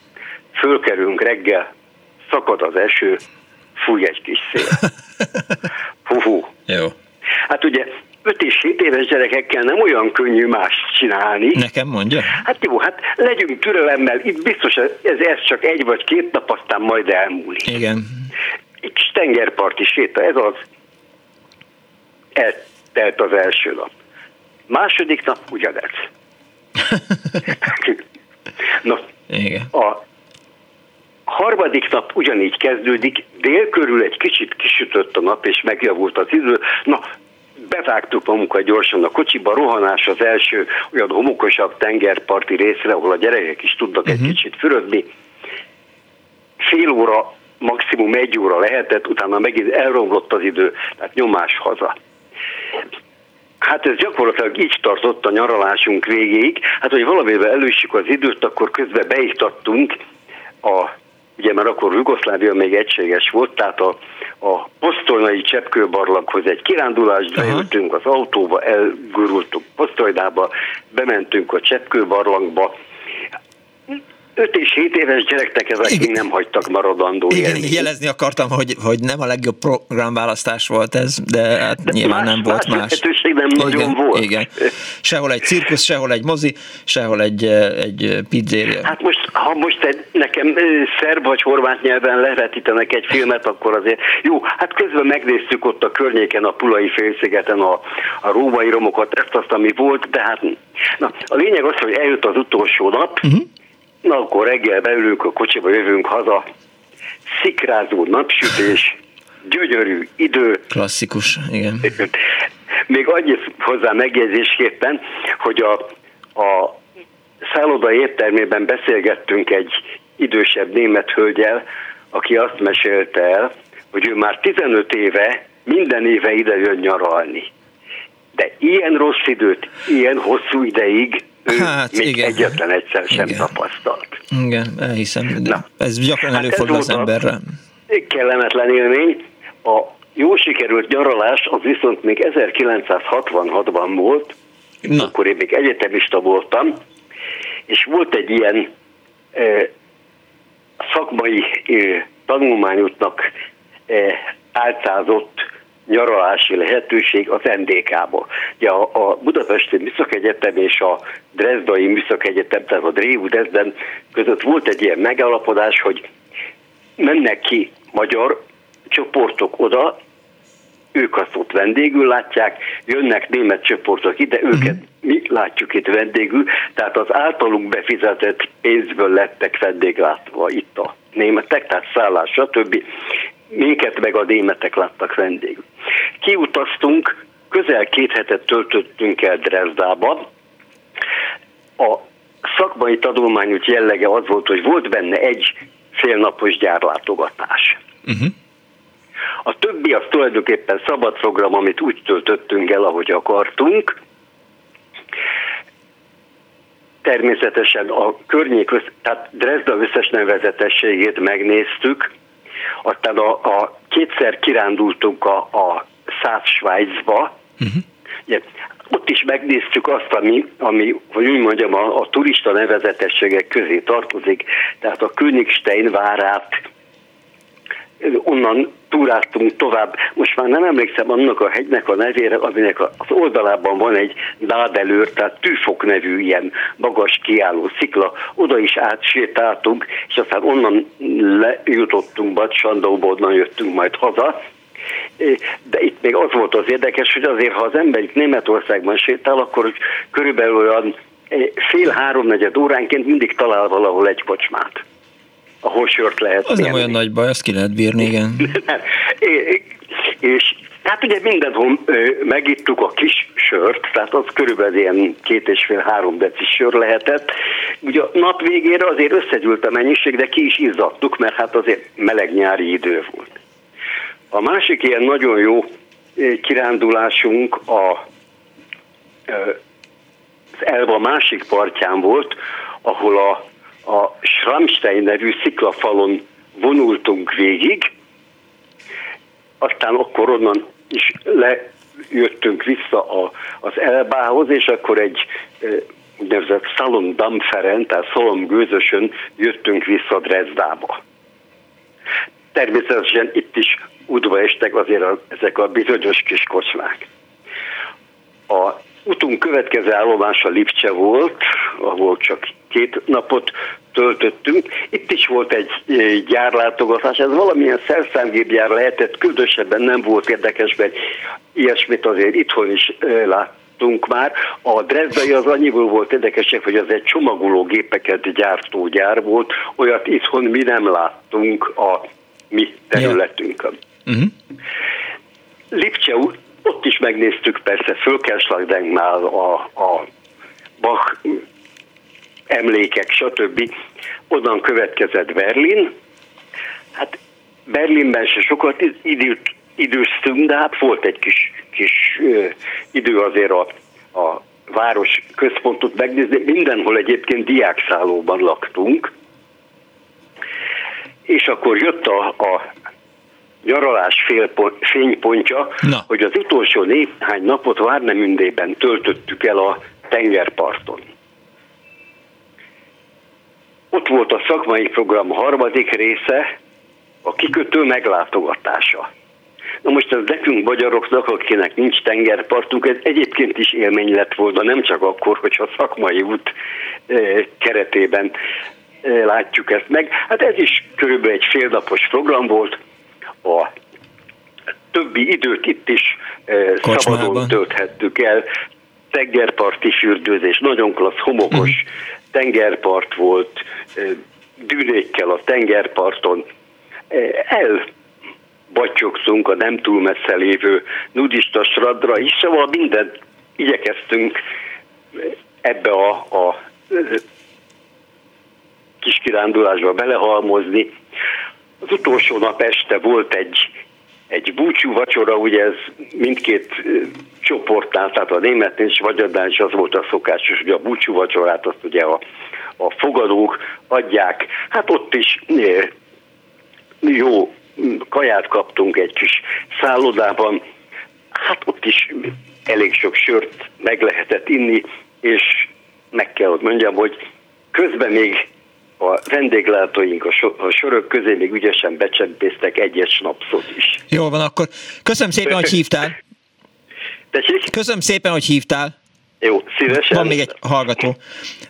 Fölkerülünk reggel, szakad az eső, fúj egy kis szél. Hú,
Jó.
Hát ugye 5 és 7 éves gyerekekkel nem olyan könnyű más csinálni.
Nekem mondja?
Hát jó, hát legyünk türelemmel, itt biztos ez, ez csak egy vagy két nap, aztán majd elmúlik.
Igen.
Egy kis tengerparti séta, ez az. Eltelt az első nap. Második nap ugyanez. no,
Igen.
a harmadik nap ugyanígy kezdődik, dél körül egy kicsit kisütött a nap, és megjavult az idő. Na, bevágtuk magunkat gyorsan a kocsiba, rohanás az első olyan homokosabb tengerparti részre, ahol a gyerekek is tudnak uh-huh. egy mhm. kicsit fürödni. Fél óra, maximum egy óra lehetett, utána megint elromlott az idő, tehát nyomás haza. Hát ez gyakorlatilag így tartott a nyaralásunk végéig. Hát, hogy valamivel előssük az időt, akkor közben beiktattunk a ugye már akkor Jugoszlávia még egységes volt, tehát a, a posztolnai cseppkőbarlanghoz egy kirándulásra jöttünk az autóba, elgurultunk posztolydába, bementünk a cseppkőbarlangba, 5 és 7 éves gyereknek ezek Igen. nem hagytak maradandó
Igen, élmény. jelezni akartam, hogy, hogy nem a legjobb programválasztás volt ez, de hát de nyilván más, nem volt más.
más. nem igen, nagyon volt.
Igen. Sehol egy cirkusz, sehol egy mozi, sehol egy, egy pizzéria.
Hát most, ha most egy, nekem szerb vagy horvát nyelven levetítenek egy filmet, akkor azért jó, hát közben megnéztük ott a környéken, a Pulai félszigeten a, a római romokat, ezt azt, ami volt, de hát na, a lényeg az, hogy eljött az utolsó nap, uh-huh Na akkor reggel beülünk a kocsiba, jövünk haza, szikrázó napsütés, gyönyörű idő.
Klasszikus, igen.
Még annyit hozzá megjegyzésképpen, hogy a, a szálloda értelmében beszélgettünk egy idősebb német hölgyel, aki azt mesélte el, hogy ő már 15 éve minden éve ide jön nyaralni. De ilyen rossz időt, ilyen hosszú ideig hát, még igen. egyetlen egyszer sem igen. tapasztalt.
Igen, elhiszem. Na, ez gyakran hát előfordul az emberre.
Kellemetlen élmény. A jó sikerült nyaralás az viszont még 1966-ban volt, Na. akkor én még egyetemista voltam, és volt egy ilyen e, szakmai e, tanulmányútnak e, álcázott nyaralási lehetőség az NDK-ba. Ugye a, a Budapesti Műszakegyetem és a Dresdai Műszakegyetem, tehát a Drévu Dresden között volt egy ilyen megállapodás, hogy mennek ki magyar csoportok oda, ők azt ott vendégül látják, jönnek német csoportok ide, őket uh-huh. mi látjuk itt vendégül, tehát az általunk befizetett pénzből lettek vendéglátva itt a németek, tehát szállás, stb minket meg a németek láttak vendégül. Kiutaztunk, közel két hetet töltöttünk el Dresdába. A szakmai tanulmányút jellege az volt, hogy volt benne egy félnapos gyárlátogatás. Uh-huh. A többi az tulajdonképpen szabad program, amit úgy töltöttünk el, ahogy akartunk. Természetesen a környék, tehát Dresda összes nevezetességét megnéztük, aztán a, a kétszer kirándultunk a, a Száz Svájcba, uh-huh. Ugye, ott is megnéztük azt, ami, ami hogy úgy mondjam, a, a turista nevezetességek közé tartozik, tehát a Königstein várát, onnan túráztunk tovább. Most már nem emlékszem annak a hegynek a nevére, aminek az oldalában van egy nádelőr, tehát tűfok nevű ilyen magas kiálló szikla. Oda is átsétáltunk, és aztán onnan lejutottunk Bacsandóba, onnan jöttünk majd haza. De itt még az volt az érdekes, hogy azért, ha az ember itt Németországban sétál, akkor körülbelül olyan fél-háromnegyed óránként mindig talál valahol egy kocsmát ahol sört lehet
Az nem olyan nagy baj, azt ki lehet bírni, igen.
és hát ugye mindenhol megittuk a kis sört, tehát az körülbelül ilyen két és fél három decis sör lehetett. Ugye a nap végére azért összegyűlt a mennyiség, de ki is izzadtuk, mert hát azért meleg nyári idő volt. A másik ilyen nagyon jó kirándulásunk a, az Elva másik partján volt, ahol a a Schrammstein nevű sziklafalon vonultunk végig, aztán akkor onnan is lejöttünk vissza a, az Elbához, és akkor egy úgynevezett Szalon Damferen, tehát Szalom gőzösön jöttünk vissza Dresdába. Természetesen itt is udva estek azért a, ezek a bizonyos kis kocsmák. A utunk következő állomása Lipcse volt, ahol csak két napot töltöttünk. Itt is volt egy gyárlátogatás, ez valamilyen szerszámgépgyár lehetett, különösebben nem volt érdekes, mert ilyesmit azért itthon is láttunk már. A Dresdai az annyiból volt érdekesek, hogy az egy csomagológépeket gyártó gyár volt, olyat itthon mi nem láttunk a mi területünkön. Yeah. Uh-huh. Lipcse ott is megnéztük persze Fölkelslagdenknál a, a Bach emlékek, stb. Onnan következett Berlin. Hát Berlinben se sokat időt időztünk, de hát volt egy kis, kis ö, idő azért a, a város központot megnézni. Mindenhol egyébként diákszállóban laktunk. és akkor jött a, a nyaralás fénypontja, Na. hogy az utolsó néhány napot Várnemündében töltöttük el a tengerparton. Ott volt a szakmai program harmadik része, a kikötő meglátogatása. Na most ez nekünk magyaroknak, akinek nincs tengerpartunk, ez egyébként is élmény lett volna, nem csak akkor, hogyha szakmai út eh, keretében eh, látjuk ezt meg. Hát ez is körülbelül egy félnapos program volt, a többi időt itt is eh, szabadon tölthettük el, tengerparti fürdőzés, nagyon klassz, homokos mm. Tengerpart volt, dűnékkel a tengerparton, el batyogszunk a nem túl messze lévő nudista stradra is, szóval mindent igyekeztünk ebbe a, a kis kirándulásba belehalmozni. Az utolsó nap este volt egy, egy búcsú vacsora, ugye ez mindkét csoportnál, tehát a német és magyarnál is az volt a szokásos, hogy a búcsú vacsorát azt ugye a, a fogadók adják. Hát ott is jó kaját kaptunk egy kis szállodában, hát ott is elég sok sört meg lehetett inni, és meg kell ott mondjam, hogy közben még a vendéglátóink a, so- a sorok közé még ügyesen becsempésztek egyes snapszot is.
Jól van, akkor köszönöm szépen, hogy hívtál.
Tessék?
Köszönöm szépen, hogy hívtál.
Jó, szívesen.
Van még egy hallgató.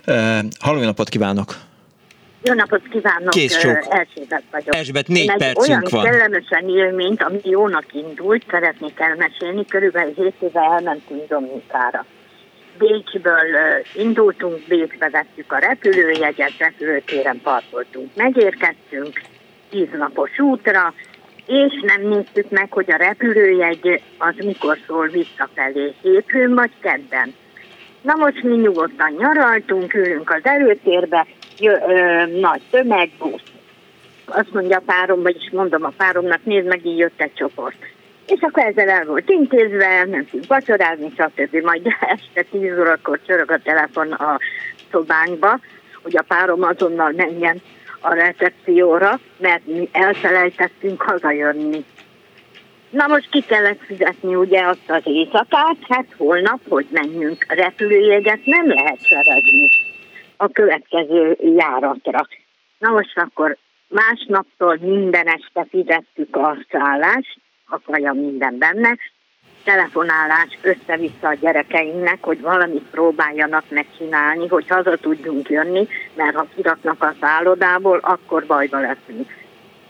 Uh, halló napot kívánok!
Jó napot kívánok!
Kész csók.
Erzsébet vagyok.
Erzsébet, négy
Én
percünk
olyan van. kellemesen élményt, ami jónak indult, szeretnék elmesélni. Körülbelül 7 éve elmentünk Dominikára. Bécsből indultunk, Bécsbe vettük a repülőjegyet, repülőtéren parkoltunk. Megérkeztünk 10 napos útra, és nem néztük meg, hogy a repülőjegy az mikor szól visszafelé, hétfőn vagy kedden. Na most mi nyugodtan nyaraltunk, ülünk az előtérbe, jö, ö, nagy tömeg, busz. Azt mondja a párom, vagyis mondom a páromnak, nézd meg, így jött egy csoport. És akkor ezzel el volt intézve, mentünk vacsorázni, stb. Majd este 10 órakor csörög a telefon a szobánkba, hogy a párom azonnal menjen a recepcióra, mert mi elfelejtettünk hazajönni. Na most ki kellett fizetni ugye azt az éjszakát, hát holnap, hogy menjünk. A repülőjegyet nem lehet szerezni a következő járatra. Na most akkor másnaptól minden este fizettük a szállást, a kaja minden benne, telefonálás össze-vissza a gyerekeinknek, hogy valamit próbáljanak megcsinálni, hogy haza tudjunk jönni, mert ha kiraknak a szállodából, akkor bajba leszünk.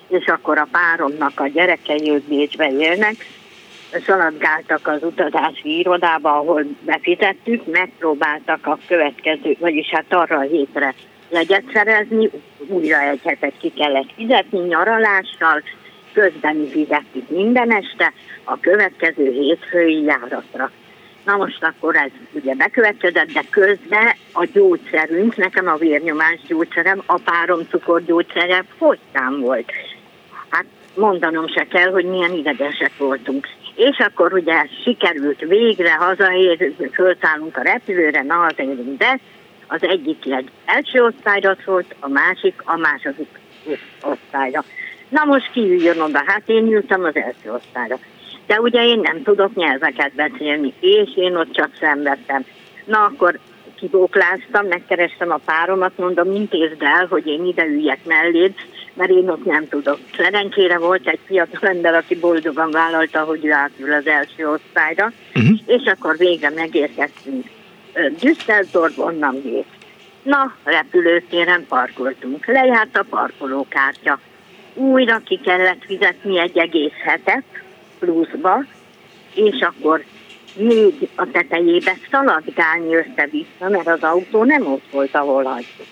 És akkor a páromnak a gyerekei ők Bécsbe élnek, szaladgáltak az utazási irodába, ahol befizettük, megpróbáltak a következő, vagyis hát arra a hétre jegyet szerezni, újra egy hetet ki kellett fizetni nyaralással, közben mi fizettük minden este a következő hétfői járatra. Na most akkor ez ugye bekövetkezett, de közben a gyógyszerünk, nekem a vérnyomás gyógyszerem, a párom cukorgyógyszere fogytán volt. Hát mondanom se kell, hogy milyen idegesek voltunk. És akkor ugye sikerült végre hazaér, fölszállunk a repülőre, na az érünk be, az egyik egy első osztályra szólt, a másik a második osztályra. Na most ki üljön oda? Hát én ültem az első osztályra. De ugye én nem tudok nyelveket beszélni, és én ott csak szenvedtem. Na akkor kibókláztam, megkerestem a páromat, mondom, intézd el, hogy én ide üljek melléd, mert én ott nem tudok. Szerencsére volt egy fiatal ember, aki boldogan vállalta, hogy ő átül az első osztályra, uh-huh. és akkor végre megérkeztünk. Düsseldorf onnan vét. Na, repülőtéren parkoltunk. Lejárt a parkolókártya. Újra ki kellett fizetni egy egész hetet pluszba, és akkor még a tetejébe szaladgálni össze-vissza, mert az autó nem ott volt, ahol hagytuk.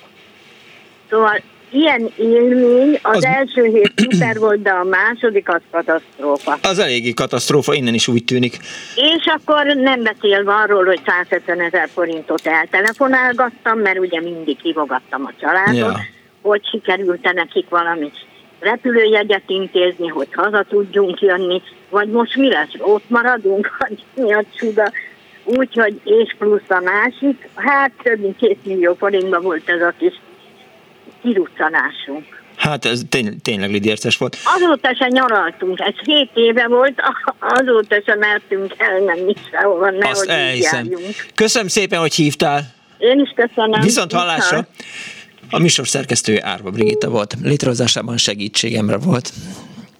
Szóval ilyen élmény, az, az első hét szuper volt, de a második az katasztrófa.
Az eléggé katasztrófa, innen is úgy tűnik.
És akkor nem beszélve arról, hogy 150 ezer forintot eltelefonálgattam, mert ugye mindig hívogattam a családot, ja. hogy sikerült nekik valami repülőjegyet intézni, hogy haza tudjunk jönni, vagy most mi lesz, ott maradunk, vagy mi a csuda. Úgyhogy, és plusz a másik, hát több mint két millió forintban volt ez a kis kiruccanásunk.
Hát ez tény, tényleg lidérces volt.
Azóta se nyaraltunk, ez 7 éve volt, azóta se mertünk elmenni sehova, nehogy
elhiszem. Köszönöm szépen, hogy hívtál.
Én is köszönöm.
Viszont hallásra. A műsor szerkesztője Árva Brigitta volt. Létrehozásában segítségemre volt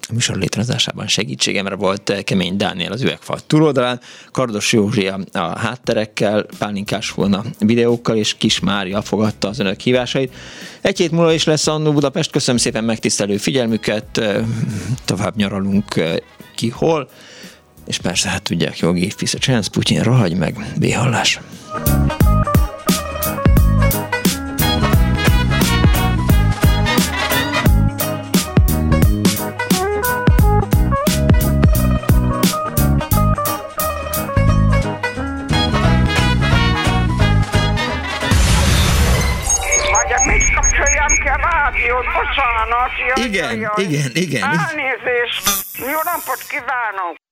a műsor létrehozásában segítségemre volt Kemény Dániel az üvegfal túloldalán, Kardos Józsi a hátterekkel, Pálinkás volna videókkal, és Kis Mária fogadta az önök hívásait. Egy hét múlva is lesz Annó Budapest, köszönöm szépen megtisztelő figyelmüket, tovább nyaralunk ki hol, és persze hát tudják, jogi Fisz a Putyin rohagy meg, béhallás.
rádiót, bocsánat.
Jaj, igen, jaj, jaj. igen, igen.
Elnézést. Jó napot kívánok.